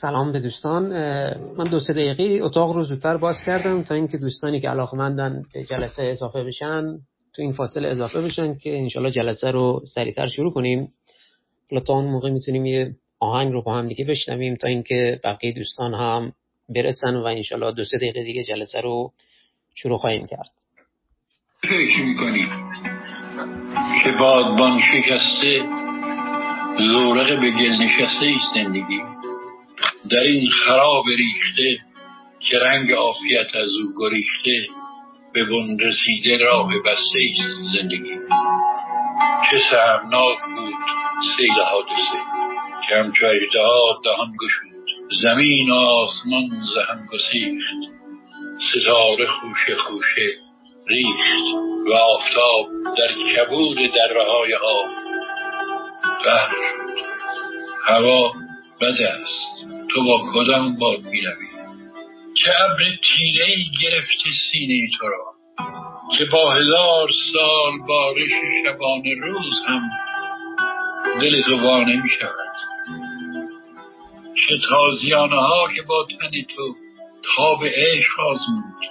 سلام به دوستان. من دو سه دقیقه اتاق رو زودتر باز کردم تا اینکه دوستانی که علاقمندن به جلسه اضافه بشن تو این فاصله اضافه بشن که انشالله جلسه رو سریعتر شروع کنیم. تا اون موقع می‌تونیم یه آهنگ رو با هم دیگه بشنویم تا اینکه بقیه دوستان هم برسن و انشالله دو سه دقیقه دیگه جلسه رو شروع خواهیم کرد. که بادبان شکسته زورق به گل نشسته زندگی؟ در این خراب ریخته که رنگ عافیت از او گریخته به بن رسیده راه بسته است زندگی. چه سهمناک بود سیل حادثه که همچو اجدها دهان گشود. زمین و آسمان زهم گسیخت. ستاره خوشه خوشه ریخت و آفتاب در کبود دره های آب شد. هوا بد است. تو با کدام باد می‌روی؟ چه ابر تیره ای گرفته سینه تو را؟ که با هزار سال بارش شبانه روز هم دل تو وانه می شود چه تازیانه ها که با تن تو تاب عشق آزمود.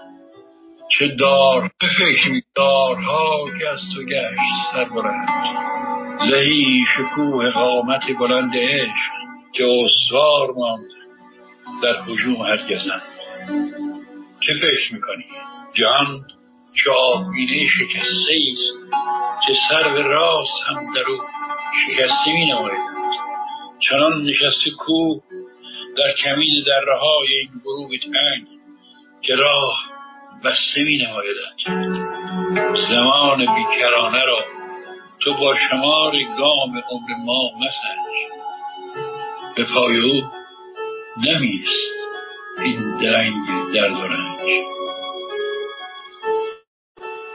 چه دار فکر می دارها که از تو گشت سر برند. زهی شکوه قامت بلند عشق که استوار ماند در حجوم هرگزن چه فکر می‌کنی؟ جهان آبینه شکسته است که سر به راست هم در او شکسته می نماید چنان نشسته کوه در کمین های این غروب تنگ که راه بسته می نمایدند زمان بیکرانه را تو با شمار گام عمر ما مسنج. به پای نمیست این درنگ درد و رنج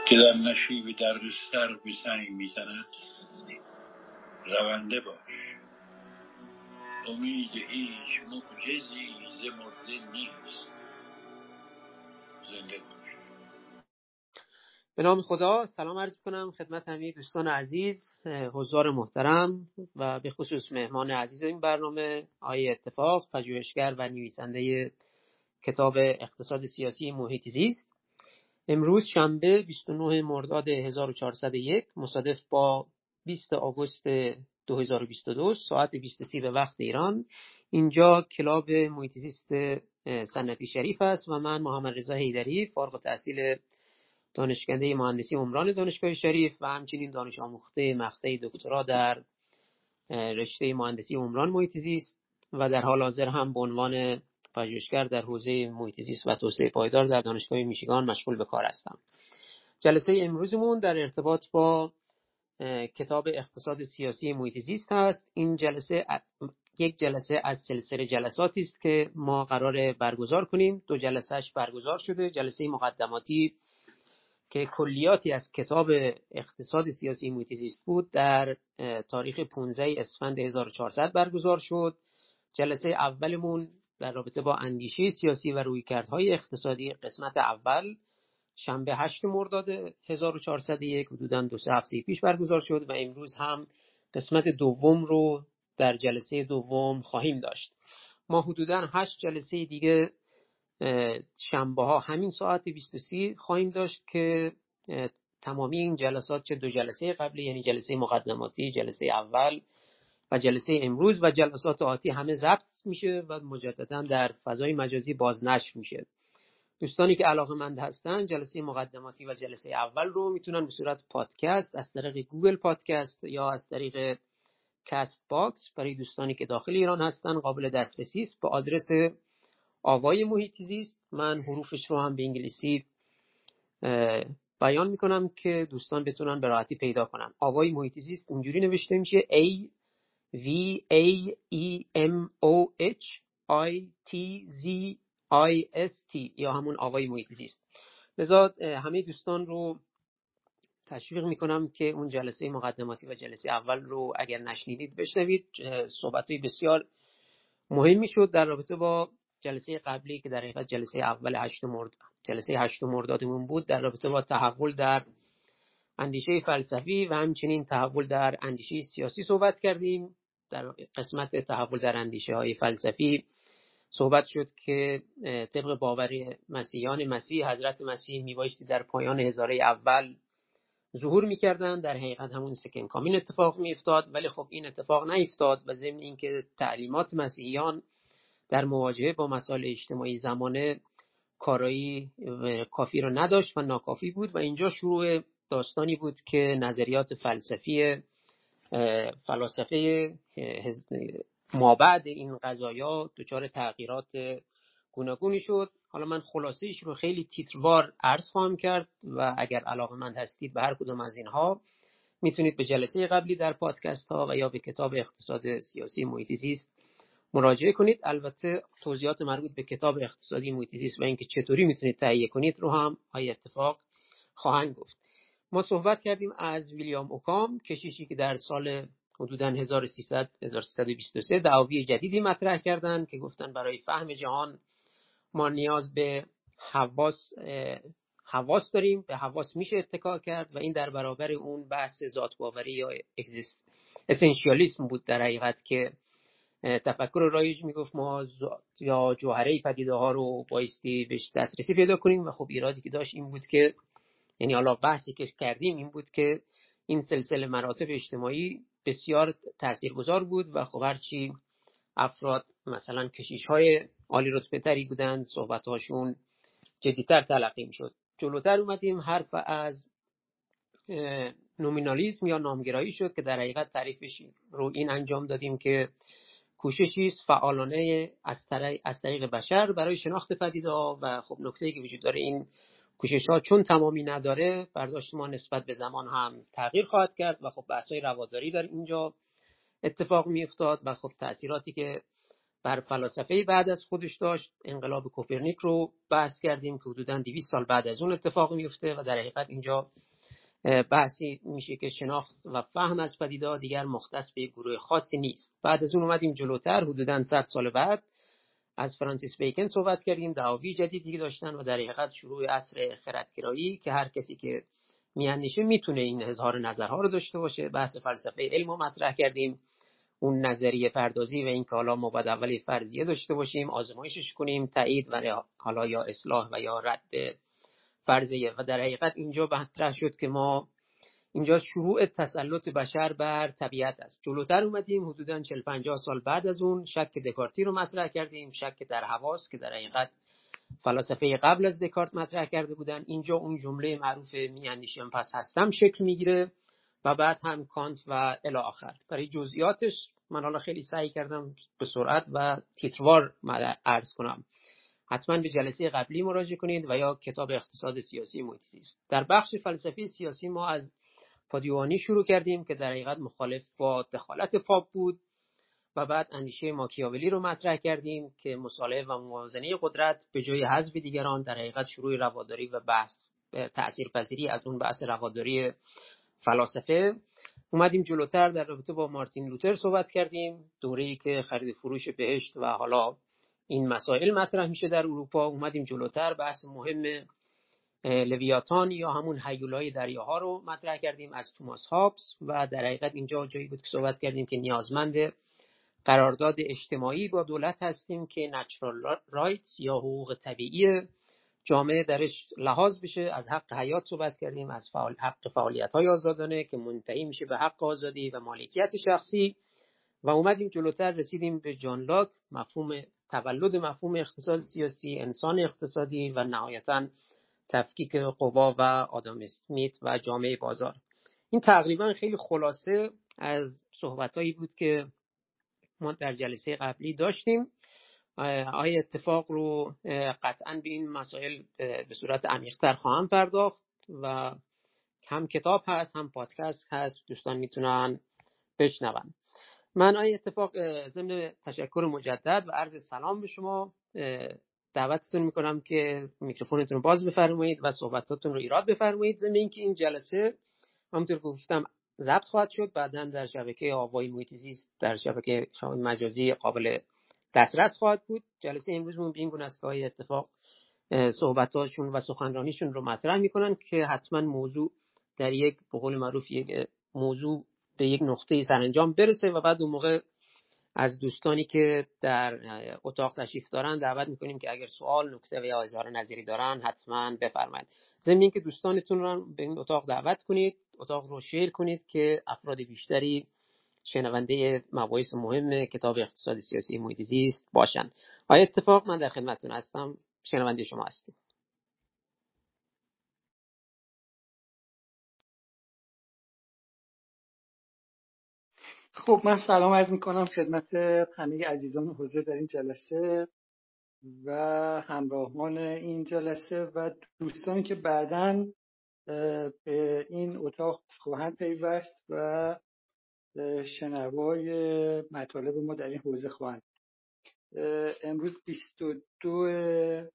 که در نشیب در سر به سنگ می‌زند. رونده باش. امید هیچ معجزی ز مرده نیست. زنده باش. به نام خدا سلام عرض کنم خدمت همه دوستان عزیز حضار محترم و به خصوص مهمان عزیز این برنامه آقای اتفاق پژوهشگر و نویسنده کتاب اقتصاد سیاسی محیط زیست. امروز شنبه 29 مرداد 1401 مصادف با 20 آگوست 2022 ساعت 23 به وقت ایران. اینجا کلاب محیط زیست سنتی شریف است و من محمد رضا حیدری فارغ التحصیل دانشکده مهندسی عمران دانشگاه شریف و همچنین دانش آموخته مقطع دکترا در رشته مهندسی عمران محیط زیست و در حال حاضر هم به عنوان پژوهشگر در حوزه محیط زیست و توسعه پایدار در دانشگاه میشیگان مشغول به کار هستم. جلسه امروزمون در ارتباط با کتاب اقتصاد سیاسی محیط زیست هست. این جلسه یک جلسه از سلسله جلساتی است که ما قرار برگزار کنیم. دو جلسهش برگزار شده. جلسه مقدماتی که کلیاتی از کتاب اقتصاد سیاسی محیط زیست بود در تاریخ 15 اسفند 1400 برگزار شد. جلسه اولمون در رابطه با اندیشه سیاسی و رویکردهای اقتصادی قسمت اول شنبه 8 مرداد 1401 حدودا دو سه هفته پیش برگزار شد و امروز هم قسمت دوم رو در جلسه دوم خواهیم داشت. ما حدودا هشت جلسه دیگه شنبه ها همین ساعت 23 خواهیم داشت که تمامی این جلسات چه دو جلسه قبلی یعنی جلسه مقدماتی جلسه اول و جلسه امروز و جلسات آتی همه ضبط میشه و مجددا در فضای مجازی بازنشر میشه. دوستانی که علاقه مند هستن جلسه مقدماتی و جلسه اول رو می‌تونن به صورت پادکست از طریق گوگل پادکست یا از طریق کست باکس برای دوستانی که داخل ایران هستن قابل دسترسی است. به آدرس آوای محیطی زیست. من حروفش رو هم به انگلیسی بیان می‌کنم که دوستان بتونن به راحتی پیدا کنن. آوای محیطی زیست اینجوری نوشته میشه A V A E M O H I T Z I S T یا همون آوای محیطی زیست. لذا همه دوستان رو تشویق می‌کنم که اون جلسه مقدماتی و جلسه اول رو اگر نشنیدید بشنوید. صحبت بسیار مهمی شد در رابطه با جلسه قبلی که در حقیقت جلسه اول هشت مرد جلسه هشت مردادمون بود در رابطه با تحول در اندیشه فلسفی و همچنین تحول در اندیشه سیاسی صحبت کردیم. در قسمت تحول در اندیشه های فلسفی صحبت شد که طبق باور مسیحیان مسیح حضرت مسیح میبایستی در پایان هزاره اول ظهور می‌کردن. در حقیقت همون سکن کامین اتفاق میافتاد ولی خب این اتفاق نیفتاد و ضمن اینکه تعلیمات مسیحیان در مواجهه با مسائل اجتماعی زمانه کارایی کافی رو نداشت و ناکافی بود و اینجا شروع داستانی بود که نظریات فلسفی فلاسفه مابعد این قضایا دچار تغییرات گوناگونی شد. حالا من خلاصه رو خیلی تیتروار عرض خواهم کرد و اگر علاقه مند هستید به هر کدوم از اینها می‌تونید به جلسه قبلی در پادکست ها و یا به کتاب اقتصاد سیاسی محیط زیست مراجعه کنید. البته توضیحات مربوط به کتاب اقتصادی محیط زیست و اینکه چطوری می‌تونید تهیه کنید رو هم های اتفاق خواهند گفت. ما صحبت کردیم از ویلیام اوکام کشیشی که در سال حدودا 1300 1323 دعاوی جدیدی مطرح کردند که گفتن برای فهم جهان ما نیاز به حواس حواس داریم به حواس میشه اتکا کرد و این در برابر اون بحث ذات باوری یا اسنشیالیسم بود در حقیقت که تفکر رایج می‌گفت ما یا جوهره پدیده ها رو بایستی بهش دسترسی پیدا کنیم و خب ایرادی که داشت این بود که یعنی حالا بحثی که کردیم این بود که این سلسله مراتب اجتماعی بسیار تاثیرگذار بود و خب هرچی افراد مثلا کشیش های عالی رتبه تری بودند صحبت هاشون جدیتر تلقی می شد جلوتر اومدیم حرف از نومینالیزم یا نامگرایی شد که در حقیقت تعریفش رو این انجام دادیم که کوششی است فعالانه از طریق بشر برای شناخت پدیده و خب نکته که وجود داره این کوشش ها چون تمامی نداره برداشت ما نسبت به زمان هم تغییر خواهد کرد و خب بحث های رواداری در اینجا اتفاق می افتاد و خب تاثیراتی که بر فلاسفه بعد از خودش داشت انقلاب کوپرنیک رو بحث کردیم که حدودا 200 سال بعد از اون اتفاق میفته و در حقیقت اینجا بحثی میشه که شناخت و فهم از پدیده دیگر مختص به گروه خاصی نیست. بعد از اون اومدیم جلوتر حدودا 100 سال بعد از فرانسیس بیکن صحبت کردیم دعاوی جدیدی داشتن و در حقیقت شروع عصر خردگرایی که هر کسی که میاندیشه می‌تونه این اظهار نظرها رو داشته باشه. بحث فلسفه علم رو مطرح کردیم. اون نظریه پردازی و این که حالا ما باید اولی فرضیه داشته باشیم آزمایشش کنیم تایید و حالا یا اصلاح و یا رد فرضیه و در حقیقت اینجا مطرح شد که ما اینجا شروع تسلط بشر بر طبیعت است. جلوتر اومدیم حدودا 40 50 سال بعد از اون شک دکارتی رو مطرح کردیم شک در حواس که در حقیقت فلاسفه قبل از دکارت مطرح کرده بودن. اینجا اون جمله معروف میاندیشم پس هستم شکل می‌گیره و بعد هم کانت و الی آخر. برای جزئیاتش من حالا خیلی سعی کردم به سرعت و تیتروار عرض کنم. حتما به جلسه قبلی مراجعه کنید و یا کتاب اقتصاد سیاسی محیط در بخش فلسفی سیاسی ما از پادیوانی شروع کردیم که در حقیقت مخالف با دخالت پاپ بود و بعد اندیشه ماکیاولی رو مطرح کردیم که مصالحه و موازنه قدرت به جای حذف دیگران در حقیقت شروع رواداری و بحث تاثیرپذیری از اون بحث رواداری فلاسفه. اومدیم جلوتر در رابطه با مارتین لوتر صحبت کردیم دوره‌ای که خرید فروش بهشت و حالا این مسائل مطرح میشه در اروپا. اومدیم جلوتر بحث مهم لویاتان یا همون حیولای دریاها رو مطرح کردیم از توماس هابس و در حقیقت اینجا جایی بود که صحبت کردیم که نیازمند قرارداد اجتماعی با دولت هستیم که نچرال رایتس یا حقوق طبیعی جامعه درش لحاظ بشه. از حق حیات صحبت کردیم از فعال حق فعالیت های آزادانه که منتهی میشه به حق آزادی و مالکیت شخصی. و اومدیم جلوتر رسیدیم به جان لاک مفهوم تولد مفهوم اقتصاد سیاسی انسان اقتصادی و نهایتا تفکیک قوا و آدم اسمیت و جامعه بازار. این تقریبا خیلی خلاصه از صحبتهایی بود که ما در جلسه قبلی داشتیم. آیا اتفاق رو قطعا به این مسائل به صورت عمیقتر خواهم پرداخت و هم کتاب هست هم پادکست هست. دوستان می‌تونن بشنون. من آیا اتفاق ضمن تشکر مجدد و عرض سلام به شما دعوتتون می‌کنم که میکروفونتون رو باز بفرمایید و صحبتاتون رو ایراد بفرمایید. ضمن اینکه این جلسه همونطور که گفتم ضبط خواهد شد بعدا در شبکه آوای محیط در شبکه مجازی قابل دسترس خواهد بود. جلسه امروزمون به این گونه است که اتفاق صحبتاشون و سخنرانیشون رو مطرح می‌کنن که حتما موضوع در یک به معروف یک موضوع به یک نقطه سرانجام برسه و بعد اون موقع از دوستانی که در اتاق تشریف دارن دعوت می‌کنیم که اگر سوال نکته و یا اظهار نظری دارن حتما بفرمایید. ضمن که دوستانتون رو به این اتاق دعوت کنید اتاق رو شیر کنید که افراد بیشتری شنونده مباحث مهم کتاب اقتصاد سیاسی محیط زیست باشن. آیا اتفاق؟ من در خدمتتون هستم. شنونده شما هستیم. خب من سلام عرض می‌کنم خدمت همه عزیزان حوزه در این جلسه و همراهان این جلسه و دوستانی که بعدا به این اتاق خواهند پیوست و شنوای مطالب ما در این حوزه خواهند. امروز 22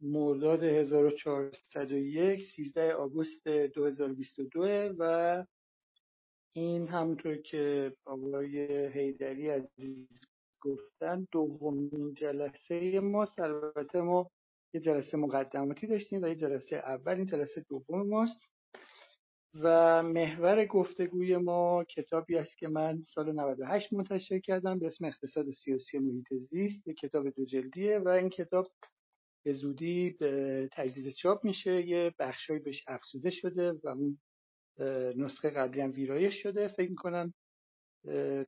مرداد 1401 13 آگوست 2022 و این همونطور که آقای هیدری عزیز گفتن دومین جلسه ما البته ما یه جلسه مقدماتی داشتیم و یه جلسه اول این جلسه دوم ماست. و محور گفتگوی ما کتابی است که من سال 98 منتشر کردم به اسم اقتصاد سیاسی محیط زیست. یه کتاب دو جلدیه و این کتاب به زودی به تجدید چاپ میشه. یه بخشایی بهش افزوده شده و اون نسخه قبلی هم ویرایش شده فکر می‌کنم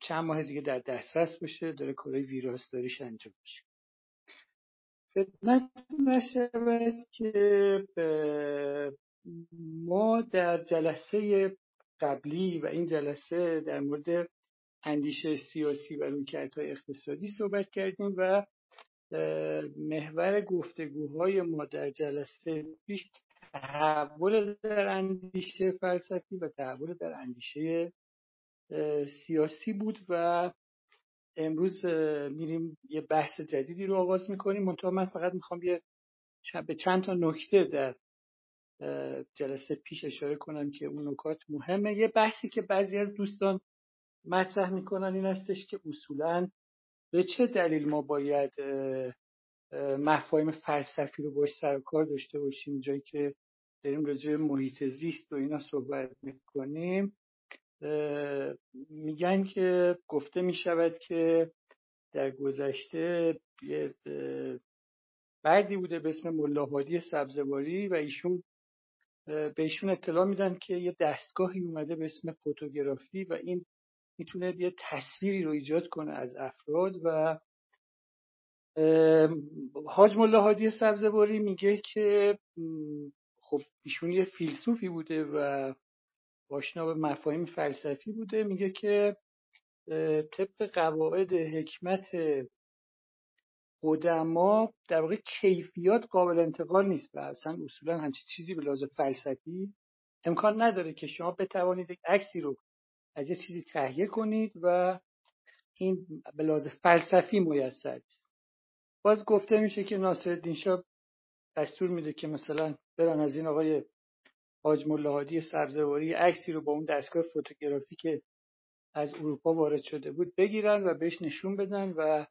چند ماه دیگه در دسترس بشه داره کارهای ویراستاریش انجام میشه. خدمت نشود که ما در جلسه قبلی و این جلسه در مورد اندیشه سیاسی و رویکردهای اقتصادی صحبت کردیم و محور گفتگوهای ما در جلسه پیش تحول در اندیشه فلسفی و تحول در اندیشه سیاسی بود و امروز میریم یه بحث جدیدی رو آغاز می‌کنیم. منتها من فقط می‌خوام یه به چند تا نکته در جلسه پیش اشاره کنم که اون نکات مهمه. یه بحثی که بعضی از دوستان مطرح می‌کنن این هستش که اصولا به چه دلیل ما باید مفاهیم فلسفی رو باش سر کار داشته باشیم؟ جایی که داریم راجع محیط زیست و اینا صحبت می‌کنیم. میگن که گفته می‌شود که در گذشته یه بردی بوده به اسم ملاحادی سبزواری و ایشون به ایشون اطلاع میدن که یه دستگاهی اومده به اسم فوتوگرافی و این می‌تونه یه تصویری رو ایجاد کنه از افراد و حاج ملاحادی سبزواری میگه که خب ایشون یه فیلسوفی بوده و آشنا به مفاهیم فلسفی بوده. میگه که طبق قواعد حکمت قدما در واقع کیفیات قابل انتقال نیست و اصلا اصولا همچی چیزی به لحاظ فلسفی امکان نداره که شما بتوانید یک عکسی رو از یه چیزی تهیه کنید و این به لحاظ فلسفی میسر است باز گفته میشه که ناصر شاه دستور میده که مثلا برن از این آقای حاج ملاحادی سبزواری عکسی رو با اون دستگاه فوتوگرافی که از اروپا وارد شده بود بگیرن و بهش نشون بدن و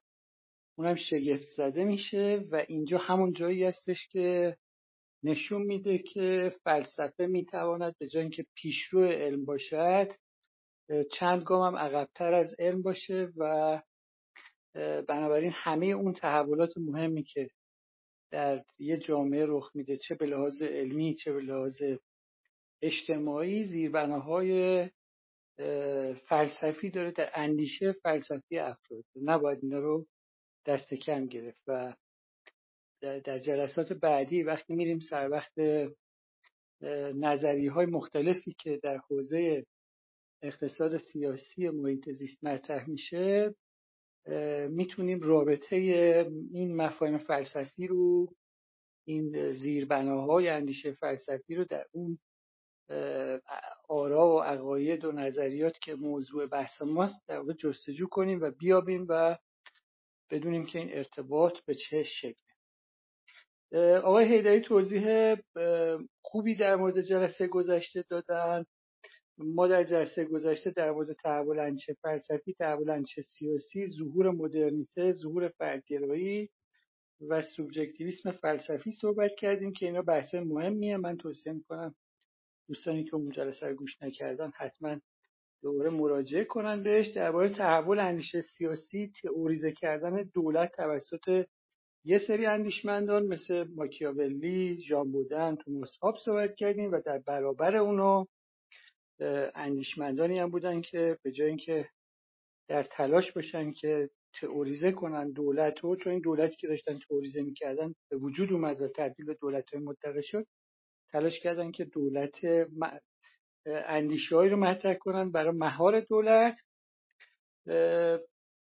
اونم شگفت زده میشه و اینجا همون جایی هستش که نشون میده که فلسفه می‌تواند به جای اینکه پیشرو علم باشد چند گام هم عقبتر از علم باشه و بنابراین همه اون تحولات مهمی که در یه جامعه رخ میده چه به لحاظ علمی چه به لحاظ اجتماعی زیربناهای فلسفی داره در اندیشه فلسفی افراد. نباید اینا رو دست کم گرفت و در جلسات بعدی وقتی میریم سر وقت نظریه های مختلفی که در حوزه اقتصاد سیاسی محیط زیست مطرح میشه می‌تونیم رابطه این مفاهیم فلسفی رو این زیربناهای اندیشه فلسفی رو در اون آرا و عقاید و نظریات که موضوع بحث ماست در واقع جستجو کنیم و بیابیم و بدونیم که این ارتباط به چه شکل آقای هیدری توضیح خوبی در مورد جلسه گذشته دادن. ما در جلسه گذشته در مورد تحول اندیشه فلسفی تحول اندیشه سیاسی ظهور مدرنیته ظهور فردگرایی و سوبژکتیویسم فلسفی صحبت کردیم که اینا بحث مهمیه. من توصیه می‌کنم دوستانی که اون جلسه رو گوش نکردن حتما دوباره مراجعه کنن بهش. درباره تحول اندیشه سیاسی تئوریزه کردن دولت توسط یه سری اندیشمندان مثل ماکیاولی، ژان بودن، توماس هاب صحبت کردیم و در برابر اونو اندیشمندانی هم بودن که به جای اینکه در تلاش باشن که تئوریزه کنن دولت رو چون این دولتی که داشتن تئوریزه می‌کردن به وجود اومد و تبدیل به دولت های متقه شد تلاش کردن که دولت اندیشه رو مطرح کنن برای مهار دولت.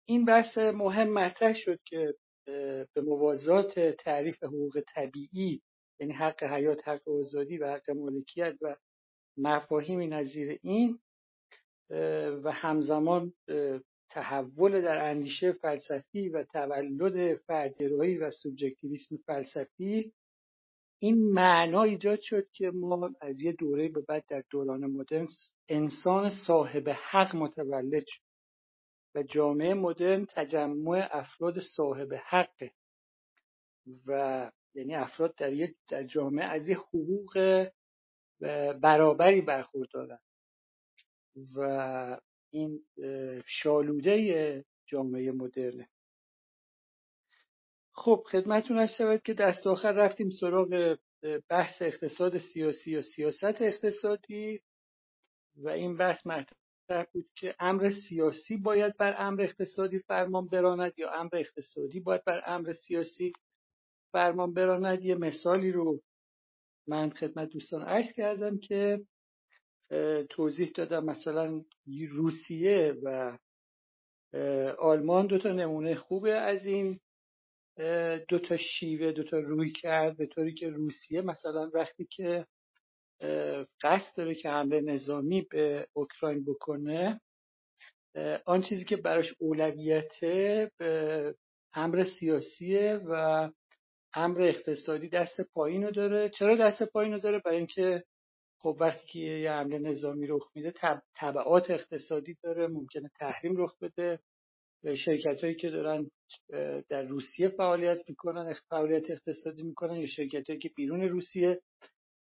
این بحث مهم مطرح شد که به موازات تعریف حقوق طبیعی یعنی حق حیات حق آزادی و حق مالکیت و مفاهیمی نظیر این و همزمان تحول در اندیشه فلسفی و تولد فردگرایی و سوبژکتیویسم فلسفی این معنا ایجاد شد که ما از یه دوره به بعد در دوران مدرن انسان صاحب حق متولد شد و جامعه مدرن تجمع افراد صاحب حقه و یعنی افراد در یک در جامعه از یه حقوق برابری برخوردارن و این شالوده جامعه مدرنه خب خدمتون هست شود که دست آخر رفتیم سراغ بحث اقتصاد سیاسی یا سیاست اقتصادی. و این بحث مطرح بود که امر سیاسی باید بر امر اقتصادی فرمان براند یا امر اقتصادی باید بر امر سیاسی فرمان براند. یه مثالی رو من خدمت دوستان عرض کردم که توضیح دادم مثلا روسیه و آلمان دو تا نمونه خوبه از این دو تا شیوه دو تا روی کرد به طوری که روسیه مثلا وقتی که قصد داره که حمله نظامی به اوکراین بکنه آن چیزی که براش اولویته امر سیاسیه و امر اقتصادی دست پایین رو داره. چرا دست پایین رو داره؟ برای اینکه خب وقتی که یه حمله نظامی رخ میده تبعات اقتصادی داره ممکنه تحریم رخ بده. شرکت هایی که دارن در روسیه فعالیت می‌کنن فعالیت اقتصادی می‌کنن یا شرکت هایی که بیرون روسیه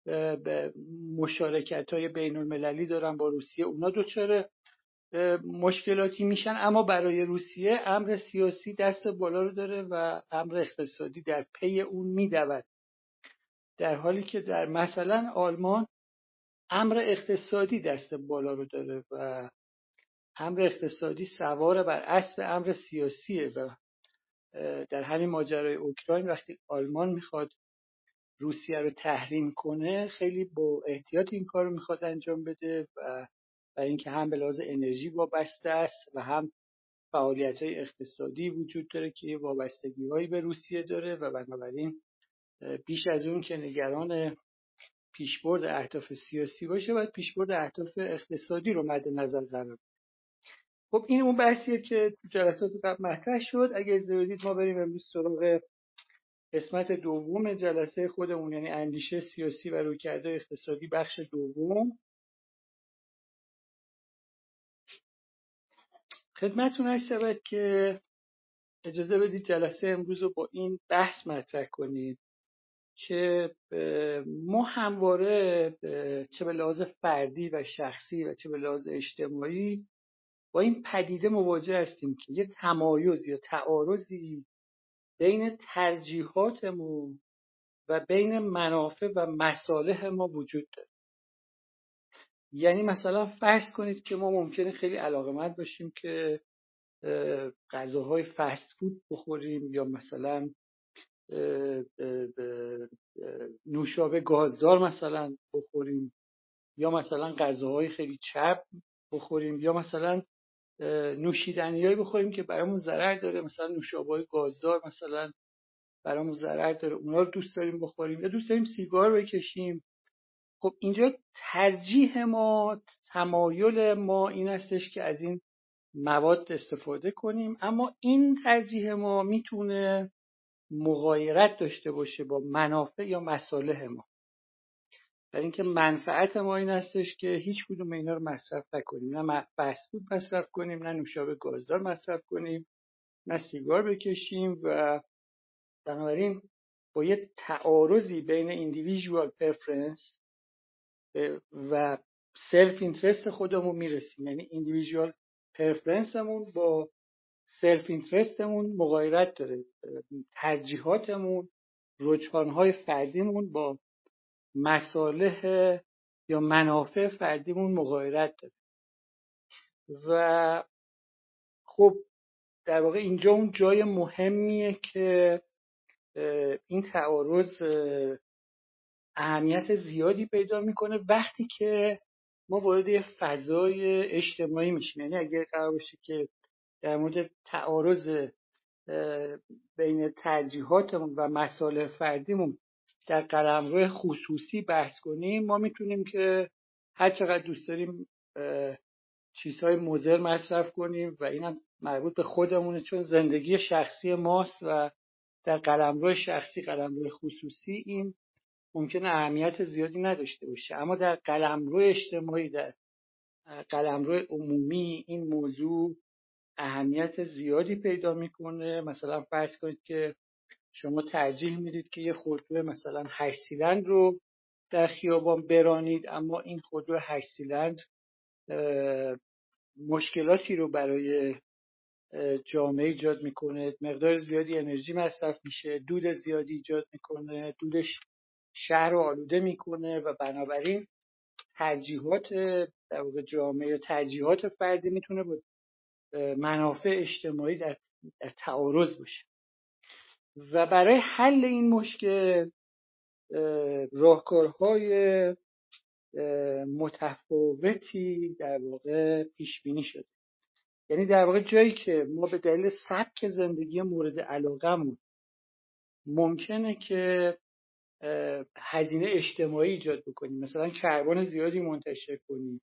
به مشارکت های بین المللی دارن با روسیه اونا دچار مشکلاتی میشن اما برای روسیه امر سیاسی دست بالا رو داره و امر اقتصادی در پی اون میدود. در حالی که در مثلا آلمان امر اقتصادی دست بالا رو داره و امر اقتصادی سوار بر اسب امر سیاسیه و در همین ماجرای اوکراین وقتی آلمان می‌خواد روسیه رو تحریم کنه خیلی با احتیاط این کار رو می‌خواد انجام بده و و اینکه هم به لحاظ انرژی وابسته است و هم فعالیت های اقتصادی وجود داره که وابستگی هایی به روسیه داره و بنابراین بیش از اون که نگران پیشبرد اهداف سیاسی باشه باید پیشبرد اهداف اقتصادی رو مد نظر قرار خب این اون بحثیه که جلسات قبل مطرح شد. اگر اجازه ما بریم امروز سراغ قسمت دوم جلسه خودمون یعنی اندیشه سیاسی و رویکرد اقتصادی بخش دوم. خدمتتون هست شود که اجازه بدید جلسه امروز رو با این بحث مطرح کنید که ما همواره چه به لحاظ فردی و شخصی و چه به لحاظ اجتماعی با این پدیده مواجه هستیم که یه تمایز یا تعارضی بین ترجیحاتمون و بین منافع و مصالح ما وجود داره. یعنی مثلا فرض کنید که ما ممکنه خیلی علاقمند باشیم که غذاهای فست فود بخوریم یا مثلا نوشابه گازدار مثلا بخوریم یا مثلا غذاهای خیلی چپ بخوریم یا مثلا نوشیدنیهایی بخوریم که برامون ضرر داره مثلا نوشابه گازدار مثلا برامون ضرر داره اونا رو دوست داریم بخوریم یا دوست داریم سیگار بکشیم خب اینجا ترجیح ما تمایل ما این هستش که از این مواد استفاده کنیم. اما این ترجیح ما می‌تونه مغایرت داشته باشه با منافع یا مصالح ما. برای اینکه منفعت ما این هستش که هیچ کدوم اینا رو مصرف نکنیم. نه فسفود مصرف کنیم نه نوشابه گازدار مصرف کنیم نه سیگار بکشیم و بنابراین با یه تعارضی بین individual preference و self interest خودمون می‌رسیم. یعنی individual preference مون با self interest مون مغایرت داره. ترجیحاتمون رجحانهای فردیمون با مصالح یا منافع فردیمون مغایرت داره. و خب در واقع اینجا اون جای مهمیه که این تعارض اهمیت زیادی پیدا می‌کنه وقتی که ما وارد یه فضای اجتماعی میشیم. یعنی اگر قرار باشه که در مورد تعارض بین ترجیحاتمون و مسائل فردیمون در قلمرو خصوصی بحث کنیم ما می‌تونیم که هر چقدر دوست داریم چیزهای مزر مصرف کنیم و اینم مربوط به خودمونه چون زندگی شخصی ماست و در قلمرو شخصی قلمرو خصوصی این ممکنه اهمیت زیادی نداشته باشه. اما در قلمرو اجتماعی در قلمرو عمومی این موضوع اهمیت زیادی پیدا می‌کنه. مثلا فرض کنید که شما ترجیح می‌دید که یه خودرو مثلا هشت سیلند رو در خیابان برانید اما این خودرو هشت سیلند مشکلاتی رو برای جامعه ایجاد می‌کنه. مقدار زیادی انرژی مصرف میشه دود زیادی ایجاد می‌کنه دودش شهر رو آلوده می‌کنه و بنابراین ترجیحات در واقع جامعه ترجیحات فردی می‌تونه با منافع اجتماعی در, در تعارض باشه. و برای حل این مشکل راهکارهای متفاوتی در واقع پیش بینی شده. یعنی در واقع جایی که ما به دلیل سبک زندگی مورد علاقهمون ممکنه که هزینه اجتماعی ایجاد بکنیم. مثلا کربن زیادی منتشر کنیم.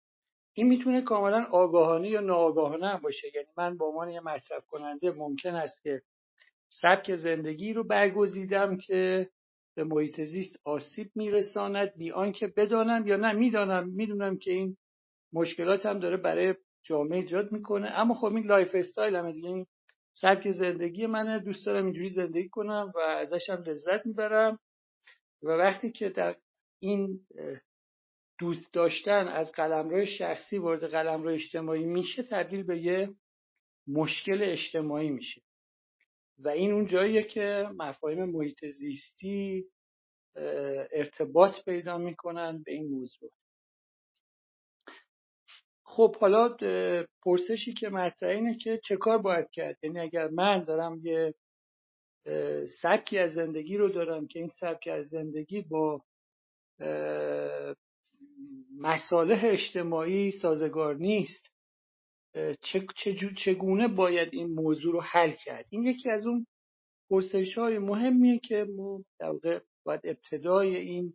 این می‌تونه کاملا آگاهانه یا ناآگاهانه هم باشه. یعنی من به عنوان یه مصرف کننده ممکن است که سبک زندگی رو برگزیدم که به محیط زیست آسیب میرساند بی آنکه بدانم یا نه می‌دانم می‌دونم که این مشکلات هم داره برای جامعه ایجاد می‌کنه. اما خب این lifestyle همه دیگه این سبک زندگی منه. دوست دارم اینجوری زندگی کنم و ازش هم لذت می‌برم. و وقتی که در این دوست داشتن از قلمرو شخصی وارد قلمرو اجتماعی میشه تبدیل به یه مشکل اجتماعی میشه. و این اون جاییه که مفاهیم محیط زیستی ارتباط پیدا می‌کنن به این موضوع. خب حالا پرسشی که مطرح اینه که چه کار باید کرد؟ یعنی اگر من دارم یه سبکی از زندگی رو دارم که این سبک از زندگی با مصالح اجتماعی سازگار نیست. چگونه باید این موضوع رو حل کرد؟ این یکی از اون پرسش های مهمیه که ما در واقع باید ابتدای این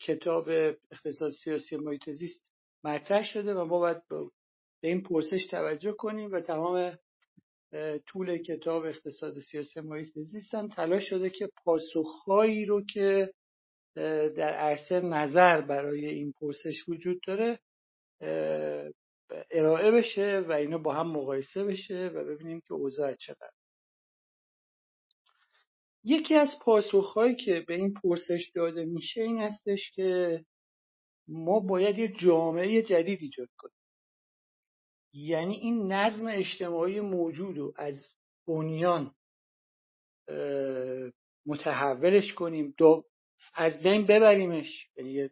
کتاب اقتصاد سیاسی محیط زیست مطرح شده و ما باید به این پرسش توجه کنیم و تمام طول کتاب اقتصاد سیاسی محیط زیست هم تلاش شده که پاسخهایی رو که در عرصه نظر برای این پرسش وجود داره ارائه بشه و اینا با هم مقایسه بشه و ببینیم که اوضاع چقدر یکی از پاسخهایی که به این پرسش داده میشه این هستش که ما باید یه جامعه جدید ایجاد کنیم. یعنی این نظم اجتماعی موجود رو از بنیان متحولش کنیم. از بین ببریمش. یعنی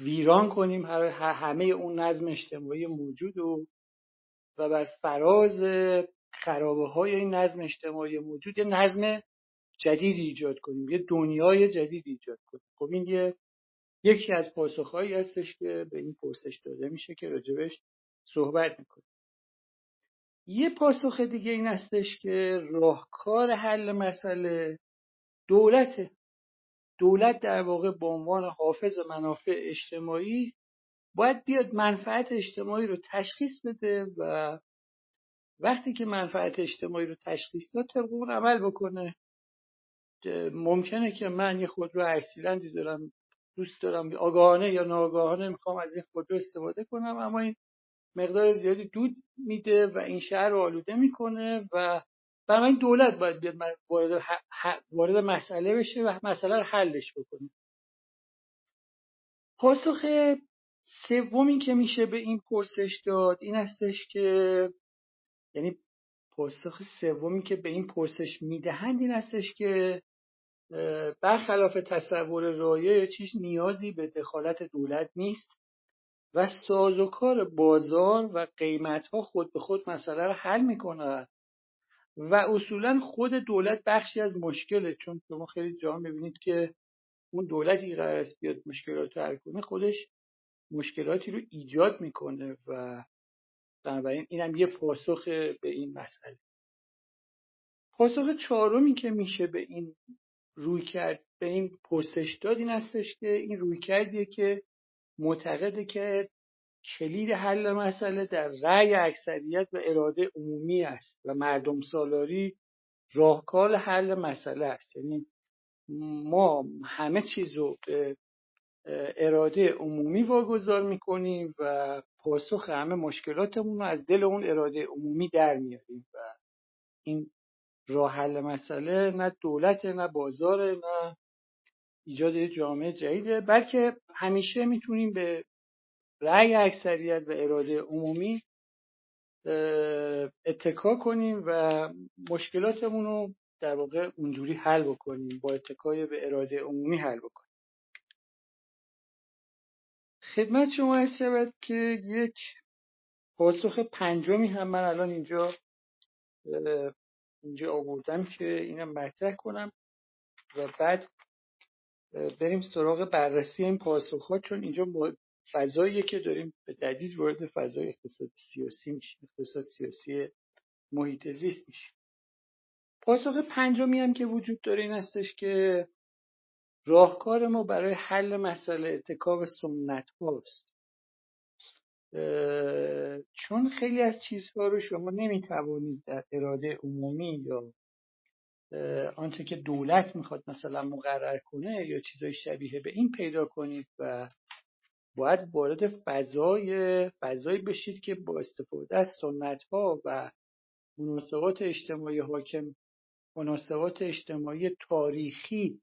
ویران کنیم همه اون نظم اجتماعی موجود و و بر فراز خرابه های این نظم اجتماعی موجود یه نظم جدید ایجاد کنیم. یه دنیای جدید ایجاد کنیم. خب این یه یکی از پاسخهایی هستش که به این پرسش داده میشه که راجبش صحبت می‌کنیم. یه پاسخ دیگه این هستش که راهکار حل مسئله دولته دولت در واقع به عنوان حافظ منافع اجتماعی باید بیاد منفعت اجتماعی رو تشخیص بده و وقتی که منفعت اجتماعی رو تشخیص داد طبق اون عمل بکنه. ممکنه که من یه خودرو هشت دارم دوست دارم آگاهانه یا ناآگاهانه می‌خوام از این خودرو استفاده کنم. اما این مقدار زیادی دود میده و این شهر رو آلوده می‌کنه و این دولت باید بیاد وارد, وارد مسئله بشه و مسئله رو حلش بکنه. پاسخ سومی که میشه به این پرسش داد این هستش که یعنی پاسخ سومی که به این پرسش می‌دهند این هستش که برخلاف تصور رایه چیز نیازی به دخالت دولت نیست و سازوکار بازار و قیمت ها خود به خود مسئله رو حل می‌کنند و اصولا خود دولت بخشی از مشکله چون شما خیلی جا می‌بینید که اون دولتی قرار است بیاد مشکلات رو حل کنه خودش مشکلاتی رو ایجاد می‌کنه و بنابراین اینم یه پاسخ به این مسئله. پاسخ چهارمی که میشه به این روی کرد به این پرسش داد این هستش که این روی کردیه که معتقده که کلید حل مسئله در رأی اکثریت و اراده عمومی است و مردم سالاری راهکار حل مسئله است. یعنی ما همه چیز رو اراده عمومی واگذار می‌کنیم و پاسخ همه مشکلاتمون رو از دل اون اراده عمومی در میاریم و این راه حل مسئله نه دولت نه بازار نه ایجاد جامعه جدیده. بلکه همیشه می‌تونیم به رأی اکثریت و اراده عمومی اتکا کنیم و مشکلاتمون رو در واقع اونجوری حل بکنیم. با اتکای به اراده عمومی حل بکنیم. خدمت شما هست شود که یک پاسخ پنجمی هم من الان اینجا اینجا آوردم که اینم مطرح کنم. و بعد بریم سراغ بررسی این پاسخ ها چون اینجا فضاییه که داریم به تدریج وارد فضای اقتصاد سیاسی میشیم. اقتصاد سیاسی محیط زیست میشیم. پاسخ پنجمی هم که وجود داره این هستش که راهکار ما برای حل مسئله اتکاب سنت هاست چون خیلی از چیزها رو شما نمی‌توانید در اراده عمومی یا آنچه که دولت می‌خواد مثلا مقرر کنه یا چیزای شبیه به این پیدا کنید و باید وارد فضای فضایی بشید که با استفاده از سنت ها و مناسبات اجتماعی حاکم مناسبات اجتماعی تاریخی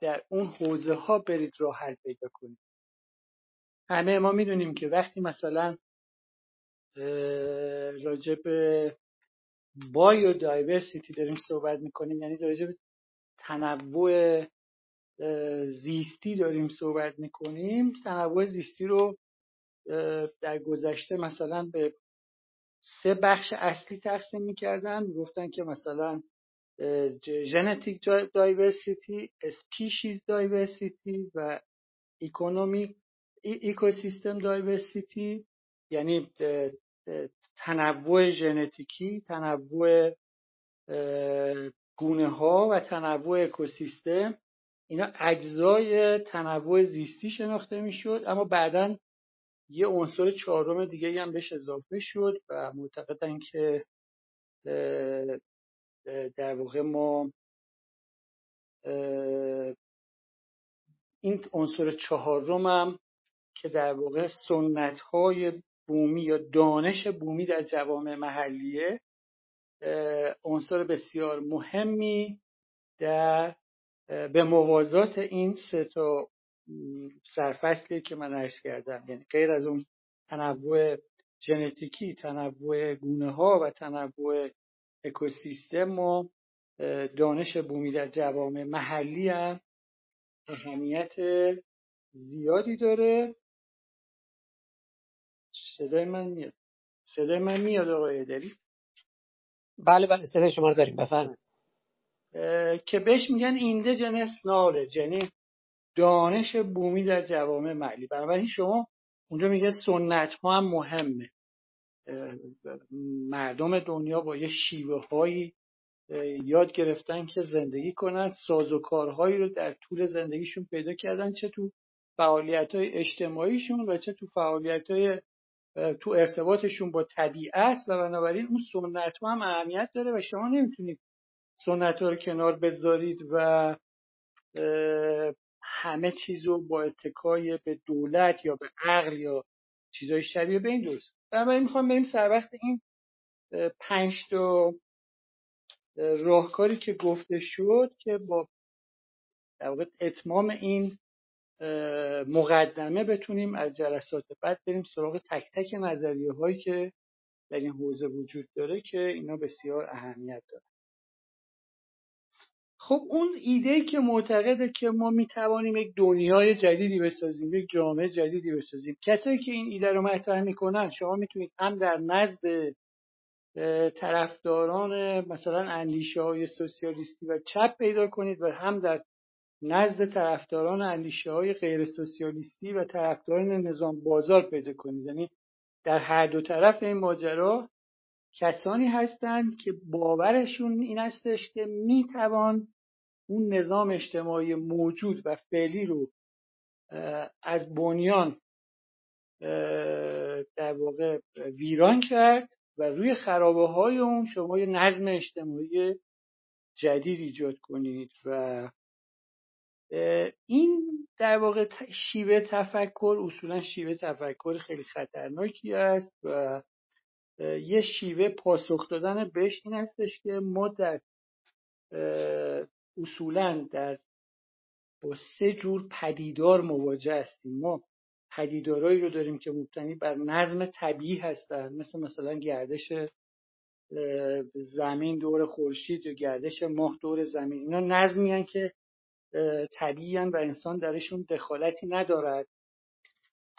در اون حوزه ها برید راه حل پیدا کنید. همه ما می‌دونیم که وقتی مثلا راجع به بایو دایورسیتی داریم صحبت می‌کنیم یعنی راجع به تنوع زیستی داریم صحبت می‌کنیم تنوع زیستی رو در گذشته مثلا به سه بخش اصلی تقسیم می‌کردن. گفتن که مثلا genetic diversity species diversity و economy ecosystem diversity یعنی تنوع ژنتیکی تنوع گونه ها و تنوع اکوسیستم. اینا اجزای تنوع زیستی شناخته می‌شد اما بعدا یه عنصر چهارم دیگه هم بهش اضافه شد و معتقدن که در واقع ما این عنصر چهارم هم که در واقع سنت های بومی یا دانش بومی در جوامع محلیه عنصر بسیار مهمی در به موازات این سه تا سرفصلی که من عرض کردم. یعنی غیر از اون تنوع ژنتیکی تنوع گونه ها و تنوع اکوسیستم و دانش بومی در جوامع محلی هم اهمیت زیادی داره. صدای من میاد. صدای من میاد آقای داری بله بله صدای شما رو داریم. بفرمایید. که بهش میگن ایندیجنس نالج یعنی دانش بومی در جوامع محلی بنابراین شما اونجا میگه سنت ها هم مهمه. مردم دنیا با یه شیوه هایی یاد گرفتن که زندگی کنن سازوکارهایی رو در طول زندگیشون پیدا کردن چه تو فعالیت های اجتماعیشون و چه تو فعالیت های تو ارتباطشون با طبیعت و بنابراین اون سنت ها هم اهمیت داره و شما نمی‌تونید سنت ها رو کنار بذارید و همه چیز رو با اتکای به دولت یا به عقل یا چیزای شبیه به این درست. بنابراین می‌خوام بریم سر وقت این پنج تا راهکاری که گفته شد که با در واقع اتمام این مقدمه بتونیم از جلسات بعد بریم سراغ تک تک نظریه هایی که در این حوزه وجود داره که اینا بسیار اهمیت داره خب اون ایده که معتقده که ما می‌توانیم یک دنیای جدیدی بسازیم یک جامعه جدیدی بسازیم. کسایی که این ایده رو مطرح می‌کنن شما می‌تونید هم در نزد طرفداران مثلا اندیشه های سوسیالیستی و چپ پیدا کنید و هم در نزد طرفداران اندیشه های غیر سوسیالیستی و طرفداران نظام بازار پیدا کنید. یعنی در هر دو طرف این ماجرا کسانی هستند که باورشون این هستش که می‌توان اون نظام اجتماعی موجود و فعلی رو از بنیان در واقع ویران کرد و روی خرابه های اون شما یه نظم اجتماعی جدید ایجاد کنید و این در واقع شیوه تفکر اصولا شیوه تفکر خیلی خطرناکی است و یه شیوه پاسخ دادن بهش این هستش که ما در اصولا در با سه جور پدیدار مواجه هستیم. ما پدیدارایی رو داریم که مبتنی بر نظم طبیعی هستن مثل مثلا گردش زمین دور خورشید یا گردش ماه دور زمین. اینا نظمی که طبیعی و انسان درشون دخالتی ندارد.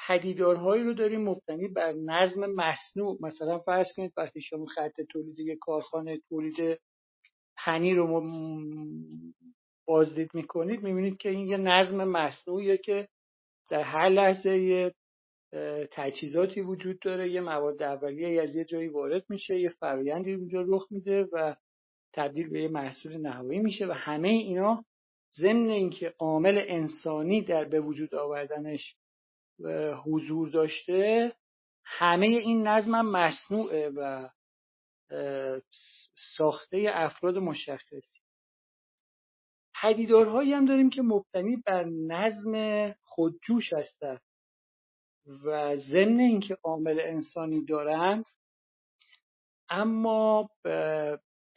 پدیدارهایی رو داریم مبتنی بر نظم مصنوع. مثلا فرض کنید وقتی شما خط تولید کارخانه تولید پنیر رو بازدید می‌کنید می‌بینید که این یه نظم مصنوعیه که در هر لحظه یه تجهیزاتی وجود داره یه مواد اولیه از یه جایی وارد میشه یه فرایندی اونجا رخ میده و تبدیل به یه محصول نهایی میشه و همه اینا ضمن اینکه عامل انسانی در به وجود آوردنش حضور داشته همه این نظم مصنوعه و ساخته افراد مشخصی. پدیدارهایی هم داریم که مبتنی بر نظم خودجوش هستند و ضمن اینکه عامل انسانی دارند اما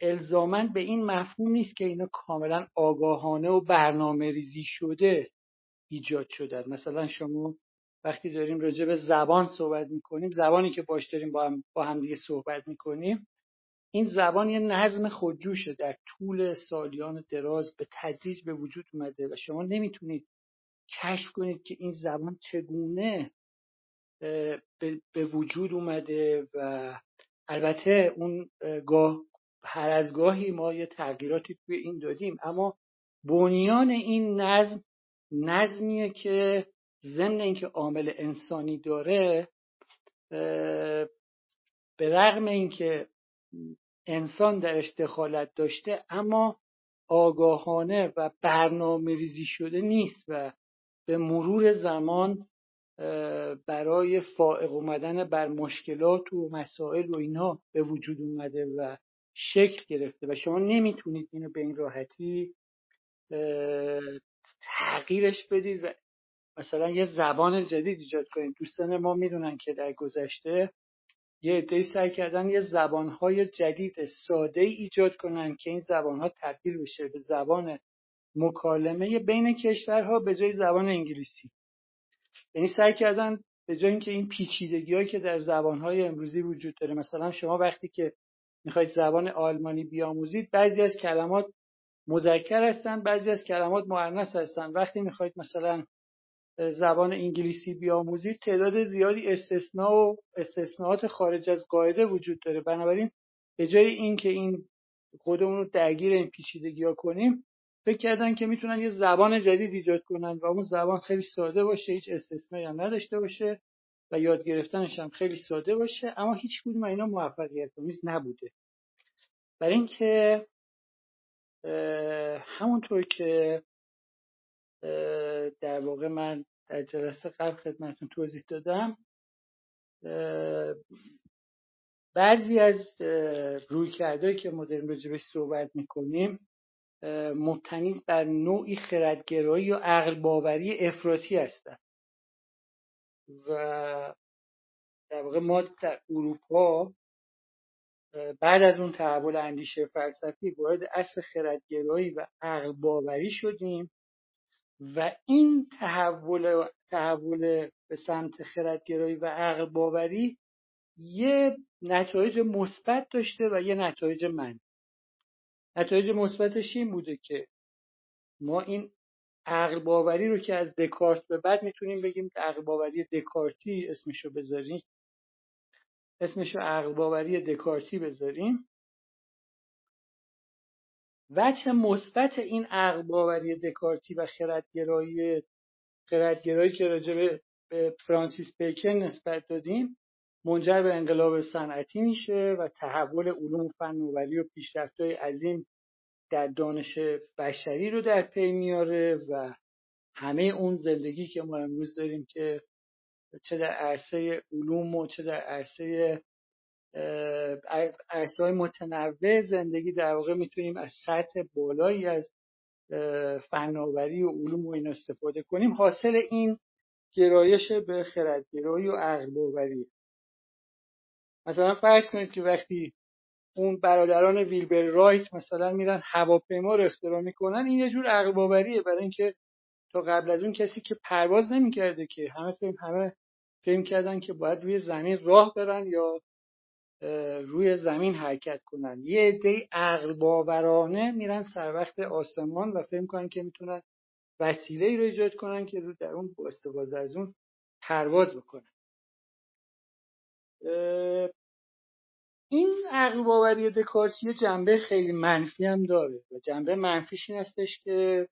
الزاما به این مفهوم نیست که اینا کاملا آگاهانه و برنامه ریزی شده ایجاد شدن. مثلا شما وقتی داریم راجع به زبان صحبت می‌کنیم زبانی که باش داریم با هم, با هم دیگه صحبت می‌کنیم این زبان یه نظم خودجوشه. در طول سالیان دراز به تدریج به وجود اومده و شما نمی‌تونید کشف کنید که این زبان چگونه به وجود اومده و البته اون گاه هر از گاهی ما یه تغییراتی توی این دادیم اما بنیان این نظم نظمیه که ضمن اینکه عامل انسانی داره به رغم اینکه انسان درش دخالت داشته اما آگاهانه و برنامه ریزی شده نیست و به مرور زمان برای فائق اومدن بر مشکلات و مسائل و اینا به وجود اومده و شکل گرفته و شما نمی‌تونید اینو به این راحتی تغییرش بدید و مثلا یه زبان جدید ایجاد کنید. دوستان ما می‌دونن که در گذشته یه عدهای سعی کردن یه زبانهای جدید ساده ایجاد کنن که این زبانها تبدیل بشه به زبان مکالمه بین کشورها به جای زبان انگلیسی. یعنی سعی کردن به جای اینکه این پیچیدگی که در زبانهای امروزی وجود داره مثلا شما وقتی که می‌خواید زبان آلمانی بیاموزید بعضی از کلمات مذکر هستند بعضی از کلمات مؤنث هستند وقتی می‌خواید مثلا زبان انگلیسی بیاموزید تعداد زیادی استثناء و استثناءات خارج از قاعده وجود داره. بنابراین به جای اینکه این خودمون رو درگیر این پیچیدگی ها کنیم فکر کردن که می‌تونن یه زبان جدید ایجاد کنن و اون زبان خیلی ساده باشه هیچ استثنایی هم نداشته باشه. و یاد گرفتنش هم خیلی ساده باشه اما هیچ کدوم اینا موفقیت آمیز نبوده. برای اینکه همونطور که در واقع من در جلسه قبل خدمتتون توضیح دادم بعضی از روی کرده که ما داریم راجبش صحبت می‌کنیم مبتنی بر نوعی خردگرایی و عقل باوری افراطی هستن. و در واقع ما در اروپا بعد از اون تحول اندیشه فلسفی وارد اصل خردگرایی و عقل باوری شدیم و این تحول تحول به سمت خردگرایی و عقل باوری یه نتایج مثبت داشته و یه نتایج من نتایج مثبتش این بوده که ما این عقل باوری رو که از دکارت به بعد می‌تونیم بگیم عقل باوری دکارتی اسمشو بذاریم. اسمشو عقل باوری دکارتی بذاریم. وجه مثبت این عقل باوری دکارتی و خردگرایی خردگرایی که راجع به فرانسیس بیکن نسبت دادیم منجر به انقلاب صنعتی میشه و تحول علوم فناوری و پیشرفت‌های عظیم در دانش بشری رو در پی میاره و همه اون زندگی که ما امروز داریم که چه در عرصه علوم و چه در عرصه عرصه های متنوع زندگی در واقع می‌تونیم از سطح بالایی از فناوری و علوم و این استفاده کنیم. حاصل این گرایش به خردگرایی و عقل مثلا فرض کنید که وقتی اون برادران ویلبر رایت مثلا میرن هواپیما رو اختراع می‌کنن این یه جور عقل باوریه برای اینکه تا قبل از اون کسی که پرواز نمی‌کرده که همه فهم همه فهم کردن که باید روی زمین راه برن یا روی زمین حرکت کنن. یه عده عقل باورانه میرن سر وقت آسمان و فهم کنن که می‌تونن وسیله ای رو ایجاد کنن که رو در اون با استفاده از اون پرواز بکنن. این عقل باوری دکارتی جنبه خیلی منفی هم داره و جنبه منفیش این هستش که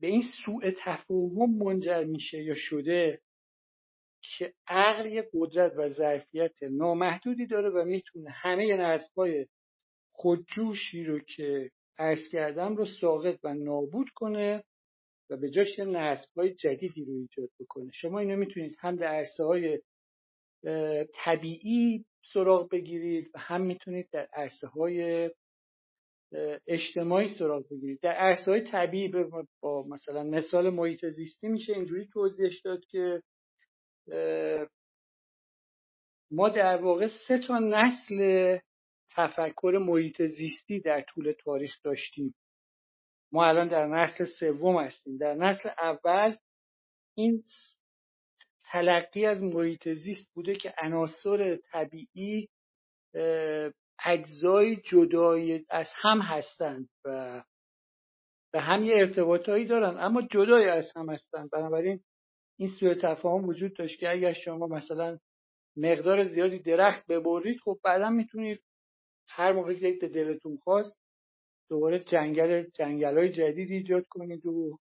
به این سوء تفاهم منجر میشه یا شده که عقل یه قدرت و ظرفیت نامحدودی داره و می‌تونه همه نسبای خودجوشی رو که عرض کردم رو ساقط و نابود کنه و به جاش یه نسبای جدیدی رو ایجاد بکنه. شما اینو می‌تونید هم در عرصه های طبیعی سراغ بگیرید و هم می‌تونید در عرصه های اجتماعی سراغ بگیرید. در عرصه های طبیعی با مثلا مثال محیط زیستی میشه اینجوری توضیحش داد که ما در واقع سه تا نسل تفکر محیط زیستی در طول تاریخ داشتیم. ما الان در نسل سوم هستیم. در نسل اول این تلقی از محیط زیست بوده که عناصر طبیعی اجزای جدای از هم هستند و به هم یه ارتباطایی دارن اما جدای از هم هستند. بنابراین این سوء تفاهم وجود داشت که اگر شما مثلا مقدار زیادی درخت ببرید خب بعدا می‌تونید هر موقع که دلتون خواست دوباره جنگل جنگل های جدید ایجاد کنید و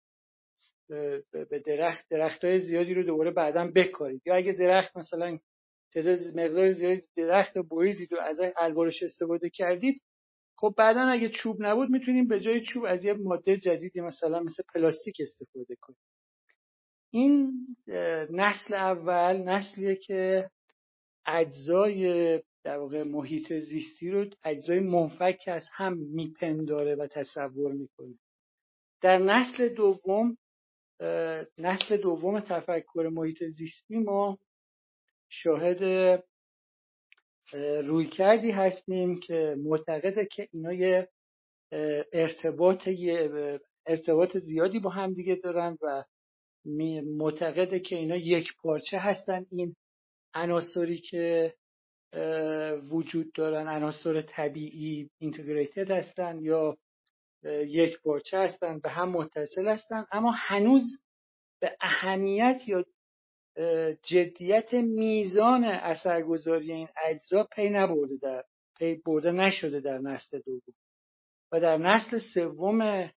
به درخت درخت های زیادی رو دوباره بعدا بکارید. یا اگه درخت مثلا تعداد مقدار زیادی درخت بریدید و از الوارش استفاده کردید خب بعدا اگه چوب نبود می‌تونیم به جای چوب از یه ماده جدیدی مثلا مثل پلاستیک استفاده کنیم. این نسل اول نسلیه که اجزای در واقع محیط زیستی رو اجزای منفک از هم میپنداره و تصور می‌کنه. در نسل دوم نسل دوم تفکر محیط زیستی ما شاهد روی کردی هستیم که معتقده که اینا یه ارتباط ارتباط زیادی با هم دیگه دارن و معتقده که اینا یک پارچه هستن. این عناصری که وجود دارن عناصر طبیعی اینتگریتد هستن یا یک پارچه هستن به هم متصل هستن اما هنوز به اهمیت یا جدیت میزان اثرگذاری این اجزا پی نبرده در پی برده نشده در نسل دوم. و در نسل سوم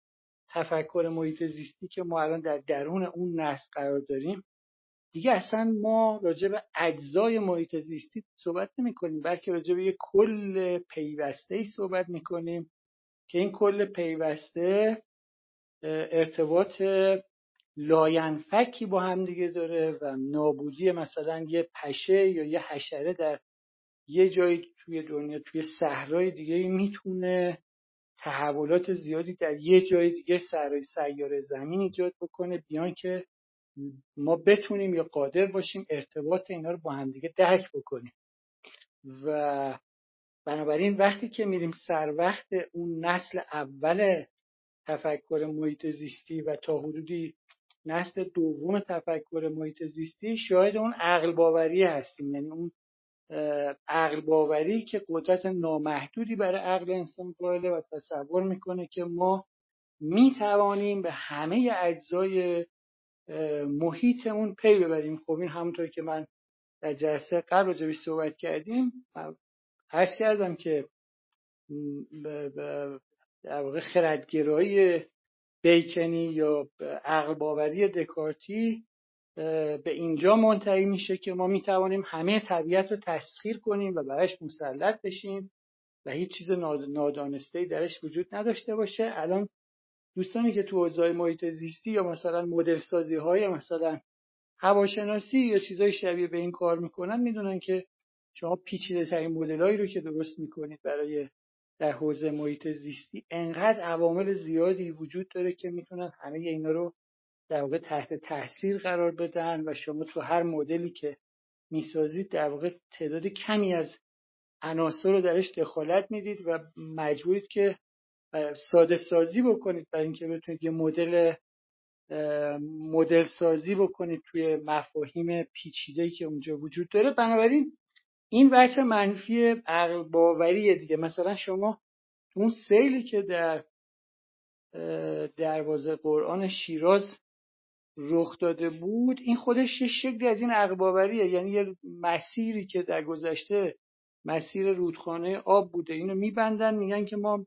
تفکر محیط زیستی که ما الان در درون اون نسل قرار داریم دیگه اصلا ما راجع به اجزای محیط زیستی صحبت نمی کنیم بلکه راجع به یک کل پیوسته ای صحبت می کنیم که این کل پیوسته ارتباط لاینفکی با هم دیگه داره و نابودی مثلا یه پشه یا یه حشره در یه جایی توی دنیا توی صحرای دیگه می‌تونه تحولات زیادی در یه جای دیگه سرای سیاره زمین ایجاد بکنه بیان که ما بتونیم یا قادر باشیم ارتباط اینا رو با همدیگه درک بکنیم. و بنابراین وقتی که میریم سر وقت اون نسل اول تفکر محیط زیستی و تا حدودی نسل دوم تفکر محیط زیستی شاید اون عقل باوری هستیم. یعنی اون عقل باوری که قدرت نامحدودی برای عقل انسان قائله و تصور می‌کنه که ما می‌توانیم به همه اجزای محیط اون پی ببریم. خب این همونطور که من در جلسه قبل راجبش صحبت کردیم. عرض کردم که در واقع خردگرایی بیکنی یا عقل باوری دکارتی به اینجا منتهی میشه که ما می‌توانیم همه طبیعت رو تسخیر کنیم و برایش مسلط بشیم و هیچ چیز نادانسته درش وجود نداشته باشه. الان دوستانی که تو حوزه محیط زیستی یا مثلا مدل سازی های مثلا هواشناسی یا چیزای شبیه به این کار می‌کنن می‌دونن که شما پیچیده ترین مدلایی رو که درست می‌کنید برای در حوزه محیط زیستی انقدر عوامل زیادی وجود داره که می‌تونن همه اینا رو در واقع تحت تاثیر قرار بدن و شما تو هر مدلی که می‌سازید در واقع تعداد کمی از عناصر رو درش دخالت می‌دید و مجبورید که ساده سازی بکنید برای اینکه بتونید یه مدل مدل سازی بکنید توی مفاهیم پیچیده‌ای که اونجا وجود داره. بنابراین این بچه منفی عقل باوریه دیگه. مثلا شما اون سیلی که در دروازه قرآن شیراز رخ داده بود این خودش یه شکلی از این عقل باوریه یعنی یه مسیری که در گذشته مسیر رودخانه آب بوده اینو میبندن میگن که ما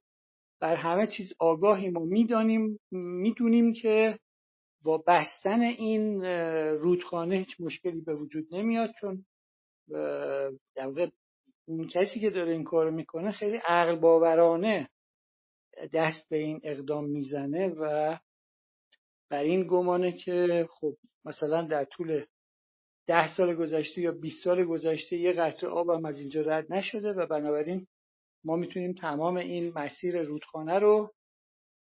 بر همه چیز آگاهیم و می‌دانیم می‌دونیم که با بستن این رودخانه هیچ مشکلی به وجود نمیاد چون در اون کسی که داره این کارو می‌کنه خیلی عقل باورانه دست به این اقدام می‌زنه و بر این گمانه که خب مثلا در طول ده سال گذشته یا 20 سال گذشته یه قطره آب هم از اینجا رد نشده و بنابراین ما می‌تونیم تمام این مسیر رودخانه رو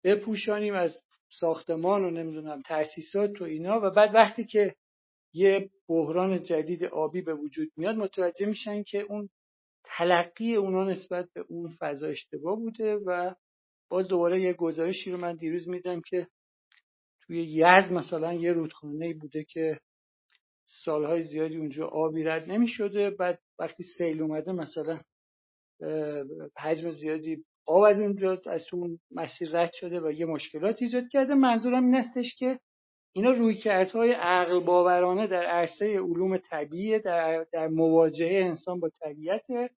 بپوشانیم از ساختمان و نمی‌دونم تاسیسات و اینا و بعد وقتی که یه بحران جدید آبی به وجود میاد متوجه میشن که اون تلقی اونا نسبت به اون فضا اشتباه بوده و باز دوباره یه گزارشی رو من دیروز میدم که توی یزد مثلا یه رودخانه بوده که سالهای زیادی اونجا آبی رد نمی‌شده. بعد وقتی سیل اومده مثلا حجم زیادی آب از اونجا از اون مسیر رد شده و یه مشکلات ایجاد کرده. منظورم این استش که اینا رویکردهای عقل باورانه در عرصه علوم طبیعی در, در مواجهه انسان با طبیعت.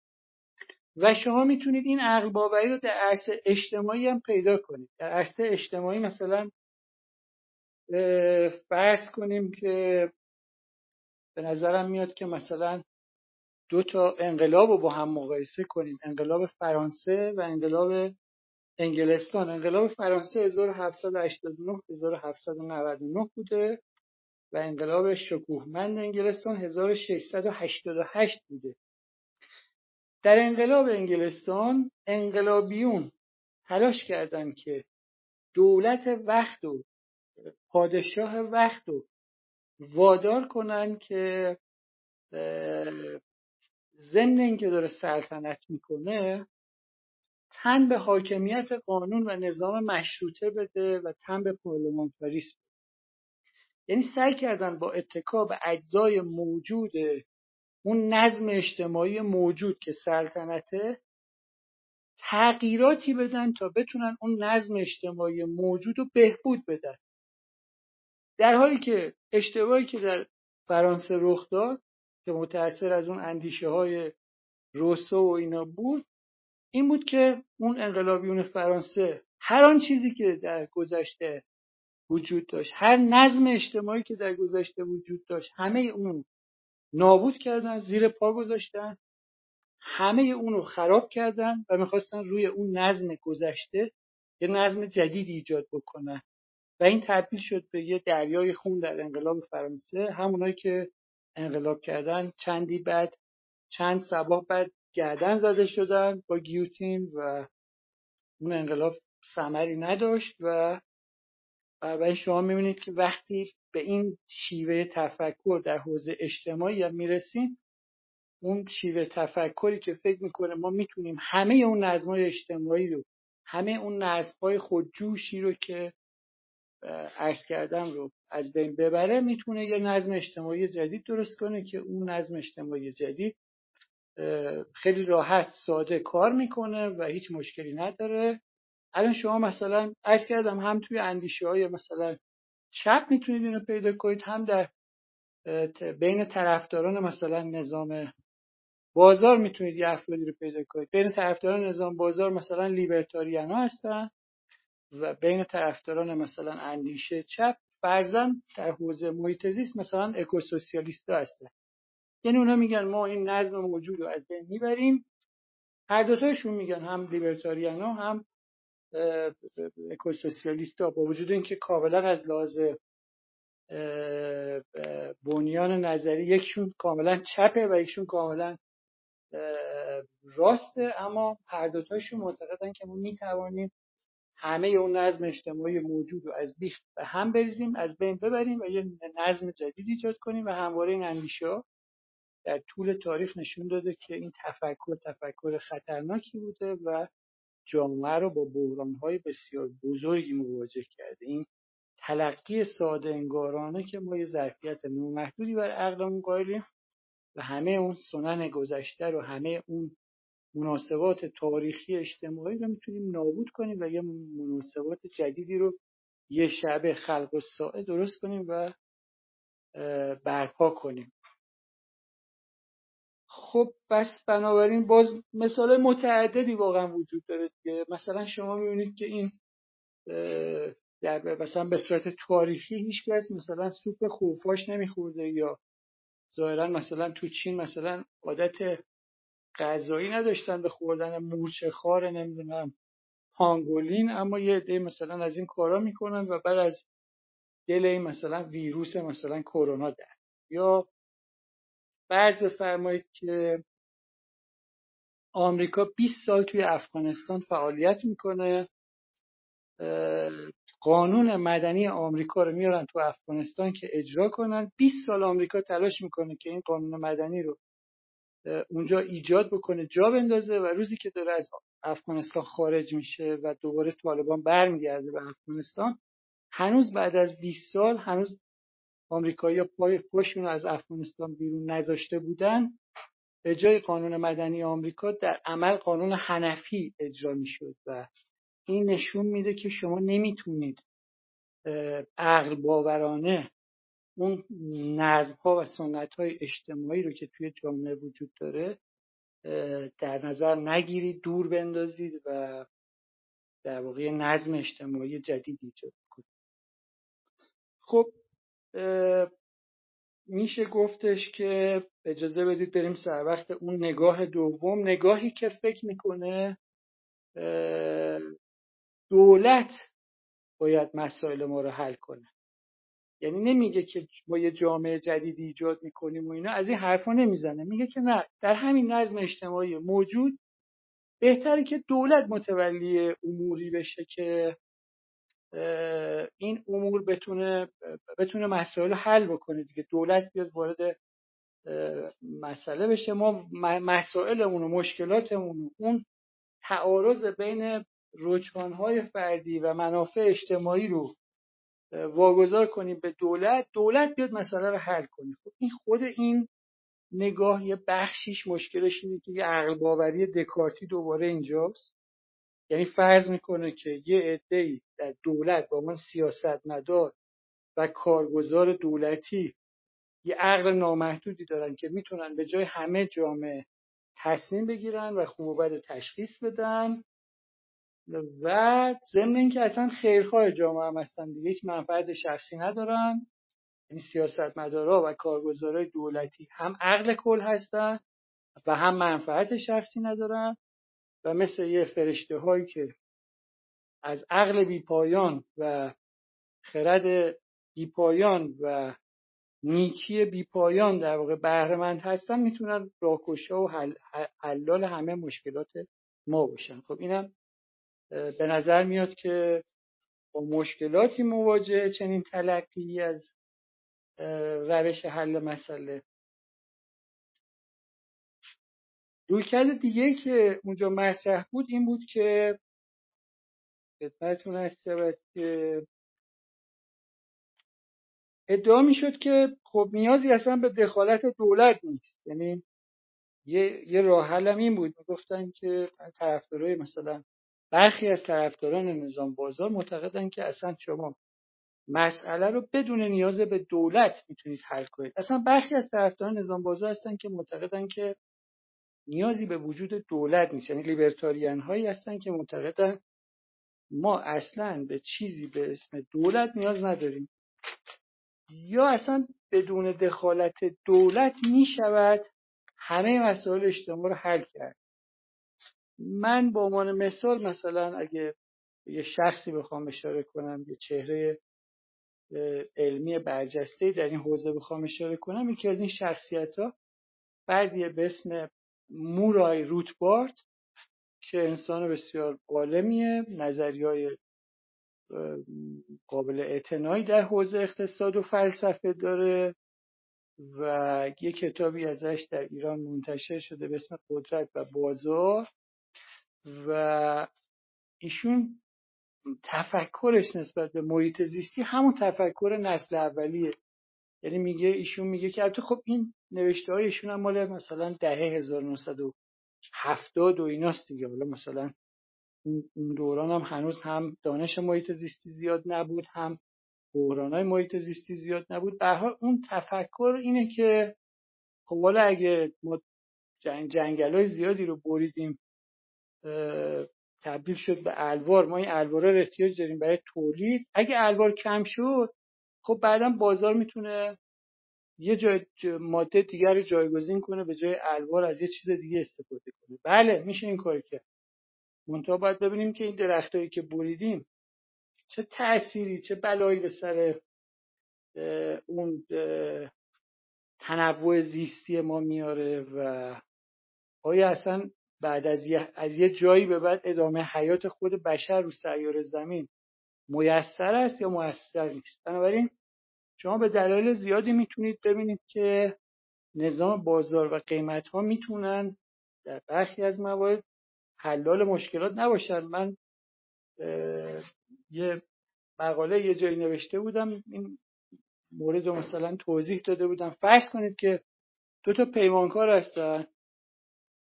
و شما می‌تونید این عقل باوری رو در عرصه اجتماعی هم پیدا کنید. در عرصه اجتماعی مثلا فرض کنیم که به نظرم میاد که مثلا دو تا انقلاب رو با هم مقایسه کنید انقلاب فرانسه و انقلاب انگلستان. انقلاب فرانسه 1789 1799 بوده و انقلاب شکوهمند انگلستان 1688 بوده. در انقلاب انگلستان انقلابیون تلاش کردند که دولت وقت و پادشاه وقت و وادار کنن که ضمن اینکه داره سلطنت می‌کنه تن به حاکمیت قانون و نظام مشروطه بده و تن به پارلمانتاریسم یعنی سعی کردن با اتکا به اجزای موجود اون نظم اجتماعی موجود که سلطنته تغییراتی بدن تا بتونن اون نظم اجتماعی موجود رو بهبود بدن. در حالی که اشتباهی که در فرانسه رخ داد که متأثر از اون اندیشه های روسو و اینا بود این بود که اون انقلابیون فرانسه هر آن چیزی که در گذشته وجود داشت هر نظم اجتماعی که در گذشته وجود داشت همه اون نابود کردن زیر پا گذاشتن همه اون رو خراب کردن و می‌خواستن روی اون نظم گذشته یه نظم جدید ایجاد بکنن. و این تبدیل شد به یه دریای خون در انقلاب فرانسه همونایی که انقلاب کردن چندی بعد چند سباه بعد گردن زده شدن با گیوتین و اون انقلاب ثمری نداشت و و شما می‌بینید که وقتی به این شیوه تفکر در حوزه اجتماعی می‌رسیم اون شیوه تفکری که فکر می‌کنه ما می‌تونیم همه اون نظمای اجتماعی رو همه اون نظم های خودجوشی رو که عرض کردم رو از بین ببره می‌تونه یه نظم اجتماعی جدید درست کنه که اون نظم اجتماعی جدید خیلی راحت ساده کار می‌کنه و هیچ مشکلی نداره. الان شما مثلا عرض کردم هم توی اندیشه های مثلا چپ می‌تونید اینو پیدا کنید هم در بین طرفداران مثلا نظام بازار می‌تونید یه افرادی رو پیدا کنید. بین طرفداران نظام بازار مثلا لیبرتاریان ها هستن و بین طرفداران مثلا اندیشه چپ فرزن در حوزه محیط زیست مثلا اکوسوسیالیست هستن. یعنی اونا میگن ما این نظم موجود رو از بین می‌بریم. هر دوتاشون میگن هم لیبرتاریان ها هم اکوسوسیالیست ها با وجود اینکه کاملا از لحاظ بنیان نظری یکشون کاملا چپه و یکشون کاملا راسته اما هر دوتاشون معتقدن که ما می‌توانیم همه اون نظم اجتماعی موجود رو از بیخ به هم بریزیم از بین ببریم و یه نظم جدید ایجاد کنیم و همواره این اندیشه در طول تاریخ نشون داده که این تفکر تفکر خطرناکی بوده و جامعه رو با بحرانهای بسیار بزرگی مواجه کرده. این تلقی ساده انگارانه که ما یه ظرفیت نامحدودی بر عقلمون قائلیم و همه اون سنن گذشته رو همه اون مناسبات تاریخی اجتماعی رو می‌تونیم نابود کنیم و یه مناسبات جدیدی رو یه شبه خلق و ساعه درست کنیم و برپا کنیم. خب بس بنابراین باز مثال متعددی واقعا وجود داره که مثلا شما می‌بینید که این در مثلا به صورت تاریخی هیچ کس مثلا سوپ خوفاش نمیخورده یا ظاهرا مثلا تو چین مثلا عادت غذایی نداشتن به خوردن مورچه خار نمی‌دونم پانگولین اما یه عده مثلا از این کارا می‌کنن و بعد از دل این مثلا ویروس مثلا کرونا در یا فرض بفرمایید که آمریکا 20 سال توی افغانستان فعالیت می‌کنه. قانون مدنی آمریکا رو میارن تو افغانستان که اجرا کنن. 20 سال آمریکا تلاش می‌کنه که این قانون مدنی رو اونجا ایجاد بکنه جا بندازه و روزی که داره از افغانستان خارج میشه و دوباره طالبان برمیگرده به افغانستان هنوز بعد از 20 سال هنوز آمریکایی پای پشون از افغانستان بیرون نذاشته بودن به جای قانون مدنی آمریکا در عمل قانون حنفی اجرا می‌شد و این نشون میده که شما نمی‌تونید عقل باورانه اون نظم و سنت های اجتماعی رو که توی جامعه وجود داره در نظر نگیرید دور بندازید و در واقع نظم اجتماعی جدید ایجاد کنید. خب میشه گفتش که اجازه بدید بریم سر وقت اون نگاه دوم. نگاهی که فکر می‌کنه دولت باید مسائل ما رو حل کنه. یعنی نمیگه که با یه جامعه جدیدی ایجاد می‌کنیم و اینا از این حرفا نمی‌زنه. میگه که نه در همین نظم اجتماعی موجود بهتره که دولت متولی اموری بشه که این امور بتونه بتونه مسائل رو حل بکنه دیگه. دولت بیاد وارد مسئله بشه. ما مسائلمون و مشکلاتمون اون تعارض بین رجحانهای فردی و منافع اجتماعی رو واگذار کنیم به دولت. دولت بیاد مسئله رو حل کنه. خب این خود این نگاه یه بخشیش مشکلش اینه که عقل باوری دکارتی دوباره اینجاست. یعنی فرض می‌کنه که یه عده در دولت با من سیاست مدار و کارگزار دولتی یه عقل نامحدودی دارن که می‌تونن به جای همه جامعه تصمیم بگیرن و خوب و بد تشخیص بدن و ضمن اینکه اصلا خیرخواه جامعه هم هستن دیگه یک منفعت شخصی ندارن. یعنی سیاستمدارا و کارگزارای دولتی هم عقل کل هستن و هم منفعت شخصی ندارن. و مثل یه فرشته هایی که از عقل بیپایان و خرد بیپایان و نیکی بیپایان در واقع بهرهمند هستن می‌تونن راکشا و حلال همه مشکلات ما باشن. خب اینم به نظر میاد که با مشکلاتی مواجه چنین تلقی از روش حل مسئله. رویکرد دیگه که اونجا مطرح بود این بود که خدمتتون هست شود که ادعا می‌شد که خب نیازی اصلا به دخالت دولت نیست. یعنی یه, یه راه حلم این بود. می‌گفتن که طرفدارای مثلا برخی از طرفداران نظام بازار معتقدن که اصلا شما مسئله رو بدون نیاز به دولت می‌تونید حل کنید. اصلا برخی از طرفداران نظام بازار هستن که معتقدن که نیازی به وجود دولت نیست. یعنی لیبرتاریان هایی هستن که معتقدن ما اصلا به چیزی به اسم دولت نیاز نداریم. یا اصلا بدون دخالت دولت می شود همه مسائل اجتماع رو حل کرد. من به عنوان مثال مثلا اگه یه شخصی بخوام اشاره کنم یه چهره علمی برجسته در این حوزه بخوام اشاره کنم یکی از این شخصیت ها بعدیه به اسم مورای روتبارت که انسان بسیار عالمیه نظری های قابل اعتنایی در حوزه اقتصاد و فلسفه داره و یه کتابی ازش در ایران منتشر شده به اسم قدرت و بازار و ایشون تفکرش نسبت به محیط زیستی همون تفکر نسل اولیه. یعنی میگه ایشون میگه که البته خب این نوشته های ایشون هم مال مثلا دهه 1970 و ایناست دیگه. حالا مثلا اون دوران هم هنوز هم دانش محیط زیستی زیاد نبود هم بحران های محیط زیستی زیاد نبود. به حال اون تفکر اینه که خب حالا اگه ما جنگ جنگل های زیادی رو بریدیم تبدیل شد به الوار. ما این الوار رو احتیاج داریم برای تولید. اگه الوار کم شد خب بعدا بازار می‌تونه یه جای ماده دیگر رو جایگزین کنه به جای الوار از یه چیز دیگه استفاده کنه. بله میشه این کار کرد. منتها باید ببینیم که این درختایی که بریدیم چه تأثیری چه بلایی به سر اون تنوع زیستی ما میاره و آیا اصلا بعد از یه, از یه جایی به بعد ادامه حیات خود بشر رو سیار زمین میسر است یا موثر نیست؟ بنابراین شما به دلایل زیادی می‌تونید ببینید که نظام بازار و قیمت ها می‌تونن در برخی از موارد حلال مشکلات نباشن من یه مقاله یه جایی نوشته بودم این مورد رو مثلا توضیح داده بودم. فرض کنید که دو تا پیمانکار هستن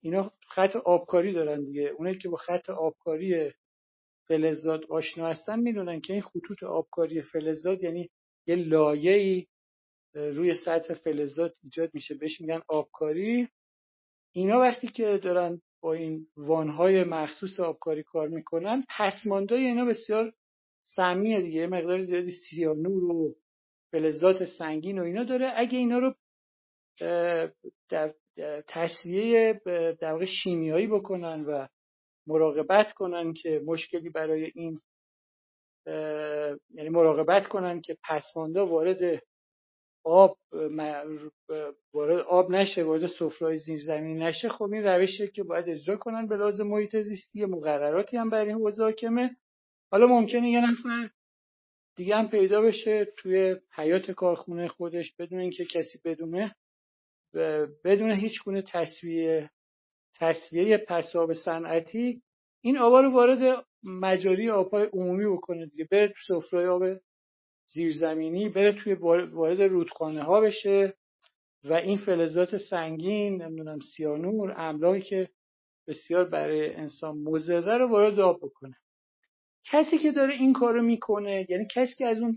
اینا خط آبکاری دارن دیگه. اونایی که با خط آبکاری فلزات آشنا هستن می‌دونن که این خطوط آبکاری فلزات یعنی یه لایه‌ای روی سطح فلزات ایجاد میشه. بهش میگن آبکاری. اینا وقتی که دارن با این وانهای مخصوص آبکاری کار می‌کنن پسماندای اینا بسیار سمیه دیگه. مقدار زیادی سیانور و فلزات سنگین و اینا داره. اگه اینا رو در تصویه در واقع شیمیایی بکنن و مراقبت کنن که مشکلی برای این یعنی مراقبت کنن که پسماندا وارد آب وارد آب نشه وارد سفرهای زیرزمینی نشه. خب این روشه که باید اجرا کنن به لازم محیط زیستی مقرراتی هم برای این حوزه حاکمه. حالا ممکنه یه نفر دیگه هم پیدا بشه توی حیات کارخونه خودش بدون اینکه کسی بدونه بدون هیچ گونه تصویه تصویه پساب صنعتی این آبا رو وارد مجاری آبهای عمومی بکنه دیگه. بره تو سفره آب زیرزمینی بره توی وارد رودخانه ها بشه و این فلزات سنگین نمی‌دونم سیانور املاکی که بسیار برای انسان مضره رو وارد آب بکنه. کسی که داره این کارو می‌کنه یعنی کسی که از اون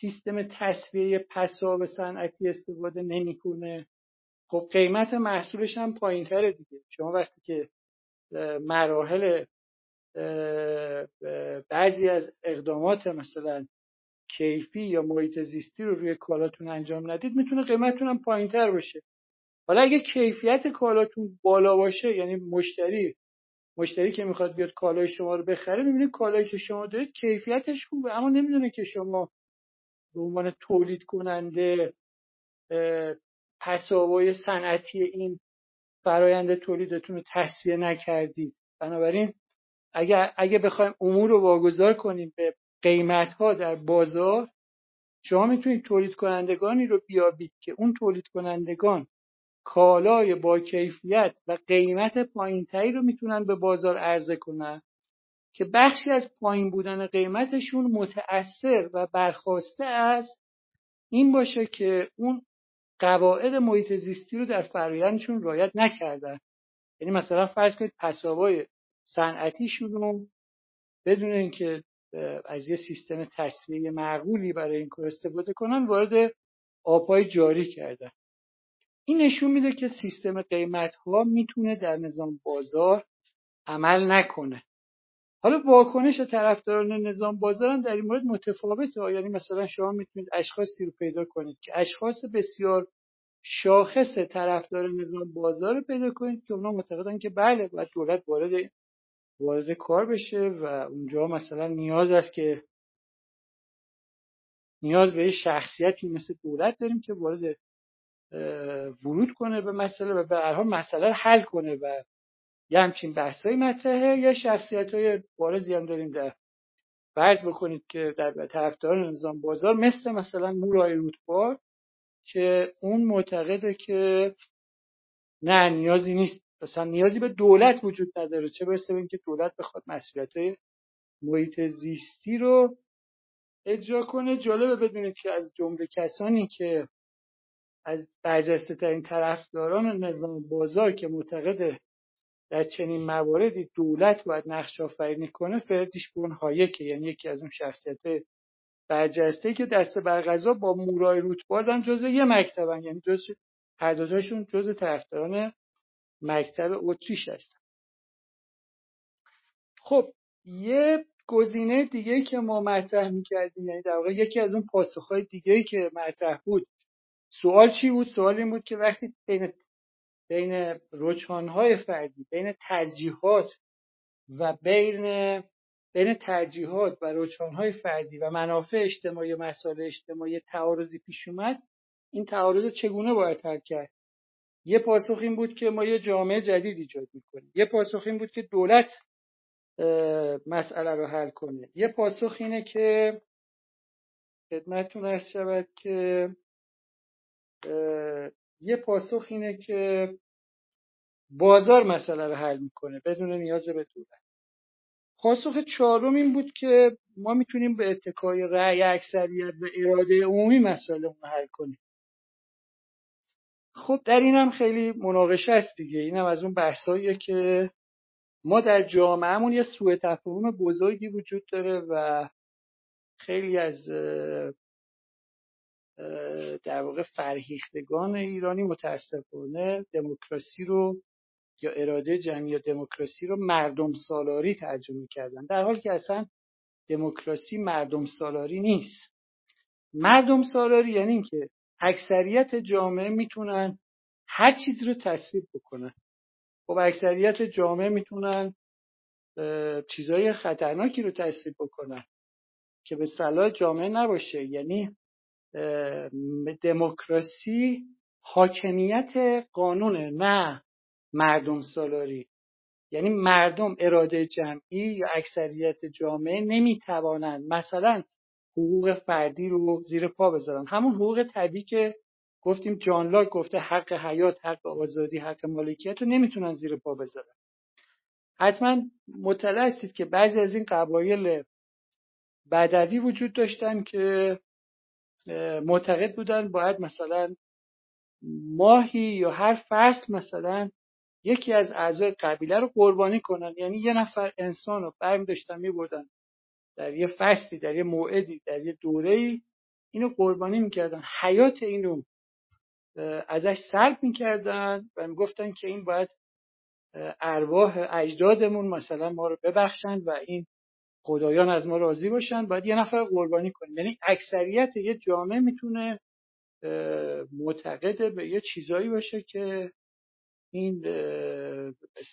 سیستم تصویه پساب صنعتی استفاده نمی‌کنه خب قیمت محصولش هم پایین تره دیگه. شما وقتی که مراحل بعضی از اقدامات مثلا کیفی یا محیط زیستی رو روی کالاتون انجام ندید می‌تونه قیمتتون هم پایین تر باشه. حالا اگه کیفیت کالاتون بالا باشه یعنی مشتری مشتری که می‌خواد بیاد کالای شما رو بخره می‌بینه کالایی که شما دارید کیفیتش خوبه اما نمی‌دونه که شما به عنوان تولید کننده پسابای صنعتی این فرایند تولیدتون رو تصویه نکردید. بنابراین اگه اگه بخوایم امور رو واگذار کنیم به قیمت ها در بازار شما می‌تونید تولید کنندگانی رو بیابید که اون تولید کنندگان کالای با کیفیت و قیمت پایینتری رو می‌تونن به بازار عرضه کنن که بخشی از پایین بودن قیمتشون متأثر و برخواسته از این باشه که اون قواعد محیط زیستی رو در فرایندشون رعایت نکردن. یعنی مثلا فرض کنید پسابای صنعتیشون رو بدون اینکه از یه سیستم تصویه معقولی برای این کار استفاده کنن وارد آبهای جاری کردن. این نشون میده که سیستم قیمت ها می‌تونه در نظام بازار عمل نکنه. حالا واکنش طرفداران نظام بازار هم در این مورد متفاوته. یعنی مثلا شما می‌تونید اشخاصی رو پیدا کنید که اشخاص بسیار شاخص طرفدار نظام بازار رو پیدا کنید که اونا معتقدن که بله باید دولت وارد وارد کار بشه و اونجا مثلا نیاز است که نیاز به شخصیتی مثل دولت داریم که وارد ورود کنه به مسئله و به هر مسئله رو حل کنه و یه همچین بحث های مطرحه. یا شخصیت های بارزی هم داریم در فرض بکنید که در طرفداران نظام بازار مثل مثلا مورای رودبار که اون معتقده که نه نیازی نیست. مثلا نیازی به دولت وجود نداره. چه برسه به اینکه دولت بخواد مسئولیت های محیط زیستی رو اجرا کنه. جالبه بدونید که از جمله کسانی که از برجسته ترین طرفداران نظام بازار که معتقده در چنین مواردی دولت باید نقش آفرینی کنه فردیش بون هایکه یعنی یکی از اون شخصیت برجسته که دست برغذا با مورای روتباردن جز یه مکتبن. یعنی جز هر جز طرفداران مکتب اتریش هستن. خب یه گزینه دیگه که ما مطرح می‌کردیم یعنی در واقع یکی از اون پاسخهای دیگه که مطرح بود سوال چی بود؟ سوال این بود که وقتی بین بین رجحانهای فردی بین ترجیحات و بین بین ترجیحات و رجحانهای فردی و منافع اجتماعی و مسائل اجتماعی تعارضی پیش اومد این تعارض چگونه باید حل کرد؟ یه پاسخ این بود که ما یه جامعه جدید ایجاد می‌کنیم. یه پاسخ این بود که دولت مسئله رو حل کنه. یه پاسخ اینه که خدمتتون ارز شود که یه پاسخ اینه که بازار مسئله رو حل می‌کنه بدون نیاز به دولت. پاسخ چهارم این بود که ما می‌تونیم به اتکای رأی اکثریت و اراده عمومی مسائل رو حل کنیم. خب در این هم خیلی مناقشه است دیگه. این هم از اون بحثاییه که ما در جامعهمون یه سوء تفاهم بزرگی وجود داره و خیلی از در واقع فرهیختگان ایرانی متاسفانه دموکراسی رو یا اراده جمعی یا دموکراسی رو مردم سالاری ترجمه کردن. در حالی که اصلا دموکراسی مردم سالاری نیست. مردم سالاری یعنی اینکه اکثریت جامعه می‌تونن هر چیزی رو تصویب بکنن. خب اکثریت جامعه می‌تونن چیزهای خطرناکی رو تصویب بکنن که به صلاح جامعه نباشه. یعنی دموکراسی حاکمیت قانونه نه مردم سالاری. یعنی مردم اراده جمعی یا اکثریت جامعه نمی‌توانند مثلا حقوق فردی رو زیر پا بذارن. همون حقوق طبیعی که گفتیم جان لاک گفته حق حیات حق آزادی حق مالکیت رو نمی‌تونن زیر پا بذارن. حتما مطلع هستید که بعضی از این قبایل بدوی وجود داشتن که معتقد بودن باید مثلا ماهی یا هر فصل مثلا یکی از اعضای قبیله رو قربانی کنن. یعنی یه نفر انسان رو برمی داشتن میبردن در یه فصلی در یه موعدی در یه دوره ای اینو قربانی می‌کردن. حیات اینو ازش سلب می‌کردن و می‌گفتن که این باید ارواح اجدادمون مثلا ما رو ببخشن و این خدایان از ما راضی باشن باید یه نفر قربانی کنیم. یعنی اکثریت یه جامعه می‌تونه معتقد به یه چیزایی باشه که این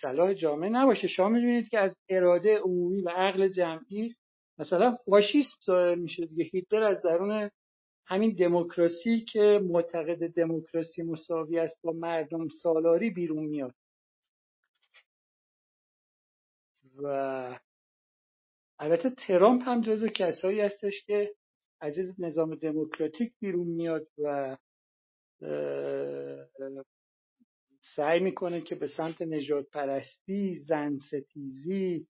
صلاح جامعه نباشه. شما می‌دونید که از اراده عمومی و عقل جمعی مثلا فاشیسم ظاهر میشه دیگه. هیتلر از درون همین دموکراسی که معتقد دموکراسی مساوی است با مردم سالاری بیرون میاد. و البته ترامپ هم جزو کسایی هستش که از نظام دموکراتیک بیرون میاد و سعی می‌کنه که به سمت نجات پرستی زن ستیزی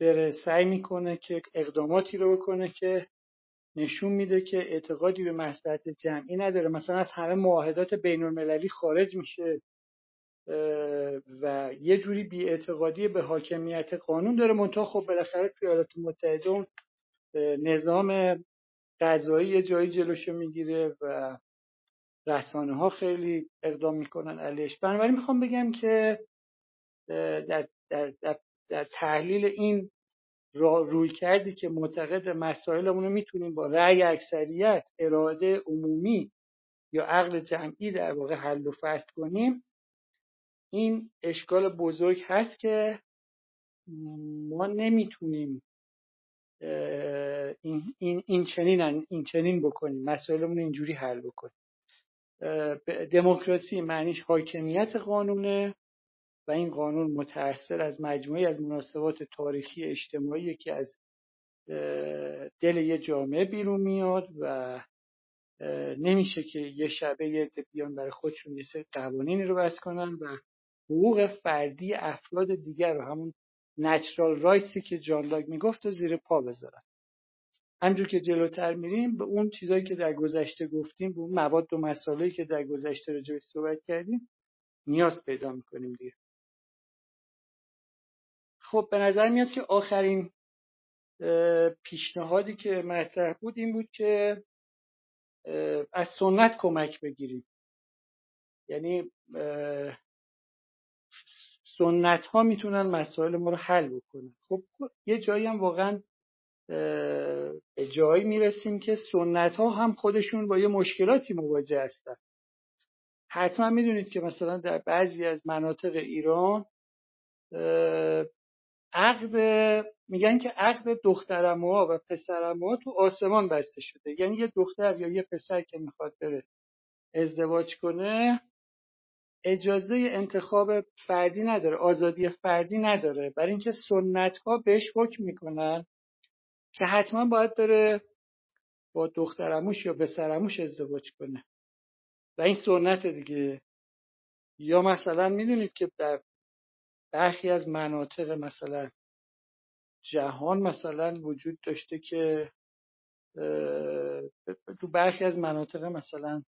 بره. سعی می‌کنه که اقداماتی رو بکنه که نشون میده که اعتقادی به مصلحت جمعی نداره. مثلا از همه معاهدات بین المللی خارج میشه. و یه جوری بیاعتقادی به حاکمیت قانون داره. منتها خب بالاخره توی ایالات متحده اون نظام قضایی یه جایی جلوشو می‌گیره و رسانه ها خیلی اقدام می‌کنن علیش. بنابراین می‌خوام بگم که در, در, در, در تحلیل این روی کردی که معتقد مسائلمون رو می‌تونیم با رأی اکثریت اراده عمومی یا عقل جمعی در واقع حل و فصل کنیم این اشکال بزرگ هست که ما نمی‌تونیم این, این, این چنین این چنین بکنیم مسائلمون اینجوری حل بکنیم. دموکراسی معنیش حاکمیت قانونه و این قانون متأثر از مجموعی از مناسبات تاریخی اجتماعی که از دل یه جامعه بیرون میاد و نمیشه که یه شبه یه بیان برای خودشون یه سری قوانینی رو بس کنن و حقوق فردی افراد دیگر رو همون نچرال رایتسی که جان لاک می‌گفت و زیر پا بذارن. همجور که جلوتر میریم به اون چیزایی که در گذشته گفتیم به اون مواد و مسائلی که در گذشته راجعش صحبت کردیم نیاز پیدا می‌کنیم دیگه. خب به نظر میاد که آخرین پیشنهادی که مطرح بود این بود که از سنت کمک بگیریم. یعنی سنت ها می‌تونن مسائل ما رو حل بکنن. خب یه جایی هم واقعا به جایی می‌رسیم که سنت ها هم خودشون با یه مشکلاتی مواجه هستن. حتما می‌دونید که مثلا در بعضی از مناطق ایران عقد میگن که عقد دخترموها و پسرموها تو آسمان بسته شده. یعنی یه دختر یا یه پسر که می‌خواد بره ازدواج کنه اجازه انتخاب فردی نداره آزادی فردی نداره. برای اینکه سنت ها بهش حکم می‌کنن که حتما باید بره با دخترموش یا پسرموش ازدواج کنه. و این سنت دیگه. یا مثلا می‌دونید که در برخی از مناطق مثلا جهان مثلا وجود داشته که تو برخی از مناطق مثلا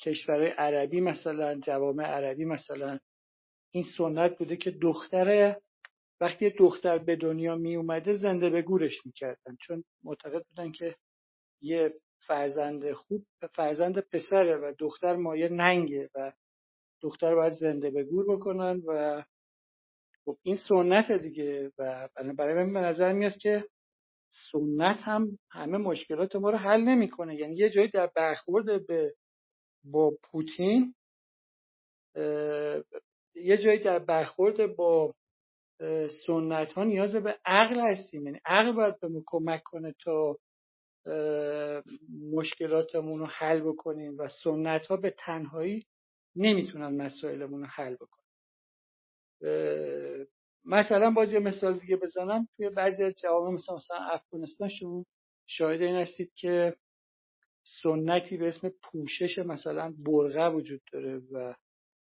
کشورهای عربی مثلا جوامع عربی مثلا. این سنت بوده که دختر وقتی دختر به دنیا می اومده زنده به گورش می‌کردن چون معتقد بودن که یه فرزند خوب فرزند پسره و دختر مایه ننگه و دختر باید زنده به گور بکنن و خب این سنت دیگه و برای من به نظر میاد که سنت هم همه مشکلات ما رو حل نمی‌کنه. یعنی یه جایی در برخورد به با پوتین یه جایی در برخورد با سنت ها نیاز به عقل هستیم. یعنی عقل باید به کمک کنه تا مشکلاتمون رو حل بکنیم و سنت ها به تنهایی نمی‌تونن مسائلمون رو حل بکنن. مثلا باز یه مثال دیگه بزنم. توی بعضی از جوامع مثلا مثلا افغانستان شما شاهد این هستید که سنتی به اسم پوشش مثلا برغه وجود داره و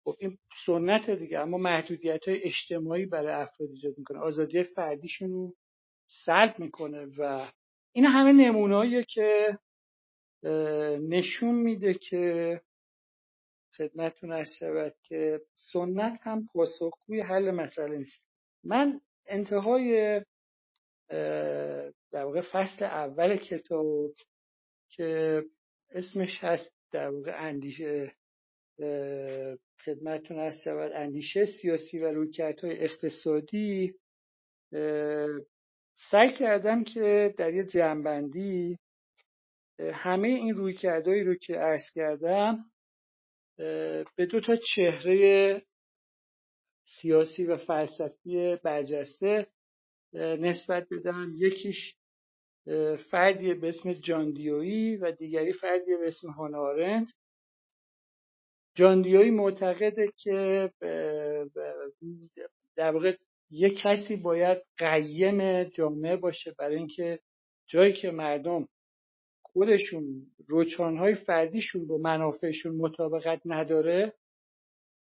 خب این سنت دیگه اما محدودیت های اجتماعی برای افراد ایجاد می‌کنه. آزادی فردیشون رو سلب می‌کنه و این همه نمونهاییه که نشون میده که خدمتتون از شود که سنت هم پاسخگوی حل مسئله نیست. من انتهای در واقع فصل اول کتاب که اسمش هست در واقع اندیشه خدمتتون از شود اندیشه سیاسی و رویکردهای اقتصادی سعی کردم که در یه جنبندی همه این رویکردهایی رو که عرض کردم به دو تا چهره سیاسی و فلسفی برجسته نسبت بدم یکیش فردی به اسم جان دیویی و دیگری فردی به اسم هانا آرند جان دیویی معتقده که در واقع یک کسی باید قیم جامعه باشه برای اینکه جایی که مردم خودشون روچانهای فردیشون با منافعشون مطابقت نداره.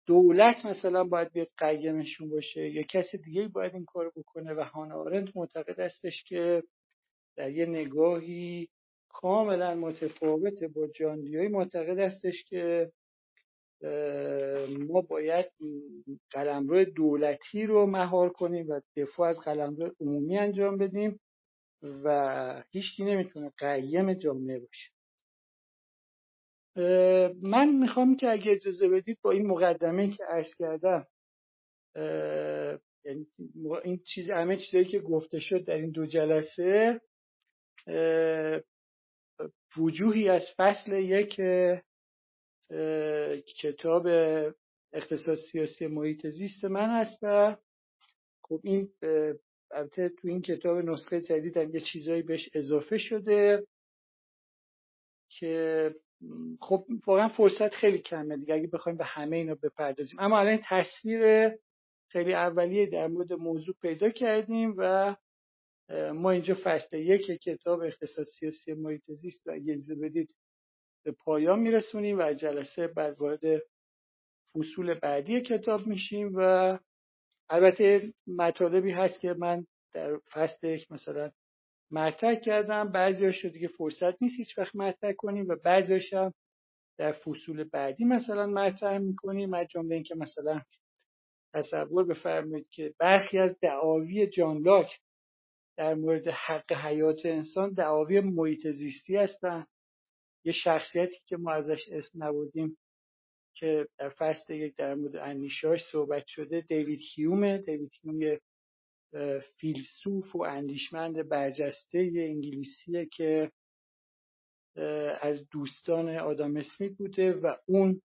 دولت مثلا باید بیاد قیمشون باشه یا کسی دیگه باید این کار بکنه و هانا آرنت معتقد استش که در یه نگاهی کاملا متفاوت با جان دیوی معتقد استش که ما باید قلمرو دولتی رو مهار کنیم و دفاع از قلمرو عمومی انجام بدیم و هیچکی نمی‌تونه قیم جامعه باشه. من می‌خوام که اگه اجازه بدید با این مقدمه که عرض کردم یعنی این چیز همه چیزایی که گفته شد در این دو جلسه وجوهی از فصل یک کتاب اقتصاد سیاسی محیط زیست من هست و خب این البته تو این کتاب نسخه جدید هم یه چیزایی بهش اضافه شده که خب واقعا فرصت خیلی کمه دیگه اگه بخوایم به همه اینا بپردازیم. اما الان تصویر خیلی اولیه در مورد موضوع پیدا کردیم و ما اینجا فصل یک کتاب اقتصاد سیاسی محیط زیست و اگه بدید به پایان میرسونیم و جلسه بعد وارد فصول بعدی کتاب میشیم و البته مطالبی هست که من در فصل یک مثلا مطرح کردم. بعضیاش دیگه فرصت نیست هیچ وقت مطرح کنیم و بعضیاش هم در فصول بعدی مثلا مطرح می‌کنیم. از جمله اینکه مثلا تصور بفرمایید که برخی از دعاوی جان لاک در مورد حق حیات انسان دعاوی محیط زیستی هستند یه شخصیتی که ما ازش اسم نبودیم که در فصل یک در مورد اندیشاش صحبت شده دیوید هیومه. دیوید هیوم یه فیلسوف و اندیشمند برجسته انگلیسیه که از دوستان آدم اسمیت بوده و اون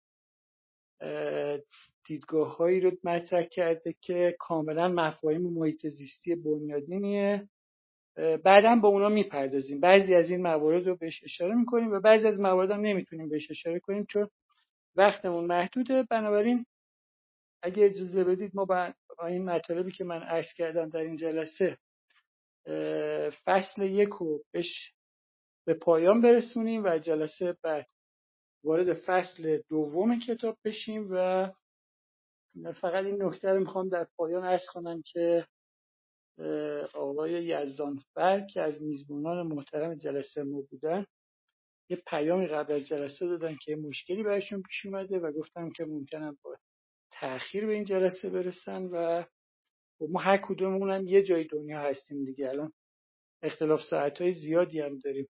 دیدگاه هایی رو مطرح کرده که کاملا مفاهیم محیط زیستی بنیادینیه. بعدا با اونا می‌پردازیم. بعضی از این موارد رو بهش اشاره می‌کنیم و بعضی از موارد هم نمی‌تونیم بهش اشاره کنیم چون وقتمون محدوده. بنابراین اگه اجازه بدید ما این مطالبی که من عرض کردم در این جلسه فصل یک رو بهش به پایان برسونیم و جلسه بعد وارد فصل دوم کتاب بشیم و فقط این نکته رو می‌خوام در پایان عرض کنم که آقای یزدانفر که از میزبانان محترم جلسه ما بودن یه پیامی قبل از جلسه دادن که مشکلی برشون پیش اومده و گفتم که ممکنم با تاخیر به این جلسه برسن و خب ما هر کدوممون هم یه جای دنیا هستیم دیگه. الان اختلاف ساعت های زیادی هم داریم.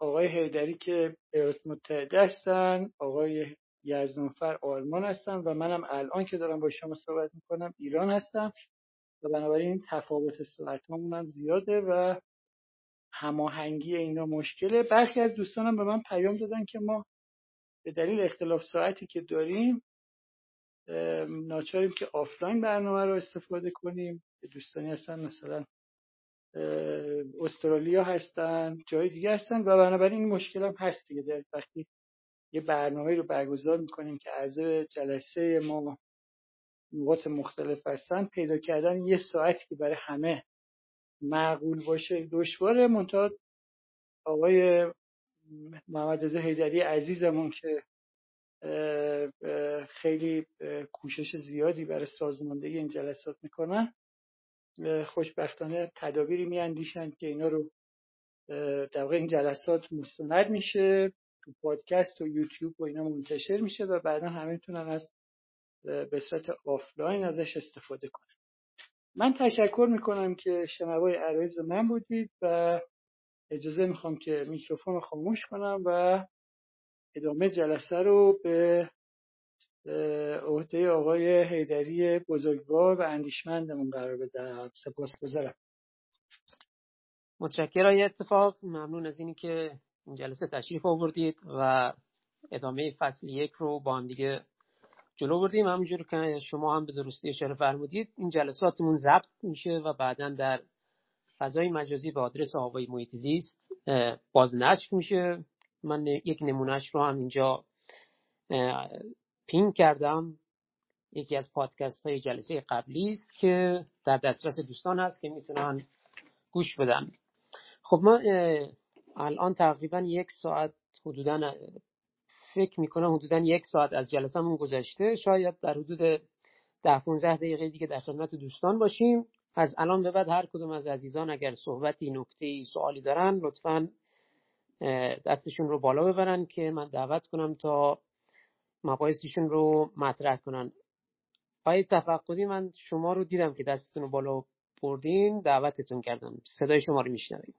آقای هیدری که ایالات متحده هستن آقای یزدانفر آلمان هستن و منم الان که دارم با شما صحبت می‌کنم ایران هستم و بنابراین تفاوت ساعت هم زیاده و هماهنگی اینا مشکله. برخی از دوستانم به من پیام دادن که ما به دلیل اختلاف ساعتی که داریم ناچاریم که آفلاین برنامه رو استفاده کنیم. دوستانی هستن مثلا استرالیا هستن جای دیگه هستن و بنابراین این مشکل هم هست دیگه. در وقتی یه برنامه رو برگزار می‌کنیم که اعضای جلسه ما نقاط مختلف هستن پیدا کردن یه ساعتی که برای همه معقول باشه دشواره. منتها آقای محمد رضا حیدری عزیزمون که خیلی کوشش زیادی برای سازماندهی این جلسات می‌کنن. خوشبختانه تدابیری میاندیشن که اینا رو در واقع این جلسات مستند میشه تو پادکست و یوتیوب و اینا منتشر میشه و بعدا همه می‌تونن از به صورت آفلاین ازش استفاده کنن. من تشکر می‌کنم که شنوای عرایز من بودید و اجازه می‌خوام که میکروفون رو خاموش کنم و ادامه جلسه رو به عهده آقای حیدری بزرگوار و اندیشمندمون قرار بدم. سپاس گذارم متشکرم اتفاق ممنون از اینی که این جلسه تشریف آوردید و ادامه فصل یک رو با هم دیگه جلو بردیم. همونجور که شما هم به درستی اشاره فرمودید این جلساتمون ضبط میشه و بعدا در فضای مجازی به آدرس آقای محیط زیست بازنشر میشه. من یک نمونهش رو هم اینجا پین کردم. یکی از پادکست های جلسه قبلی است که در دسترس دوستان هست که می‌تونن گوش بدن. خب ما الان تقریبا یک ساعت حدودا فکر می‌کنم حدودا یک ساعت از جلسهمون گذشته. شاید در حدود ده 15 دقیقه دیگه در خدمت دوستان باشیم. از الان به بعد هر کدوم از عزیزان اگر صحبتی نکته سوالی دارن لطفا دستشون رو بالا ببرن که من دعوت کنم تا مباحثشون رو مطرح کنن. آقای تفقدی من شما رو دیدم که دستتون رو بالا بردین دعوتتون کردم. صدای شما رو میشنویم.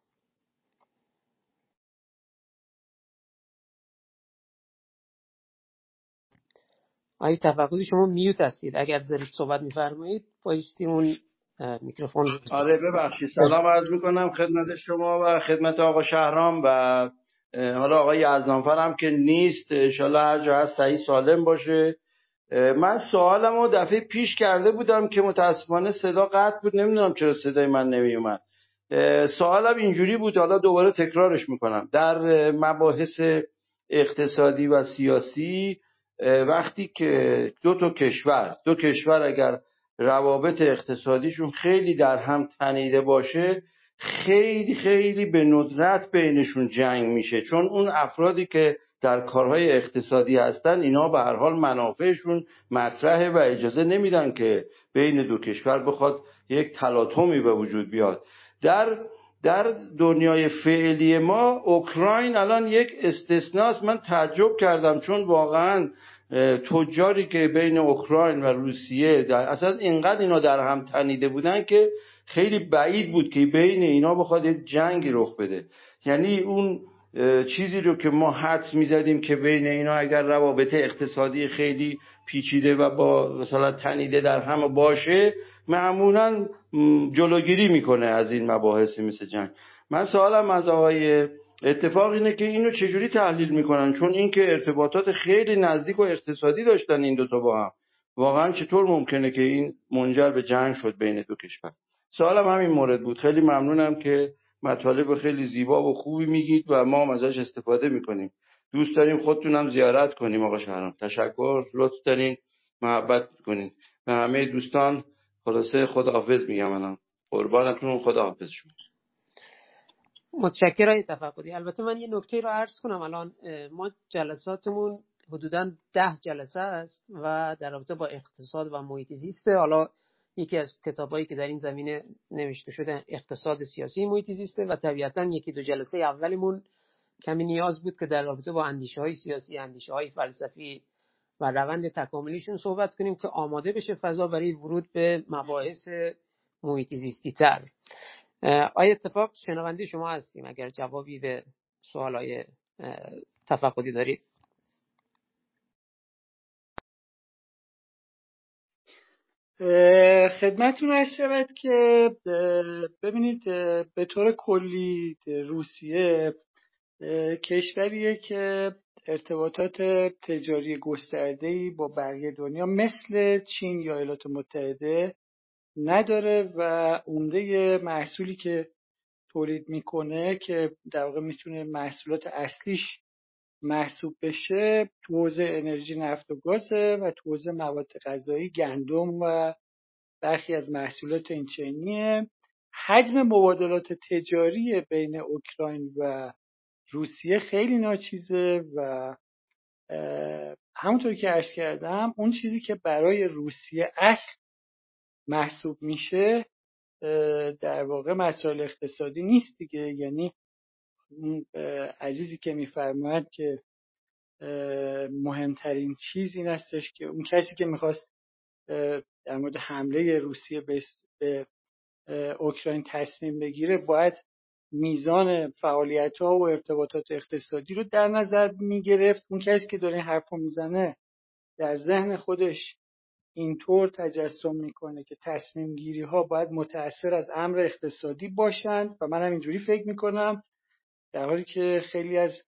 آقای تفقدی شما میوت هستید. اگر دارید صحبت میفرمایید بایستی اون میکروفون آره ببخشید. سلام عرض می‌کنم خدمت شما و خدمت آقا شهرام و حالا آقای یزدانفر هم که نیست. انشالله هر جا هست صحیح سالم باشه. من سوالم رو دفعه پیش کرده بودم که متاسفانه صدا قطع بود. نمی‌دونم چرا صدای من نمیومد سوالم اینجوری بود. حالا دوباره تکرارش می‌کنم. در مباحث اقتصادی و سیاسی وقتی که دو تا کشور دو کشور اگر روابط اقتصادیشون خیلی در هم تنیده باشه خیلی خیلی به ندرت بینشون جنگ میشه. چون اون افرادی که در کارهای اقتصادی هستن اینا به هر حال منافعشون مطرحه و اجازه نمیدن که بین دو کشور بخواد یک تلاطمی به وجود بیاد. در در دنیای فعلی ما اوکراین الان یک استثناست. من تعجب کردم چون واقعا تجاری که بین اوکراین و روسیه در اصلا اینقدر اینا در هم تنیده بودن که خیلی بعید بود که بین اینا بخواد یک جنگی رخ بده. یعنی اون چیزی رو که ما حدس می‌زدیم که بین اینا اگر روابط اقتصادی خیلی پیچیده و با مثلا تنیده در هم باشه معمولا جلوگیری می‌کنه از این مباحثی مثل جنگ. من سوالم از آقای اتفاق اینه که اینو چجوری تحلیل می‌کنن؟ چون اینکه ارتباطات خیلی نزدیک و اقتصادی داشتن این دوتا با هم. واقعا چطور ممکنه که این منجر به جنگ شد بین دو کشور؟ سوالم همین مورد بود. خیلی ممنونم که مطالب خیلی زیبا و خوبی میگید و ما هم ازش استفاده می‌کنیم. دوست داریم خودتونم زیارت کنیم آقا شهرام. تشکر. لطف دارین. محبت کنین. به همه دوستان خلاصه خداحافظ میگم الان. قربانتون. خداحافظ شما. متشکرم تفقدی البته من یه نکته رو عرض کنم. الان ما جلساتمون حدودا ده جلسه است و در رابطه با اقتصاد و محیط زیسته حالا یکی از کتابایی که در این زمینه نوشته شده اقتصاد سیاسی محیط زیسته و طبیعتا یکی دو جلسه اولمون کمی نیاز بود که در رابطه با اندیشه های سیاسی اندیشه های فلسفی و روند تکاملیشون صحبت کنیم که آماده بشه فضا برای ورود به مباحث محیط زیستی تر. آیا اتفاق شنونده شما هستیم؟ اگر جوابی به سوال های تفقدی دارید. خدمتون هست شود که ببینید به طور کلی روسیه کشوریه که ارتباطات تجاری گسترده با بقیه دنیا مثل چین یا ایالات متحده نداره و عمده محصولی که تولید می‌کنه که در واقع می‌تونه محصولات اصلیش محسوب بشه تو حوزه انرژی نفت و گازه و تو حوزه مواد غذایی گندم و برخی از محصولات این حجم مبادلات تجاری بین اوکراین و روسیه خیلی ناچیزه و همونطور که ارز کردم اون چیزی که برای روسیه اصل محسوب میشه در واقع مسائل اقتصادی نیست دیگه. یعنی عزیزی که میفرماید که مهمترین چیز این هستش که اون کسی که می‌خواست در مورد حمله روسیه به اوکراین تصمیم بگیره باید میزان فعالیت ها و ارتباطات اقتصادی رو در نظر می‌گرفت. اون کسی که داره این حرف رو می‌زنه در ذهن خودش اینطور تجسم می‌کنه که تصمیم گیری ها باید متأثر از امر اقتصادی باشند و منم اینجوری فکر می‌کنم در حالی که خیلی از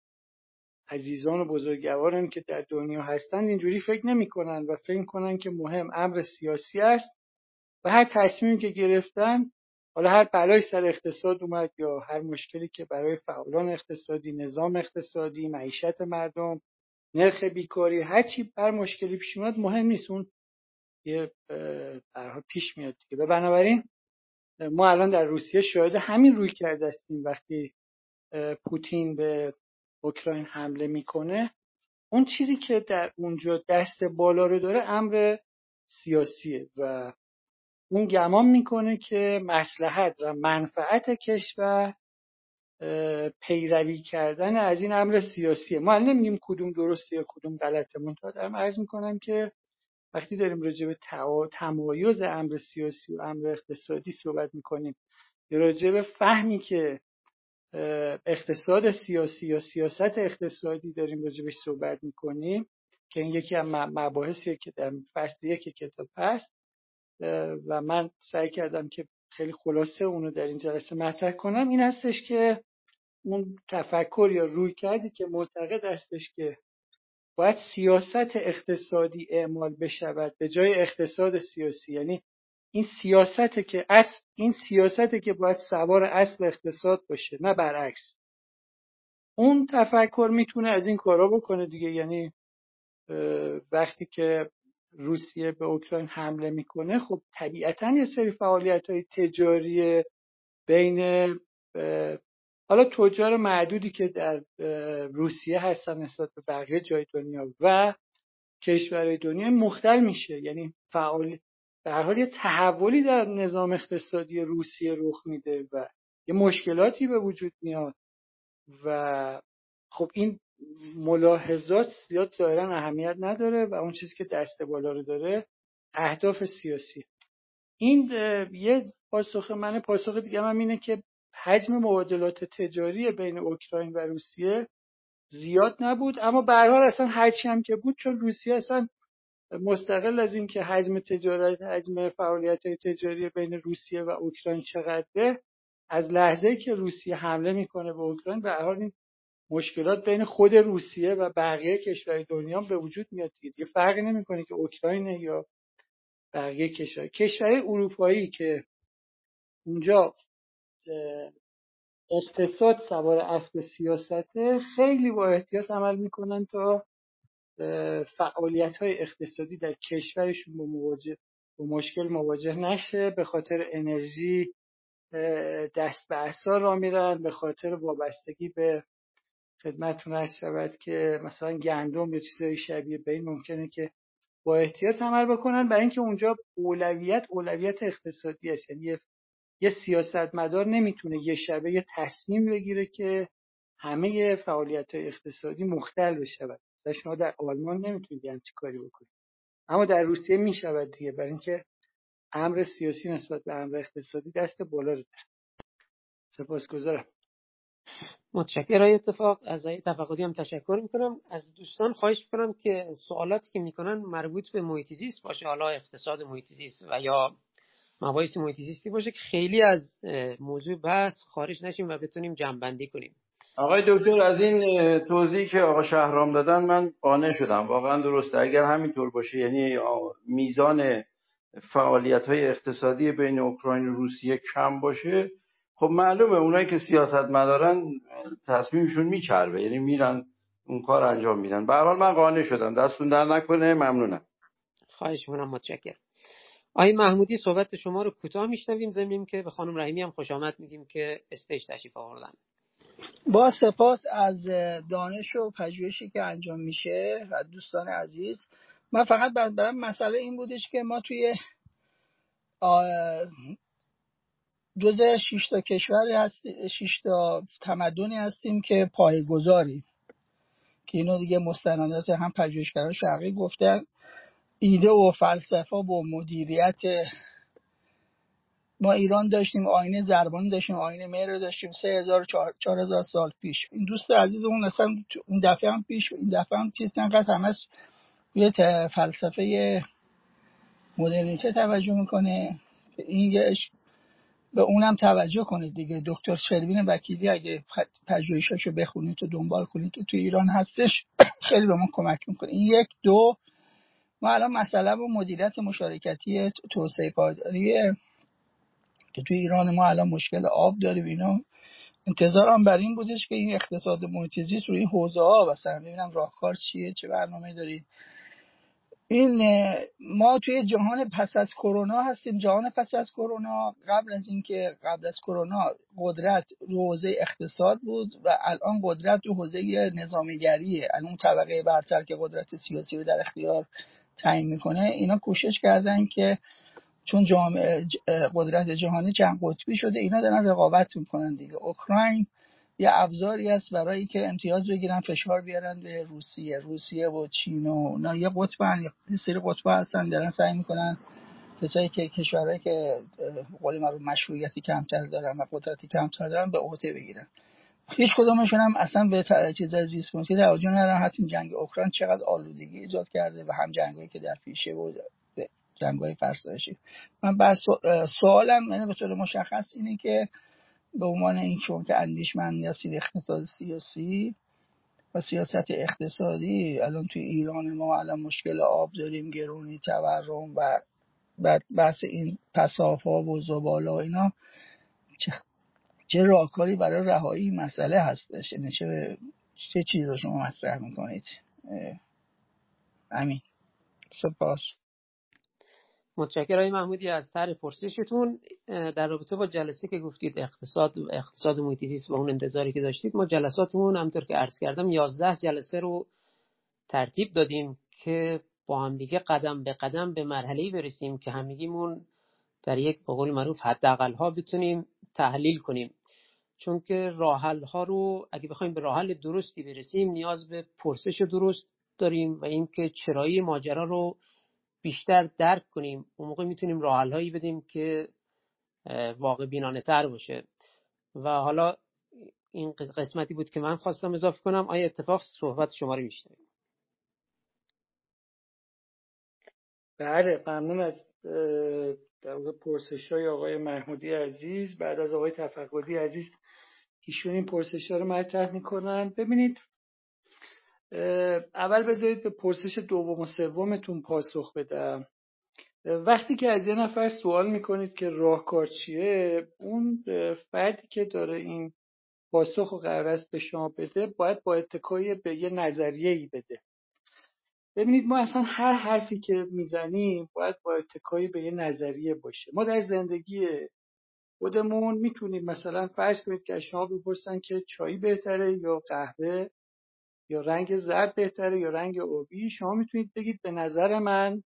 عزیزان و بزرگواران که در دنیا هستند اینجوری فکر نمی‌کنن و فکر کنن که مهم امر سیاسی است و هر تصمیمی که گرفتن حالا هر بلای سر اقتصاد اومد یا هر مشکلی که برای فعالان اقتصادی نظام اقتصادی معیشت مردم نرخ بیکاری هر چی بر مشکلی پیش اومد مهم نیست. اون یه پیش میاد دیگه. بنابراین ما الان در روسیه شاهد همین روی کرده هستیم. وقتی پوتین به اوکراین حمله می‌کنه اون چیزی که در اونجا دست بالا رو داره امر سیاسیه و اون گمان می‌کنه که مسلحت و منفعت کشور پیروی کردن از این امر سیاسیه. ما نمیگیم کدوم درسته یا کدوم غلطه. منتها دارم عرض می‌کنم که وقتی داریم راجع به تمایز امر سیاسی و امر اقتصادی صحبت می‌کنیم راجع به فهمی که اقتصاد سیاسی یا سیاست اقتصادی داریم راجبش صحبت می‌کنیم که این یکی از مباحثیه که در فصل یک کتاب هست و من سعی کردم که خیلی خلاصه اونو در این جلسه مطرح کنم. این هستش که اون تفکر یا روی کردی که معتقد هستش که باید سیاست اقتصادی اعمال بشود به جای اقتصاد سیاسی. یعنی این سیاسته که اصل این سیاسته که باید سوار اصل اقتصاد باشه نه برعکس. اون تفکر می‌تونه از این کارا بکنه دیگه. یعنی وقتی که روسیه به اوکراین حمله می‌کنه خب طبیعتا یه سری فعالیت های تجاری بین حالا تجار معدودی که در روسیه هستن نسبت به بقیه جای دنیا و کشورهای دنیا مختل میشه. یعنی فعال هر حال یه تحولی در نظام اقتصادی روسیه رخ میده و یه مشکلاتی به وجود میاد و خب این ملاحظات زیاد ظاهرا اهمیت نداره و اون چیزی که دست بالا رو داره اهداف سیاسی. این یه پاسخ من پاسخ دیگه هم اینه که حجم مبادلات تجاری بین اوکراین و روسیه زیاد نبود. اما به حال اصلا هرچی هم که بود چون روسیه اصلا مستقل از اینکه حجم تجارت حجم فعالیت تجاری بین روسیه و اوکراین چقدره از لحظه که روسیه حمله می‌کنه به اوکراین به حال این مشکلات بین خود روسیه و بقیه کشورهای دنیا به وجود میاد یه فرقی نمی‌کنه که اوکراین یا بقیه کشور. کشورهای اروپایی که اونجا اقتصاد سوار اسب سیاسته خیلی با احتیاط عمل می‌کنن تا فعالیت های اقتصادی در کشورشون با, مواجه با مشکل مواجه نشه. به خاطر انرژی دست به اثار را میرن. به خاطر وابستگی به خدمتتون هست شود که مثلا گندم یا چیزهای شبیه به این ممکنه که با احتیاط عمل بکنن. برای اینکه اونجا اولویت اولویت اقتصادی است. یعنی یه سیاستمدار نمی‌تونه یه شبه یه تصمیم بگیره که همه فعالیت های اقتصادی مختل بشود. شما در آلمان نمی‌تونید همچی کاری بکنید. اما در روسیه می‌شود دیگه برای اینکه امر سیاسی نسبت به امر اقتصادی دست بالا رو داره سپاسگزارم. متشکرم. اتفاق از تفقدی هم تشکر می‌کنم. از دوستان خواهش می‌کنم که سوالاتی که می‌کنن مربوط به محیط زیست باشه حالا اقتصاد محیط زیست و یا مباحث محیط زیستی باشه که خیلی از موضوع بحث خارج نشیم و بتونیم جنبندی کنیم. آقای دکتر از این توضیحی که آقا شهرام دادن من قانع شدم. واقعا درسته. اگر همینطور باشه یعنی میزان فعالیت های اقتصادی بین اوکراین و روسیه کم باشه خب معلومه اونایی که سیاست مدارن تصمیمشون میچربه. یعنی میرن اون کار انجام میدن. به حال من قانع شدم. دستون در نکنه. ممنونم. خواهش می‌کنم. متشکرم. آقای محمودی صحبت شما رو کوتاه میشنویم زمینیم که به خانم رحیمی هم خوش آمد میگیم که استیج تشریف آوردن. با سپاس از دانش و پژوهشی که انجام میشه و دوستان عزیز. من فقط برام مسئله این بودش که ما توی جز شش تا کشوری هست شش تا تمدنی هستیم که پایگذاری که اینو دیگه مستندات هم پژوهشگران شرقی گفتن. ایده و فلسفه و مدیریت ما ایران داشتیم آینه زربانی داشتیم آینه مهر داشتیم سه هزار چهار هزار سال پیش. این دوست عزیزمون اصلا اون دفعه هم پیش این دفعه هم چیز انقدر همه روی فلسفه مدرنیته توجه می‌کنه. این به اونم توجه کنید دیگه. دکتر شروین وکیلی اگه پژوهشاشو بخونید و دنبال کنید که تو ایران هستش خیلی به ما کمک می‌کنه. این یک دو ما الان مسئله و مدیریت مشارکتی توسعه پایداریه که توی ایران ما الان مشکل آب داریم اینا. انتظارم بر این بودش که این اقتصاد محیط زیست روی این حوزه ها مثلا ببینم راهکار چیه چه برنامه دارید این ما توی جهان پس از کرونا هستیم. جهان پس از کرونا قبل از اینکه قبل از کرونا قدرت رو حوزه اقتصاد بود و الان قدرت رو حوزه نظامیگریه. الان اون طبقه برتر که قدرت سیاسی رو در اختیار تعیین می‌کنه اینا کوشش کردن که چون جامعه قدرت جهانی چند قطبی شده اینا دارن رقابت می‌کنن دیگه. اوکراین یه ابزاری است برای که امتیاز بگیرن فشار بیارن به روسیه. روسیه و چین و نه یه قطبن یه سری قطب هستن دارن سعی می‌کنن کسایی که کشورهایی که قول رو مشروعیتی کمتر دارن و قدرتی کمتر دارن به عهده بگیرن. هیچ کدومشون هم اصلا به چیز زیست محیطی توجه ندارن حتی جنگ اوکراین چقدر آلودگی ایجاد کرده و هم جنگایی که در پیشه بود جنگ های فرسایشی. من بس سوالم یعنی به طور مشخص اینه که به عنوان این چون که اندیشمند هستید اقتصاد سیاسی و سیاست اقتصادی الان توی ایران ما الان مشکل آب داریم گرونی تورم و بعد بحث این پساف ها و زباله و اینا چه, راهکاری برای رهایی مسئله هستش؟ یعنی چه چه چیز رو شما مطرح می‌کنید؟ امین. سپاس. متشکرم. محمودی از طرح پرسشتون در رابطه با جلسه که گفتید اقتصاد اقتصاد محیطی و اون انتظاری که داشتید ما جلساتمون همطور که عرض کردم 11 جلسه رو ترتیب دادیم که با هم دیگه قدم به قدم به مرحله برسیم که همگیمون در یک به قول معروف حداقل ها بتونیم تحلیل کنیم. چون که راحل ها رو اگه بخوایم به راحل درستی برسیم نیاز به پرسش درست داریم و اینکه چرایی ماجرا رو بیشتر درک کنیم. اون موقع می‌تونیم راه هایی بدیم که واقع بینانه تر باشه. و حالا این قسمتی بود که من خواستم اضافه کنم. آیا اتفاق صحبت شما رو میشنویم بله ممنون از در پرسش های آقای محمودی عزیز بعد از آقای تفقدی عزیز ایشون این پرسش ها رو مطرح می‌کنن. ببینید اول بذارید به پرسش دوم و سومتون پاسخ بدم. وقتی که از یه نفر سوال می‌کنید که راهکار چیه اون فردی که داره این پاسخ و قرار است به شما بده باید با اتکای به یه نظریه ای بده. ببینید ما اصلا هر حرفی که می‌زنیم باید با اتکای به یه نظریه باشه. ما در زندگی خودمون می‌تونیم مثلا فرض کنید که شما بپرسن که چای بهتره یا قهوه یا رنگ زرد بهتره یا رنگ آبی شما می‌تونید بگید به نظر من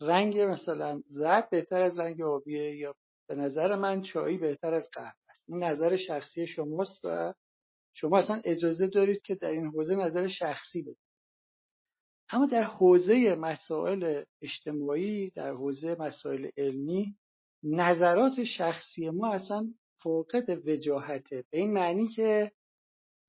رنگ مثلا زرد بهتر از رنگ آبیه یا به نظر من چایی بهتر از قهوه است. این نظر شخصی شماست و شما اصلا اجازه دارید که در این حوزه نظر شخصی بدید. اما در حوزه مسائل اجتماعی در حوزه مسائل علمی نظرات شخصی ما اصلا فوقت وجاهته. به این معنی که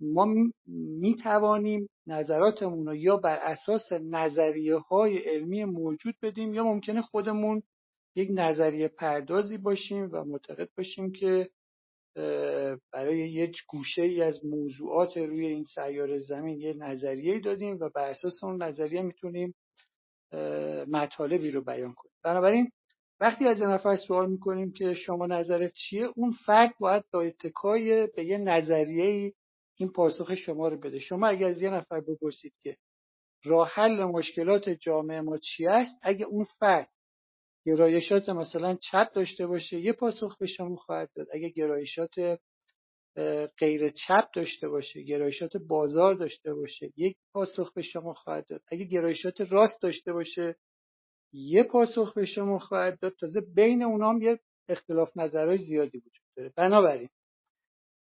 ما می توانیم نظراتمون رو یا بر اساس نظریه های علمی موجود بدیم یا ممکنه خودمون یک نظریه پردازی باشیم و معتقد باشیم که برای یک گوشه ای از موضوعات روی این سیاره زمین یه نظریه دادیم و بر اساس اون نظریه می‌تونیم مطالبی رو بیان کنیم. بنابراین وقتی از نفر سوال می‌کنیم که شما نظرت چیه اون فرد باید با اتکای به یه نظریه این پاسخ شما رو بده. شما اگر از یه نفر بپرسید که راه حل مشکلات جامعه ما چی است اگه اون فرد گرایشات مثلا چپ داشته باشه یه پاسخ به شما خواهد داد. اگه گرایشات غیر چپ داشته باشه گرایشات بازار داشته باشه یک پاسخ به شما خواهد داد. اگه گرایشات راست داشته باشه یه پاسخ به شما خواهد داد. تازه بین اونام یه اختلاف نظرهای زیادی وجود داره. بنابراین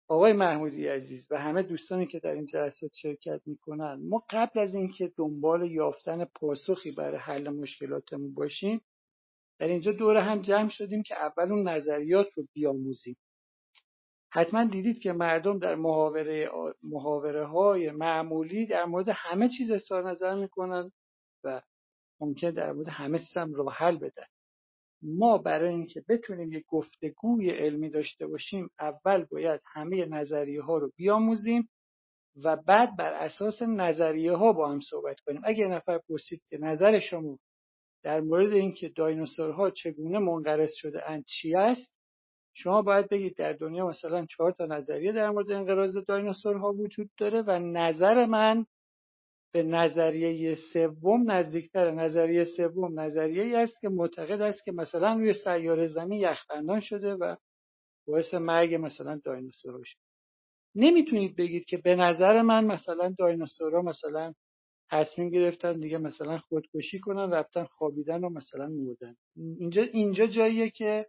آقای محمودی عزیز و همه دوستانی که در این جلسات شرکت می‌کنن ما قبل از اینکه دنبال یافتن پاسخی برای حل مشکلاتمون باشیم در اینجا دور هم جمع شدیم که اول اون نظریات رو بیاموزیم. حتما دیدید که مردم در محاوره, محاوره های معمولی در مورد همه چیز اظهار نظر می‌کنن و ممکن در مورد همه چیز هم راه حل بدن. ما برای اینکه بتونیم یک گفتگوی علمی داشته باشیم اول باید همه نظریه ها رو بیاموزیم و بعد بر اساس نظریه ها با هم صحبت کنیم. اگر نفر پرسید که نظر شما در مورد اینکه دایناسورها چگونه منقرض شده اند چی است شما باید بگید در دنیا مثلا چهار تا نظریه در مورد انقراض دایناسورها وجود داره و نظر من به نظریه سوم نزدیکتر نظریه سوم نظریه ای است که معتقد است که مثلا روی سیاره زمین یخبندان شده و باعث مرگ مثلا دایناسورها شده. نمی‌تونید بگید که به نظر من مثلا دایناسورها مثلا تصمیم گرفتن دیگه مثلا خودکشی کنن رفتن خوابیدن و مثلا مردن. اینجا اینجا جاییه که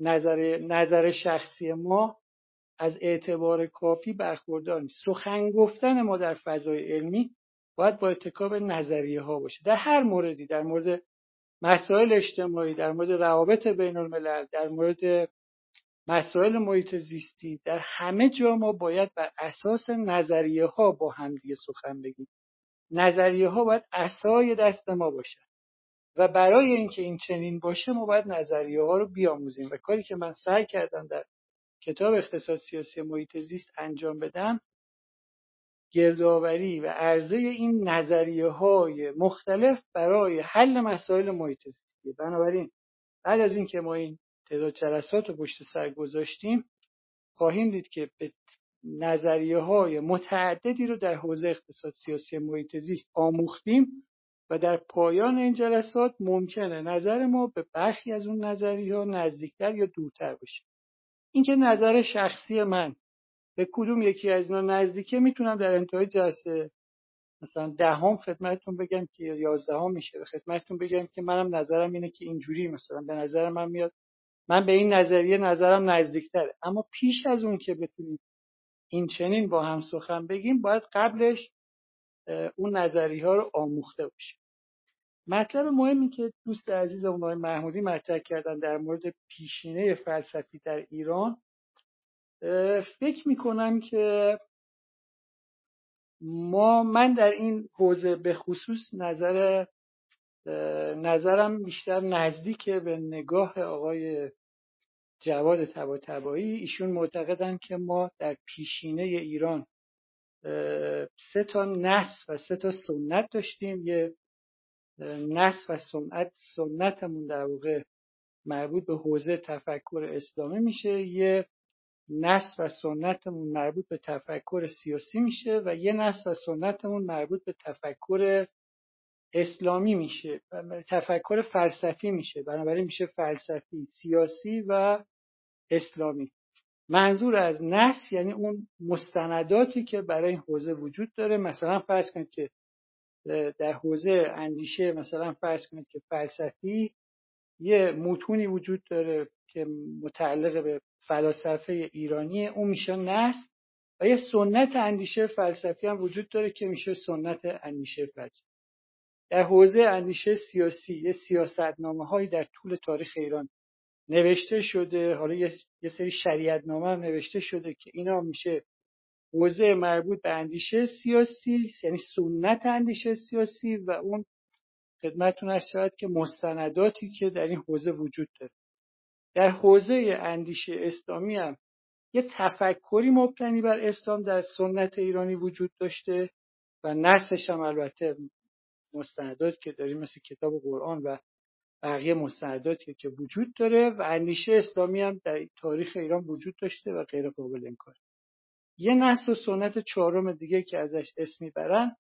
نظر نظر شخصی ما از اعتبار کافی برخوردار نیست. سخن گفتن ما در فضای علمی باید با اتکاب نظریه ها باشه. در هر موردی در مورد مسائل اجتماعی در مورد روابط بین الملل در مورد مسائل محیط زیستی در همه جا ما باید بر اساس نظریه ها با همدیگه سخن بگیم. نظریه ها باید اسای دست ما باشن. و برای اینکه این چنین باشه ما باید نظریه ها رو بیاموزیم. و کاری که من سعی کردم در کتاب اقتصاد سیاسی محیط زیست انجام بدم گردآوری و عرضه این نظریه های مختلف برای حل مسائل محیط زیستی بنابراین بعد از اینکه ما این تعداد جلسات رو پشت سر گذاشتیم خواهیم دید که به نظریه های متعددی رو در حوزه اقتصاد سیاسی محیط زیست آموختیم و در پایان این جلسات ممکنه نظر ما به برخی از اون نظریه ها نزدیکتر یا دورتر باشه. اینکه نظر شخصی من به کدوم یکی از اینا نزدیکه می‌تونم در انتهای جلسه مثلا دهم ده خدمتتون بگم که یازدهم میشه خدمتتون بگم که منم نظرم اینه که اینجوری مثلا به نظر من میاد. من به این نظریه نظرم نزدیکتره. اما پیش از اون که بتونیم این چنین با هم سخن بگیم باید قبلش اون نظریه ها رو آموخته باشیم. مطلب مهمی که دوست عزیز آقای محمودی مطرح کردن در مورد پیشینه فلسفی در ایران فکر می‌کنم که ما من در این حوزه به خصوص نظر نظرم بیشتر نزدیک به نگاه آقای جواد تبا تبایی ایشون معتقدن که ما در پیشینه ایران سه تا نس و سه تا سنت داشتیم. یه نس و سنت سنتمون در واقع مربوط به حوزه تفکر اسلامی میشه. یه نس و سنتمون مربوط به تفکر سیاسی میشه و یه نس و سنتمون مربوط به تفکر اسلامی میشه تفکر فلسفی میشه. بنابراین میشه فلسفی سیاسی و اسلامی. منظور از نس یعنی اون مستنداتی که برای این حوزه وجود داره. مثلا فرض کنید که در حوزه اندیشه مثلا فرض کنید که فلسفی یه متونی وجود داره که متعلق به فلاسفه ایرانی اون میشه نس و یه سنت اندیشه فلسفی هم وجود داره که میشه سنت اندیشه فلسفی. در حوزه اندیشه سیاسی یه سیاستنامه هایی در طول تاریخ ایران نوشته شده. حالا یه سری شریعت نامه هم نوشته شده که اینا میشه حوزه مربوط به اندیشه سیاسی یعنی سنت اندیشه سیاسی و اون خدمتتون هست شاید که مستنداتی که در این حوزه وجود داره. در حوزه اندیشه اسلامی هم یه تفکری مبتنی بر اسلام در سنت ایرانی وجود داشته و نسلش هم البته مستندات که داریم مثل کتاب قرآن و بقیه مستنداتی که وجود داره و اندیشه اسلامی هم در تاریخ ایران وجود داشته و غیر قابل انکار. یه نسل و سنت چهارم دیگه که ازش اسم می‌برن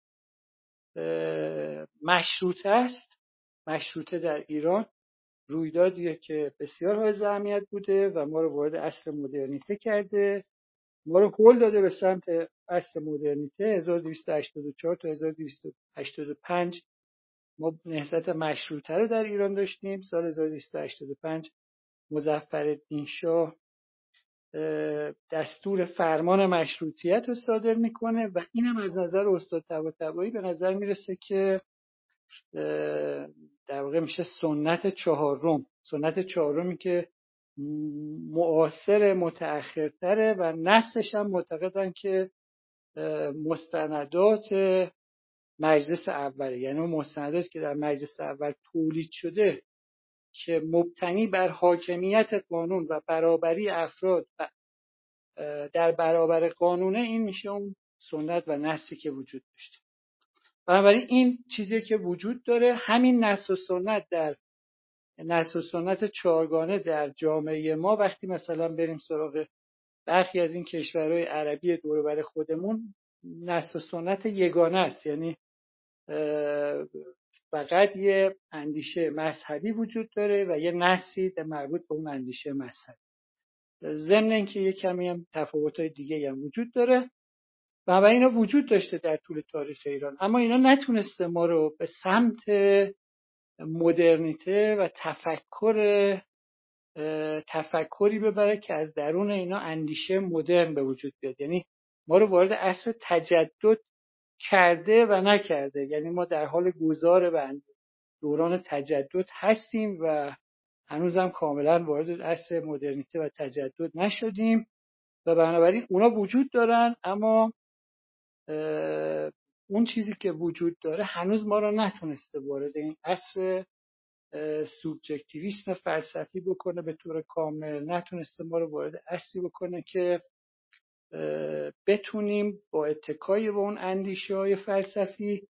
مشروطه است. مشروطه در ایران رویدادیه که بسیار های اهمیت بوده و ما رو وارد عصر مدرنیته کرده. ما رو هل داده به سمت عصر مدرنیته 1284 تا 1285 ما نهضت مشروطه رو در ایران داشتیم سال 1285 مزفر شاه دستور فرمان مشروطیت رو صادر می‌کنه و اینم از نظر استاد طباطبایی به نظر می‌رسه که در واقع میشه سنت چهارم. سنت چهارمی که معاصر متأخرتره و نسلش هم معتقدن که مستندات مجلس اوله. یعنی اون مستنداتی که در مجلس اول تولید شده که مبتنی بر حاکمیت قانون و برابری افراد و در برابر قانونه این میشه اون سنت و نسلی که وجود داشته. بنابراین این چیزی که وجود داره همین نسل و سنت در نسل و سنت چهارگانه در جامعه ما. وقتی مثلا بریم سراغ برخی از این کشورهای عربی دوربر خودمون نسل و سنت یگانه است. یعنی فقط یه اندیشه مذهبی وجود داره و یه نسلی مربوط به اون اندیشه مذهبی. ضمن اینکه یه کمی هم تفاوت های دیگه هم وجود داره. و اینا وجود داشته در طول تاریخ ایران. اما اینا نتونسته ما رو به سمت مدرنیته و تفکر تفکری ببره که از درون اینا اندیشه مدرن به وجود بیاد. یعنی ما رو وارد عصر تجدد کرده و نکرده. یعنی ما در حال گذار و دوران تجدد هستیم و هنوزم کاملا وارد عصر مدرنیته و تجدد نشدیم و بنابراین اونا وجود دارن اما اون چیزی که وجود داره هنوز ما رو نتونسته وارد این عصر سوبجکتیویسم فلسفی بکنه به طور کامل. نتونسته ما رو وارد عصری بکنه که بتونیم با اتکای به اون اندیشه های فلسفی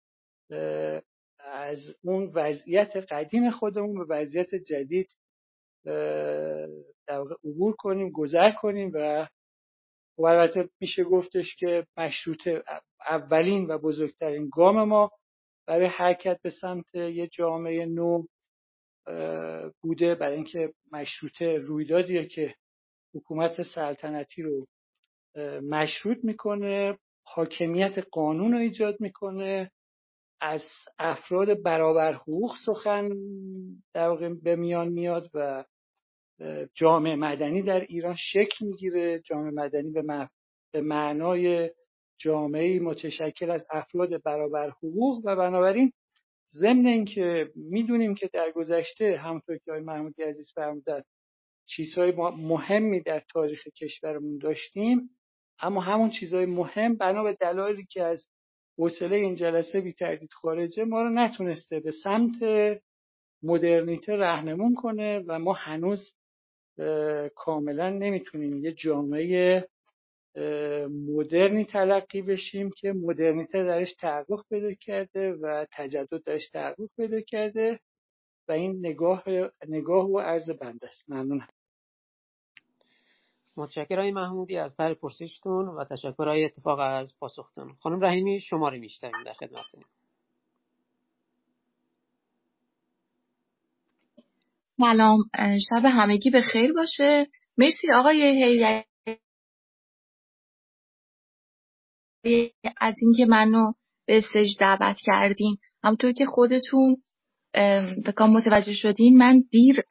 از اون وضعیت قدیم خودمون به وضعیت جدید در واقع عبور کنیم گذر کنیم و خب البته میشه گفتش که مشروط اولین و بزرگترین گام ما برای حرکت به سمت یه جامعه نو بوده برای اینکه مشروطه رویدادیه که حکومت سلطنتی رو مشروط می‌کنه حاکمیت قانون رو ایجاد می‌کنه از افراد برابر حقوق سخن در واقع به میان میاد و جامعه مدنی در ایران شکل می‌گیره. جامعه مدنی به, به معنای جامعه متشکل از افراد برابر حقوق و بنابراین ضمن اینکه می‌دونیم که در گذشته همونطور که آقای محمودی عزیز فرمودن چیزهای مهمی در تاریخ کشورمون داشتیم اما همون چیزهای مهم بنا به دلایلی که از حوصله این جلسه بی تردید خارجه ما رو نتونسته به سمت مدرنیته رهنمون کنه و ما هنوز کاملا نمی‌تونیم یه جامعه مدرنی تلقی بشیم که مدرنیته درش تحقق پیدا کرده و تجدد درش تحقق پیدا کرده و این نگاه نگاه و عرض بنده است. ممنونم. متشکرم محمودی از طرح پرسشتون و تشکر های اتفاق از پاسختون. خانم رحیمی شما رو میشتریم در خدمتتونیم سلام شب همگی به خیر باشه. مرسی آقای حیدری از اینکه منو به stage دعوت کردین. همونطور که خودتون بکام متوجه شدین من دیر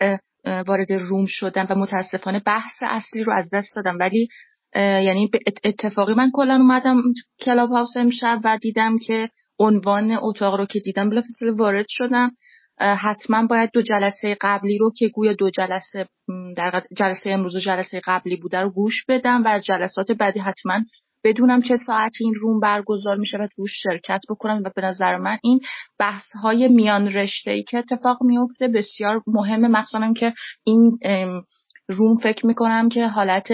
وارد room شدم و متاسفانه بحث اصلی رو از دست دادم. ولی یعنی اتفاقی من کلا اومدم Clubhouse امشب و دیدم که عنوان اتاق رو که دیدم بلافاصله وارد شدم. حتما باید دو جلسه قبلی رو که گویا دو جلسه در جلسه امروز و جلسه قبلی بوده رو گوش بدم و از جلسات بعدی حتما بدونم چه ساعتی این روم برگزار میشه و توش شرکت بکنم و به نظر من این بحث های میان رشته ای که اتفاق میفته بسیار مهمه. مخصوصا که این روم فکر می‌کنم که حالت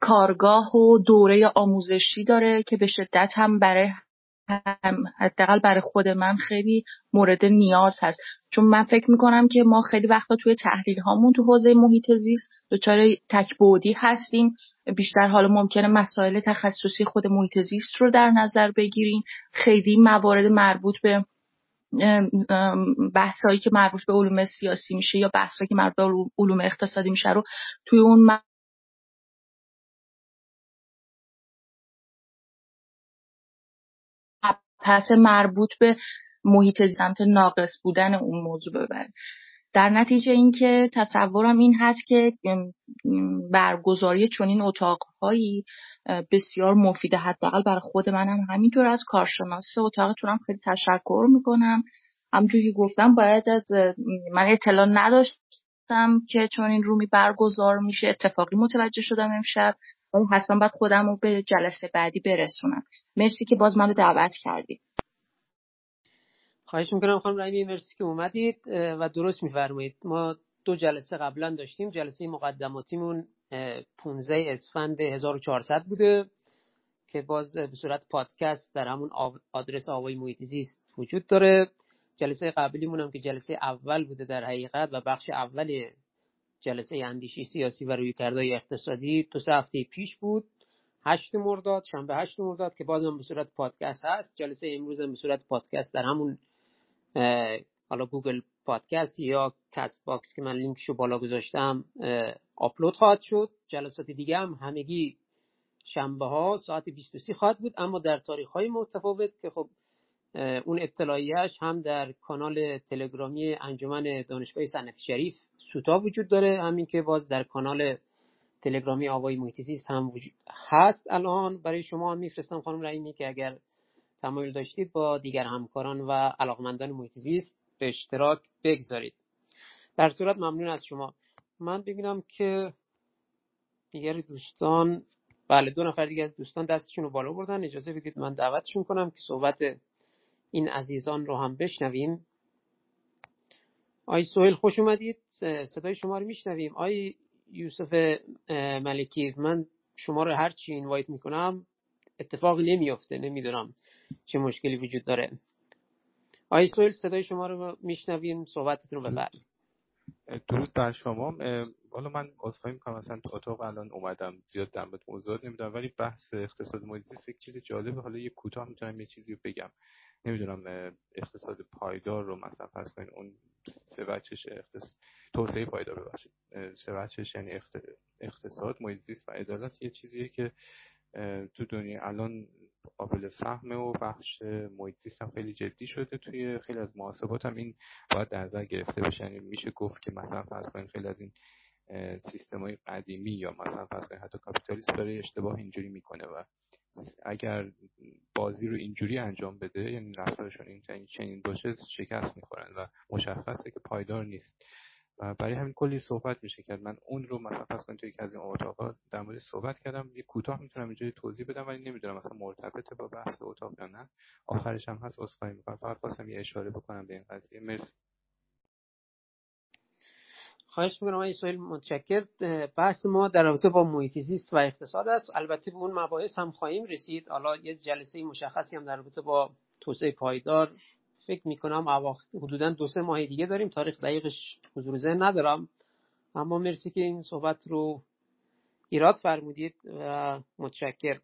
کارگاه و دوره آموزشی داره که به شدت هم برای حداقل برای خود من خیلی مورد نیاز هست. چون من فکر می‌کنم که ما خیلی وقتا توی تحلیل هامون تو حوزه محیط زیست دچار تکبودی هستیم. بیشتر حالا ممکنه مسائل تخصصی خود محیط زیست رو در نظر بگیریم. خیلی موارد مربوط به بحثایی که مربوط به علوم سیاسی میشه یا بحثایی که مربوط به علوم اقتصادی میشه رو توی اون پس مربوط به محیط زمت ناقص بودن اون موضوع ببره در نتیجه اینکه تصورم این هست که برگزاری چنین اتاقهایی بسیار مفیده حداقل برای خود منم. همینطور از کارشناس اتاقتونم خیلی تشکر می‌کنم. همجوری گفتم باید از من اطلاع نداشتم که چون این رومی برگزار میشه. اتفاقی متوجه شدم امشب. ولی حتما باید خودم رو به جلسه بعدی برسونم. مرسی که باز منو دعوت کردید خواهش می‌کنم خانم رحیمی مرسی که اومدید و درست میفرمایید. ما دو جلسه قبلا داشتیم جلسه مقدماتیمون 15 اسفند 1400 بوده که باز به صورت پادکست در همون آدرس آوای محیط زیست وجود داره. جلسه قبلیمون هم که جلسه اول بوده در حقیقت و بخش اول جلسه اندیشه سیاسی و رویکردهای اقتصادی دو سه هفته پیش بود. هشت مرداد شنبه هشت مرداد که بازم به صورت پادکست هست. جلسه امروز هم به صورت پادکست در همون حالا Google Podcast یا Castbox که من لینکشو بالا گذاشتم آپلود خواهد شد. جلسات دیگه هم همگی شنبه ها ساعت 23 خواهد بود اما در تاریخ های متفاوت که خب اون اطلاعیهش هم در کانال تلگرامی انجمن دانشگاه صنعتی شریف سوتا وجود داره. همین که باز در کانال تلگرامی آوای محیط هم وجود هست الان. برای شما هم میفرستم خانم رحیمی که اگر تمایل داشتید با دیگر همکاران و علاقمندان محیط زیست به اشتراک بگذارید. در صورت ممنون از شما. من ببینم که دیگر دوستان بله دو نفر دیگه از دوستان دستشون رو بالا بردن. اجازه بدید من دعوتشون کنم که صحبت این عزیزان رو هم بشنویم. آی سوهل خوش اومدید. صدای شما رو میشنویم. آی یوسف ملکی من شما رو هرچی اینوایت می‌کنم اتفاق نمیافته. نمی‌دونم چه مشکلی وجود داره. آی سوهل صدای شما رو میشنویم. صحبتتون رو بفرمایید درود بر شما. حالا من عذرخواهی می‌کنم. مثلا تو اتاق الان اومدم. زیاد در مورد موضوعات نمی‌دونم ولی بحث اقتصاد محیط یک چیز جالبه. حالا یه کوتاه می‌تونم یه چیزی رو بگم. نمی‌دونم اقتصاد پایدار رو مثلا فرض کنید اون سه بچش توسعه پایدار ببخشید. سه بچش یعنی اقتصاد محیط زیست و عدالت یه چیزیه که تو دنیا الان قابل فهمه و بخش محیط هم خیلی جدی شده توی خیلی از محاسبات هم این باید در نظر گرفته بشه. یعنی میشه گفت که مثلا فرض کنید خیلی از این سیستم های قدیمی یا مثلا فرض کنید حتی کاپیتالیسم داره اشتباه اینجوری می‌کنه و اگر بازی رو اینجوری انجام بده یعنی رفتارشون این چنین باشه شکست می‌خورن و مشخصه که پایدار نیست. برای همین کلی صحبت میشه کرد. من اون رو مثلا کنید توی از این اتاقا در مورد صحبت کردم. یه کوتاه می‌تونم اینجا توضیح بدم ولی نمی‌دونم مثلا مرتبط با بحث اتاق نه. آخرش هم هست عذرخواهی می‌کنم. فقط خواستم یه اشاره بکنم به این قضیه. مرسی. خواهش می‌کنم آقای سویل متشکر بحث ما در رابطه با محیط زیست و اقتصاد است. البته به اون مباحث هم خواهیم رسید. حالا یه جلسه مشخصی هم در رابطه با توسعه پایدار فکر می‌کنم حدودا دو سه ماه دیگه داریم. تاریخ دقیقش حضور ذهن ندارم. اما مرسی که این صحبت رو ایراد فرمودید و متشکر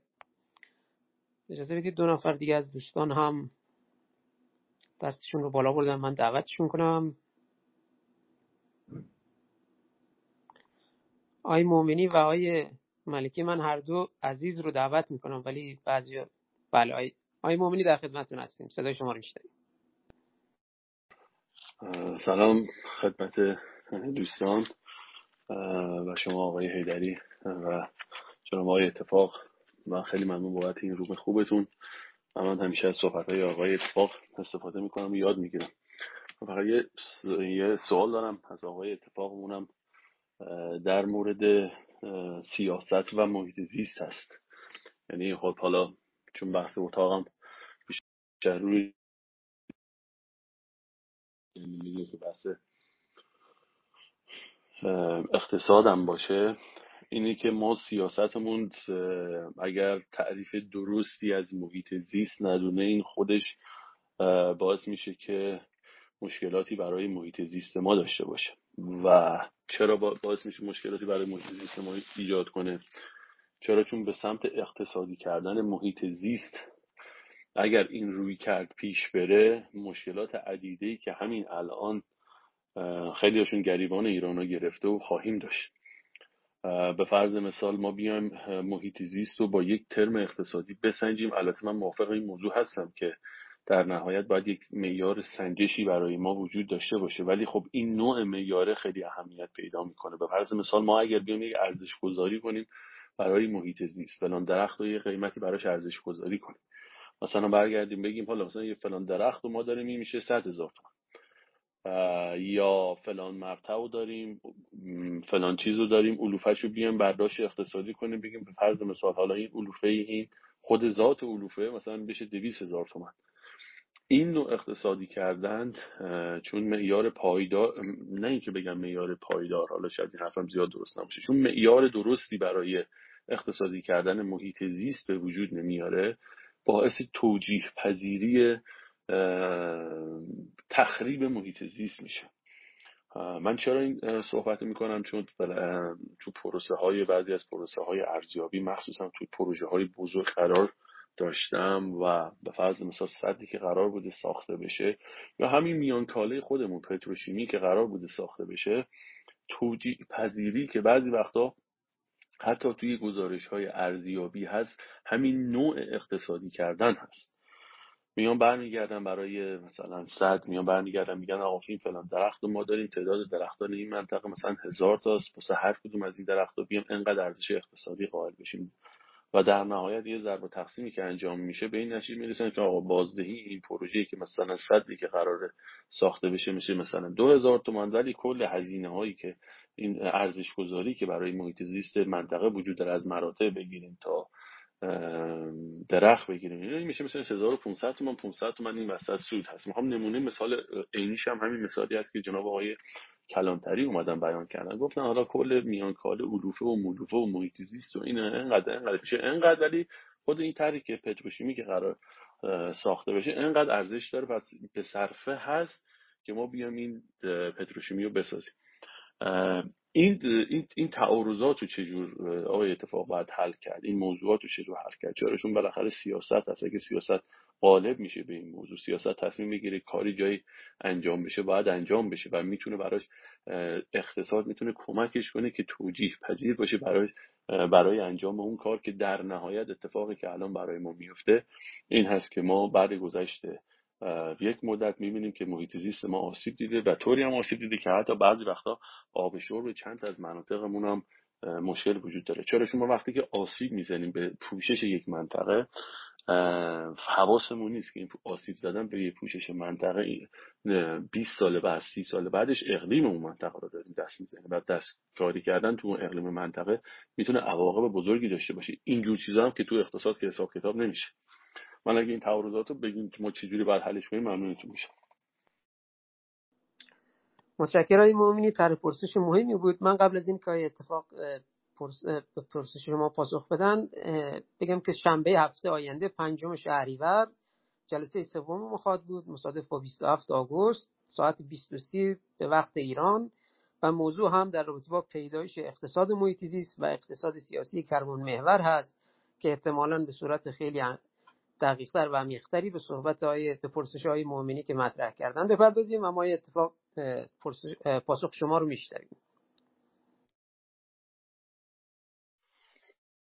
اجازه بدید دو نفر دیگه از دوستان هم دستشون رو بالا بردن. من دعوتشون کنم. آی مومنی و آی ملکی من هر دو عزیز رو دعوت می‌کنم ولی بعضی بله آی, آی مومنی در خدمتتون هستیم. صدای شما رو میشنویم. سلام خدمت دوستان و شما آقای حیدری و جناب آقای اتفاق. من خیلی ممنون بابت این room خوبتون. و من همیشه از صحبت های آقای اتفاق استفاده می‌کنم یاد می‌گیرم. فقط یه, یه سوال دارم از آقای اتفاقمونم. در مورد سیاست و محیط زیست هست. یعنی خب حالا چون بحث اتاقم بیشتر روی که بحث اقتصادم باشه اینه که ما سیاستمون اگر تعریف درستی از محیط زیست ندونه این خودش باعث میشه که مشکلاتی برای محیط زیست ما داشته باشه. و چرا باعث میشه مشکلاتی برای محیط زیست ما ایجاد کنه؟ چرا؟ چون به سمت اقتصادی کردن محیط زیست اگر این روی کرد پیش بره مشکلات عدیده که همین الان خیلیشون گریبان ایران ها گرفته و خواهیم داشت. به فرض مثال ما بیایم محیط زیست رو با یک ترم اقتصادی بسنجیم. البته من موافق این موضوع هستم که در نهایت باید یک معیار سنجشی برای ما وجود داشته باشه. ولی خب این نوع معیاره خیلی اهمیت پیدا می‌کنه. به فرض مثال ما اگر بیایم یک ارزش گذاری کنیم برای محیط زیست فلان درخت و یه قیمتی براش ارزش گذاری کنیم. مثلا برگردیم بگیم حالا مثلا یه فلان درخت و ما داریم این میشه 100 هزار تومان. یا فلان مرتع داریم فلان چیز رو داریم علوفش رو بیایم برداشت اقتصادی کنیم بگیم به فرض مثال حالا این علوفه این خود ذات علوفه مثلا بشه دویس هزار تومن این نوع اقتصادی کردن چون معیار پایدار نه اینکه بگم معیار پایدار حالا شاید این حرفم زیاد درست نباشه چون معیار درستی برای اقتصادی کردن محیط زیست به وجود نمیاره. باعث توجیه پذیری تخریب محیط زیست میشه. من چرا این صحبت می‌کنم؟ چون تو پروسه های بعضی از پروسه های ارزیابی مخصوصا تو پروژه های بزرگ قرار داشتم و به فرض مثال صدی که قرار بوده ساخته بشه یا همین میانکاله خودمون پتروشیمی که قرار بوده ساخته بشه توجیه پذیری که بعضی وقتا حتی توی گزارش های ارزیابی هست همین نوع اقتصادی کردن هست. میان برمیگردن برای مثلا صد میان برمیگردن میگن آقا این فلان درخت ما داریم تعداد درختان این منطقه مثلا هزار تاست واسه هر کدوم از این درختها بیام انقدر ارزش اقتصادی قائل بشیم. و در نهایت یه ضرب و تقسیمی که انجام میشه به این نتیجه می‌رسن که آقا بازدهی این پروژه‌ای که مثلا صدی که قرار ساخته بشه میشه مثلا دو هزار تومن ولی کل هزینه هایی که این ارزش گذاری که برای محیط زیست منطقه وجود داره از مراتع بگیریم تا درخت بگیریم. این میشه مثلا 1500 تومن 500 تومن این وسط سود هست. می‌خوام نمونه مثال عینیش هم همین مثالی هست که جناب آقای کلانتری اومدن بیان کردن. گفتن حالا کل میانکاله علوفه و مولوفه و محیط زیست و این انقدر انقدر میشه انقدر ولی خود این طرحی که پتروشیمی که قرار ساخته بشه انقدر ارزش داره. پس به صرفه هست که ما بیام این پتروشیمی رو بسازیم. این این این تعارضات رو چجور آقای اتفاق باید حل کرد؟ این موضوعات رو چجور حل کرد؟ چرا چون بالاخره سیاست هست. اگه سیاست غالب میشه به این موضوع سیاست تصمیم می‌گیره کاری جایی انجام بشه باید انجام بشه و می‌تونه براش اقتصاد می‌تونه کمکش کنه که توجیه پذیر باشه برای برای انجام اون کار که در نهایت اتفاقی که الان برای ما میفته این هست که ما بعد گذشته یک مدت می‌بینیم که محیط زیست ما آسیب دیده و طوری هم آسیب دیده که حتی بعضی وقتا آب شرب چند از مناطقمون هم مشکل وجود داره. چرا؟ شما وقتی که آسیب می‌زنیم به پوشش یک منطقه حواسمون نیست که این آسیب زدن به یه پوشش منطقه 20 سال بعد 30 سال بعدش اقلیم اون منطقه رو داریم دست می‌زنیم. و دست کاری کردن تو اون اقلیم منطقه می‌تونه عواقب بزرگی داشته باشه. اینجور چیزا هم که تو اقتصاد که حساب کتاب نمیشه. من اگه این تعارضات رو بگیم ما چجوری باید حلش کنیم ممنونتون میشم. متشکرم. آقای مؤمنی طرح پرسش مهمی بود. من قبل از این که اتفاق پرسش شما پاسخ بدن بگم که شنبه هفته آینده پنجم شهریور جلسه سوم ما خواهد بود. مصادف با 27 آگوست ساعت 23 به وقت ایران و موضوع هم در رابطه با پیدایش اقتصاد محیط و اقتصاد سیاسی کربن محور هست که احتمالا به صورت خیلی دقیقتر و عمیقتری به صحبت های به پرسش های مؤمنی که مطرح کردن بپردازیم. و ما اتفاق پاسخ شما رو میشنویم.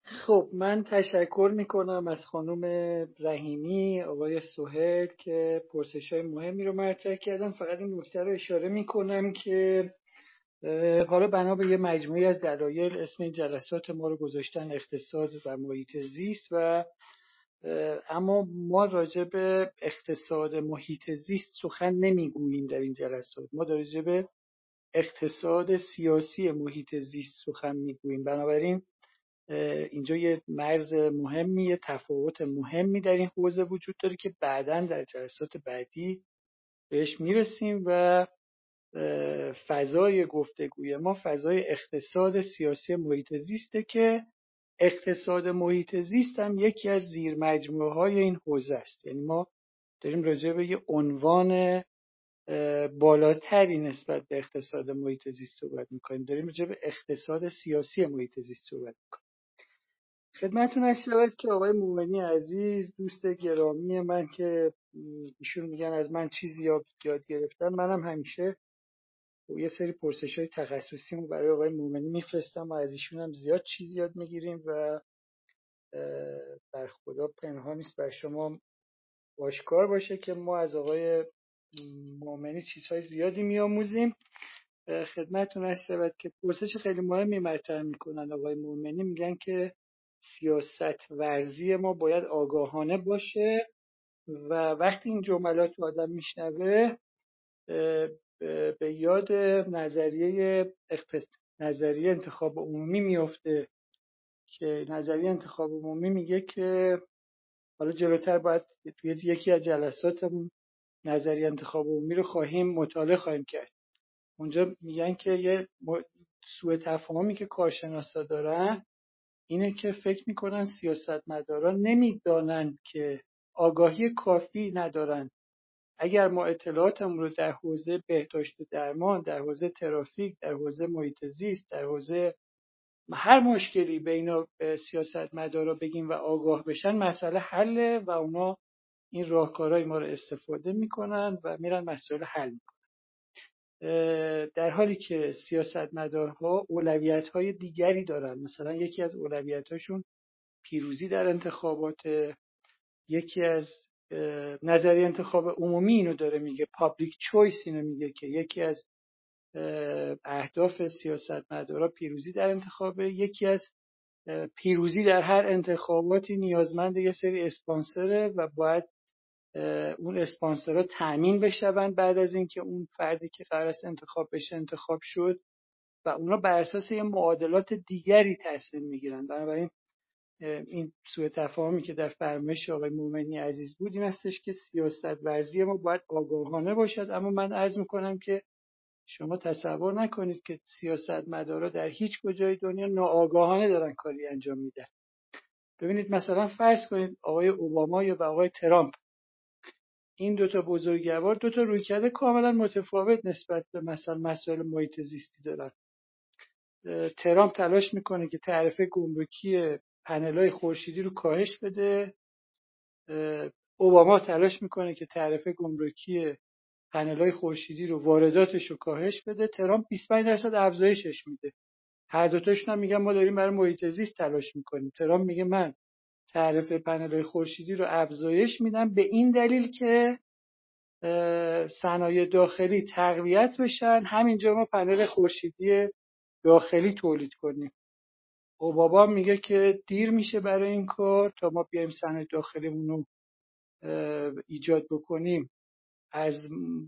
خب من تشکر می‌کنم از خانم رحیمی آقای سوهل که پرسش های مهمی رو مطرح کردن. فقط این نکته رو اشاره می‌کنم که حالا بنا به یه مجموعی از دلایل اسم این جلسات ما رو گذاشتن اقتصاد و محیط زیست و اما ما راجع به اقتصاد محیط زیست سخن نمی‌گوییم در این جلسات. ما راجع به اقتصاد سیاسی محیط زیست سخن می‌گوییم. بنابراین اینجا یه مرز مهمی یه تفاوت مهمی در این حوزه وجود داره که بعدا در جلسات بعدی بهش می‌رسیم و فضای گفتگوی ما فضای اقتصاد سیاسی محیط زیسته که اقتصاد محیط زیست هم یکی از زیر مجموعه های این حوزه است. یعنی ما داریم راجع به یه عنوان بالاتری نسبت به اقتصاد محیط زیست صحبت می‌کنیم. داریم راجع به اقتصاد سیاسی محیط زیست صحبت می‌کنیم. خدمتتون هست شود که آقای مومنی عزیز دوست گرامی من که ایشون میگن از من چیزی یاد گرفتن. منم همیشه یه سری پرسش های تخصصی برای آقای مومنی میفرستم و از ایشون هم زیاد چیزی یاد می‌گیریم و بر خدا پنهان نیست بر شما باشکار باشه که ما از آقای مومنی چیزهای زیادی میآموزیم. خدمتتون هست شود که پرسش خیلی مهمی مطرح می‌کنن آقای مومنی. میگن که سیاست ورزی ما باید آگاهانه باشه و وقتی این جملات رو آدم میشنوه به یاد نظریه نظریه انتخاب عمومی میفته که نظریه انتخاب عمومی میگه که حالا جلوتر باید توی یکی از جلساتمون نظریه انتخاب عمومی رو خواهیم مطالعه خواهیم کرد. اونجا میگن که یه سوء تفاهمی که کارشناسا دارن اینه که فکر می‌کنن سیاستمداران نمی‌دانند که آگاهی کافی ندارن اگر ما اطلاعاتمون رو در حوزه بهداشت و درمان در حوزه ترافیک در حوزه محیط زیست در حوزه هر مشکلی بین سیاست مدارا بگیم و آگاه بشن مسئله حله و اونا این راهکارهای ما رو استفاده می‌کنن و میرن مسئله حل می‌کنن. در حالی که سیاستمدارها اولویت های دیگری دارن مثلا یکی از اولویت هاشون پیروزی در انتخابات یکی از نظری انتخاب عمومی اینو داره میگه. پابلیک چویس اینو میگه که یکی از اهداف سیاستمدارا پیروزی در انتخابه یکی از پیروزی در هر انتخاباتی نیازمند یه سری اسپانسره و باید اون اسپانسرها تأمین بشون بعد از اینکه اون فردی که قرار است انتخاب بشه انتخاب شد و اونا بر اساس یه معادلات دیگری تصمیم می‌گیرن بنابراین این سوء تفاهمی که در فرمایش آقای مومنی عزیز بود این هستش که سیاست ورزی ما باید آگاهانه باشد. اما من عرض می‌کنم که شما تصور نکنید که سیاست مدارا در هیچ کجای دنیا ناآگاهانه دارن کاری انجام میدن. ببینید مثلا فرض کنید آقای اوباما یا آقای ترامپ. این دوتا بزرگوار دوتا رویکرد کاملا متفاوت نسبت به مثلا مسائل محیط زیستی دارن. ترامپ تلاش می‌کنه که تعرفه گمرکی پنلای خورشیدی رو کاهش بده. اوباما تلاش می‌کنه که تعرفه گمرکی پنلای خورشیدی رو وارداتش رو کاهش بده. ترامپ 25 درصد افزایشش میده. هر دوتاشون هم میگن ما داریم برای محیط زیست تلاش می‌کنیم. ترامپ میگه من تعرفه پنل خورشیدی رو افزایش میدم به این دلیل که صنایع داخلی تقویت بشن. همینجا ما پنل خورشیدی داخلی تولید کنیم. اوباما میگه که دیر میشه برای این کار تا ما بیایم صنایع داخلیمون رو ایجاد بکنیم. از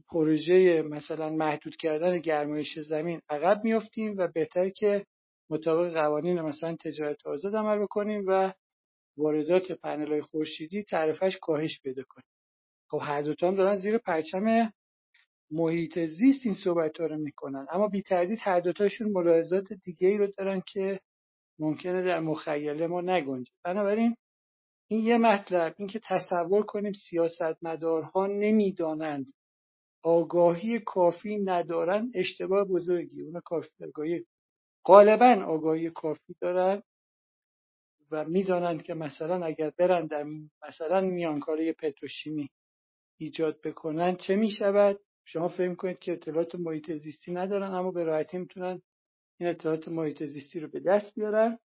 پروژه مثلا محدود کردن گرمایش زمین عقب میافتیم و بهتر که مطابق قوانین مثلا تجارت آزاد عمل بکنیم و واردات پنل خورشیدی تعرفش کاهش پیدا کنه خب هر دوتا هم دارن زیر پرچم محیط زیست این صحبت ها رو می‌کنن. اما بی تردید هر دوتاشون ملاحظات دیگه ای رو دارن که ممکنه در مخیله ما نگنجه. بنابراین این یه مطلب اینکه تصور کنیم سیاستمدارها نمی‌دانند آگاهی کافی ندارن اشتباه بزرگی. اون کافی آگاهی غالبا آگاهی کافی دارن و می‌دانند که مثلا اگر برن در مثلا میانکاری پتروشیمی ایجاد بکنن چه می‌شود؟ شما فهم کنید که اطلاعات محیط زیستی ندارن اما به راحتی می‌تونن این اطلاعات محیط زیستی رو به دست بیارن.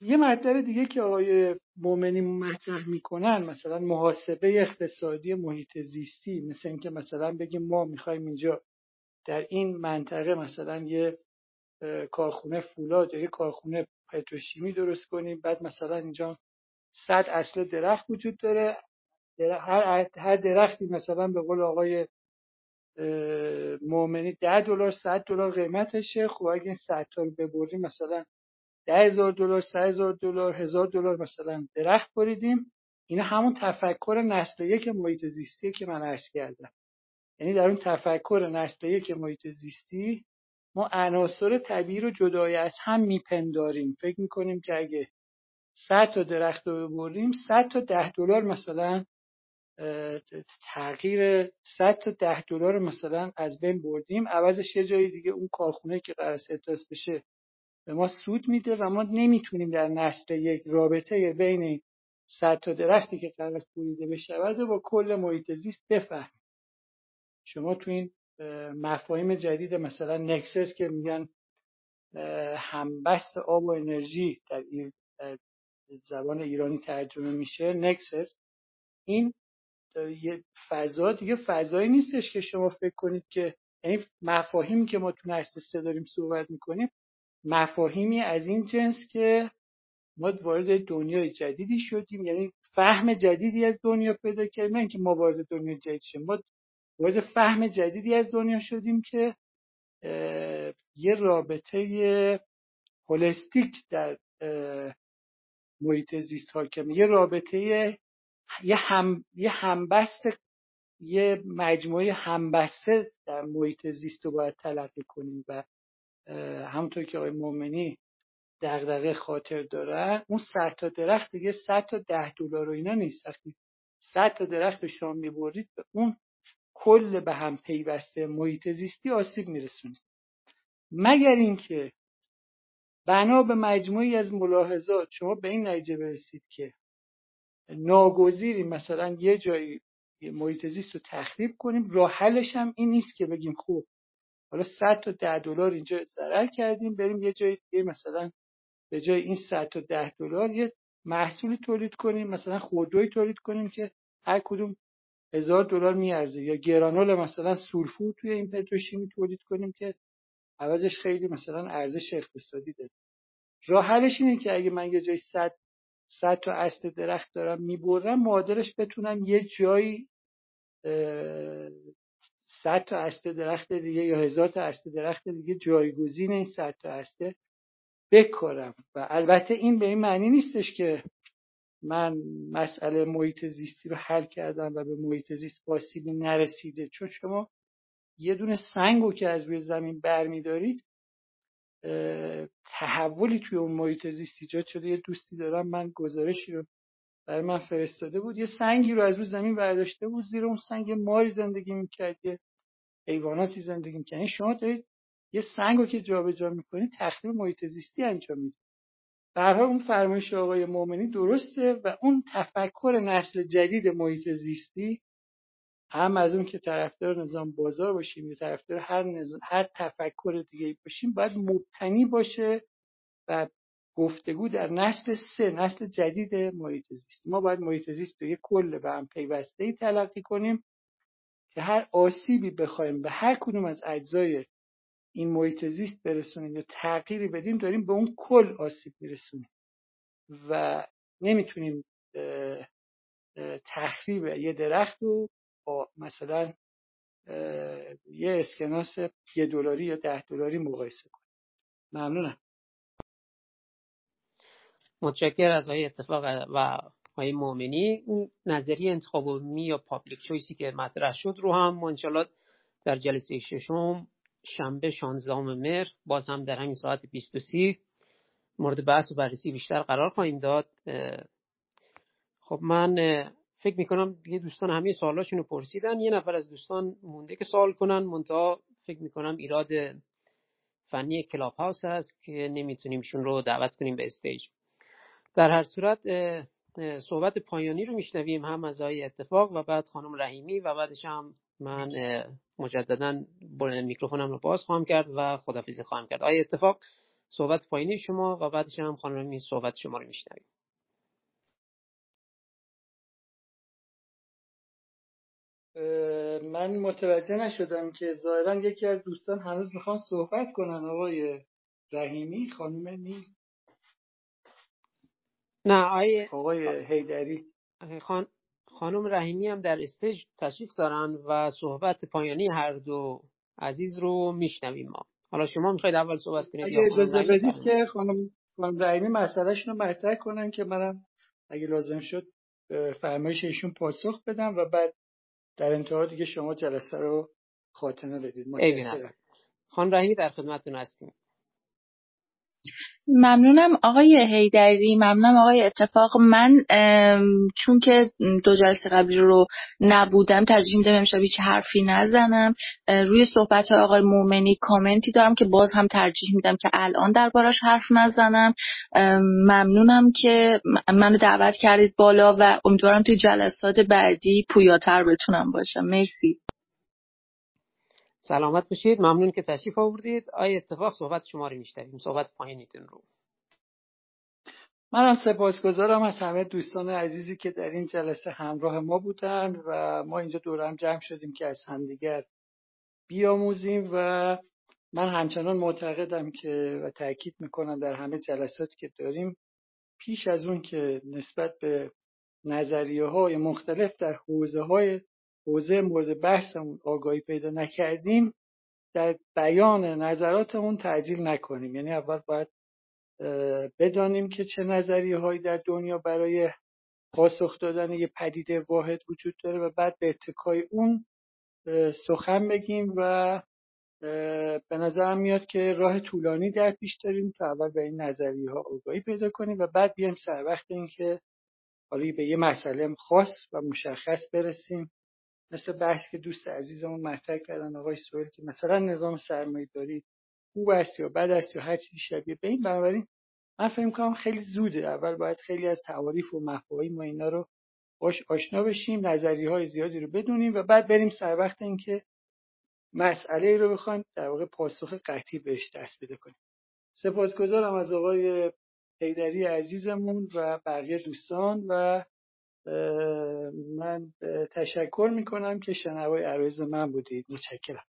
یه مطلب دیگه که آقای مؤمنی مطرح می‌کنن مثلا محاسبه اقتصادی محیط زیستی مثل اینکه مثلا بگیم ما می‌خوایم اینجا در این منطقه مثلا یه کارخونه فولاد یا یه کارخونه پتروشیمی درست کنیم. بعد مثلا اینجا صد اصل درخت وجود داره. هر هر درختی مثلا به قول آقای مؤمنی ده دلار صد دلار قیمتشه. خب اگه این صد تا رو ببریم مثلا ده هزار دلار سه هزار دلار هزار دلار مثلا درخت بریدیم. اینا همون تفکر نسل یک محیط زیستی که من عرض کردم. یعنی در اون تفکر نسل یک محیط زیستی ما عناصر طبیعی رو جدای از هم میپنداریم. فکر می‌کنیم که اگه 100 تا درخت رو ببریم 100 تا ده دلار مثلا تغییر 100 تا ده دلار مثلا از بین بردیم. عوضش یه جای دیگه اون کارخونه که قرار احداث بشه به ما سود میده و ما نمی‌تونیم در نسل یک رابطه بین 100 تا درختی که قرار بریده بشود و با کل محیط زیست بفهمیم. شما تو این مفاهیم جدید مثلا نکسس که میگن همبست آب و انرژی در زبان ایرانی ترجمه میشه نکسس این یه فضا دیگه فضایی نیستش که شما فکر کنید که یعنی مفاهیمی که ما تو نسل سه داریم صحبت می‌کنیم مفاهیمی از این جنس که ما وارد دنیای جدیدی شدیم. یعنی فهم جدیدی از دنیا پیدا کردیم نه که ما وارد دنیای جدید شدیم. ما وارد فهم جدیدی از دنیا شدیم که یه رابطه هولستیک در محیط زیست حاکمه. یه رابطه یه هم یه همبست یه مجموعه همبسته در محیط زیست رو باید تلقی کنیم و همونطور که آقای مومنی دغدغه خاطر دارن اون صد تا درخت دیگه صد تا ده دلار و اینا نیست. وقتی صد تا درخت شما می‌برید به اون کل به هم پیوسته محیط زیستی آسیب میرسونید مگر اینکه بنا به مجموعی از ملاحظات شما به این نتیجه برسید که ناگزیری مثلا یه جایی محیط زیست رو تخریب کنیم راه حلش هم این نیست که بگیم خوب حالا 100 تا 10 دلار اینجا ضرر کردیم بریم یه جای دیگه مثلا به جای این 100 تا 10 دلار یه محصولی تولید کنیم مثلا خودروی تولید کنیم که هر کدوم هزار دلار میارزه. یا گرانول مثلا سولفور توی این پتروشیمی تولید کنیم که عوضش خیلی مثلا ارزش اقتصادی داره. راه حلش اینه که اگه من یه جای 100 صد تا اصل درخت دارم می‌برم معادلش بتونم یه جایی صد تا اصل درخت دیگه یا هزار تا اصل درخت دیگه جایگزین این صد تا اصل بکارم. و البته این به این معنی نیستش که من مسئله محیط زیستی رو حل کردم و به محیط زیست آسیبی نرسیده. چون شما یه دونه سنگ رو که از روی زمین برمیدارید تحولی توی اون محیط زیست ایجاد شده. یه دوستی دارم من گزارشی رو برای من فرستاده بود. یه سنگی رو از روی زمین برداشته بود. زیر اون سنگ ماری زندگی می‌کرد یه حیواناتی زندگی می‌کرد. یعنی شما دارید یه سنگ رو که جابجا می‌کنید تخریب محیط زیستی انجام می‌دید برها اون فرمایش آقای مؤمنی درسته و اون تفکر نسل جدید محیط زیستی هم از اون که طرفدار نظام بازار باشیم یا طرفدار هر نظام هر تفکر دیگه باشیم باید مبتنی باشه و گفتگو در نسل سه نسل جدید محیط زیست. ما باید محیط زیست رو یک کل به هم پیوسته ای تلقی کنیم که هر آسیبی بخوایم به هر کدوم از اجزای این محیط زیست برسونیم یا تغییری بدیم داریم به اون کل آسیب میرسونیم و نمی‌تونیم تخریب یه درخت رو با مثلا یه اسکناس یه دلاری یا ده دلاری مقایسه کنیم. ممنونم. متشکر از آقای اتفاق و آقای مؤمنی. اون نظریه انتخاب عمومی یا public choice ی که مطرح شد رو هم انشالله در جلسه ششم شنبه 16 مهر باز هم در همین ساعت 23 مورد بحث و بررسی بیشتر قرار خواهیم داد. خب من فکر می‌کنم دیگه دوستان همه سوالاشون رو پرسیدن. یه نفر از دوستان مونده که سوال کنن. منتها فکر می‌کنم ایراد فنی Clubhouse هست که نمی‌تونیم ایشون رو دعوت کنیم به stage. در هر صورت صحبت پایانی رو میشنویم هم از آقای اتفاق و بعد خانم رحیمی و بعدش هم من مجددا میکروفونم رو باز خواهم کرد و خدافیزی خواهم کرد. آقای اتفاق صحبت پایینی شما و بعدش هم خانم رحیمی صحبت شما رو میشنویم. من متوجه نشدم که ظاهرا یکی از دوستان هنوز می‌خوان صحبت کنن آقای رحیمی خانم نی نه آقای آقای هیدری خان... خانم رحیمی هم در استیج تشریف دارن و صحبت پایانی هر دو عزیز رو میشنویم ما. حالا شما می‌خواید اول صحبت کنید اگه اجازه بدید که خانم خانم رحیمی مسئلهشون رو مطرح کنن که منم اگه لازم شد فرمایش ایشون پاسخ بدم و بعد در انتها دیگه شما جلسه رو خاتمه بدید. خان رحیمی در خدمتتون هستیم. ممنونم آقای هیدری ممنونم آقای اتفاق. من چون که دو جلسه قبلی رو نبودم ترجیح میدم امشب هیچ حرفی نزنم. روی صحبت آقای مومنی کامنتی دارم که باز هم ترجیح میدم که الان دربارش حرف نزنم. ممنونم که منو دعوت کردید بالا و امیدوارم توی جلسات بعدی پویاتر بتونم باشم. مرسی. سلامت باشید. ممنون که تشریف آوردید. آیا اتفاق صحبت شما رو میشنویم. صحبت پایینیتون رو. من هم سپاسگزارم از همه دوستان عزیزی که در این جلسه همراه ما بودن و ما اینجا دورم جمع شدیم که از همدیگر بیاموزیم و من همچنان معتقدم که و تاکید می‌کنم در همه جلسات که داریم پیش از اون که نسبت به نظریه های مختلف در حوزه های حوزه مورد بحثمون آگاهی پیدا نکردیم در بیان نظراتمون تعجیل نکنیم. یعنی اول باید بدانیم که چه نظریه هایی در دنیا برای پاسخ دادن یه پدیده واحد وجود داره و بعد به اتکای اون سخن بگیم و به نظرم میاد که راه طولانی در پیش داریم تا اول به این نظریه ها آگاهی پیدا کنیم و بعد بیایم سر وقت اینکه حالا به یه مسئله خاص و مشخص برسیم. مثل بحث که دوست عزیزمون مطرح کردن آقای سوئل که مثلا نظام سرمایه داری خوب است یا بد است یا هر چیزی شبیه به این بنابراین من فکر کنم خیلی زوده. اول باید خیلی از تعاریف و مفاهیم و اینا رو باش آشنا بشیم نظریه های زیادی رو بدونیم و بعد بریم سر وقت اینکه مسئله رو بخوایم در واقع پاسخ قطعی بهش دست بده کنیم. سپاسگزارم از آقای حیدری عزیزمون و بقیه دوستان و من تشکر می‌کنم که شنوای عرایز من بودید. متشکرم.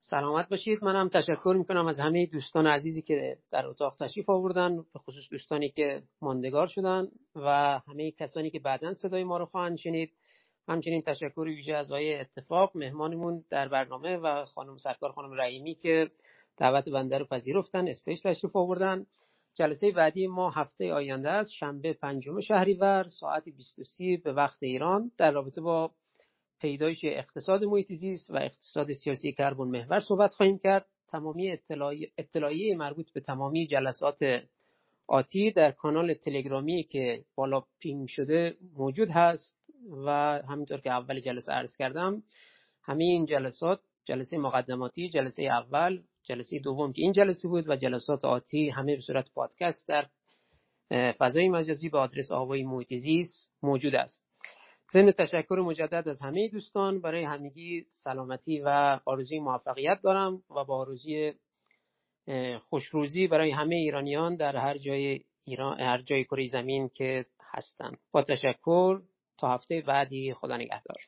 سلامت باشید. منم تشکر می‌کنم از همه دوستان عزیزی که در اتاق تشریف آوردن به خصوص دوستانی که ماندگار شدن و همه کسانی که بعدا صدای ما رو خواهند شنید. همچنین تشکر ویژه از آقای اتفاق مهمانمون در برنامه و خانم سرکار خانم رحیمی که دعوت بنده رو پذیرفتن اسپیش تشریف آوردن. جلسه بعدی ما هفته آینده است شنبه پنجم شهریور ساعت 23 به وقت ایران در رابطه با پیدایش اقتصاد محیط و اقتصاد سیاسی کربن محور صحبت خواهیم کرد. تمامی اطلاعیه مربوط به تمامی جلسات آتی در کانال تلگرامی که بالا پین شده موجود هست و همینطور که اول جلسه عرض کردم همه جلسات جلسه مقدماتی جلسه اول جلسه دوم که این جلسه بود و جلسات آتی همه به صورت پادکست در فضای مجازی به آدرس آوای محیط زیست موجود است. ضمن تشکر مجدد از همه دوستان. برای همگی سلامتی و آرزوی موفقیت دارم و با آرزوی خوشروزی برای همه ایرانیان در هر جای ایران هر جای کره زمین که هستند با تشکر. تا هفته بعدی خدا نگهدار.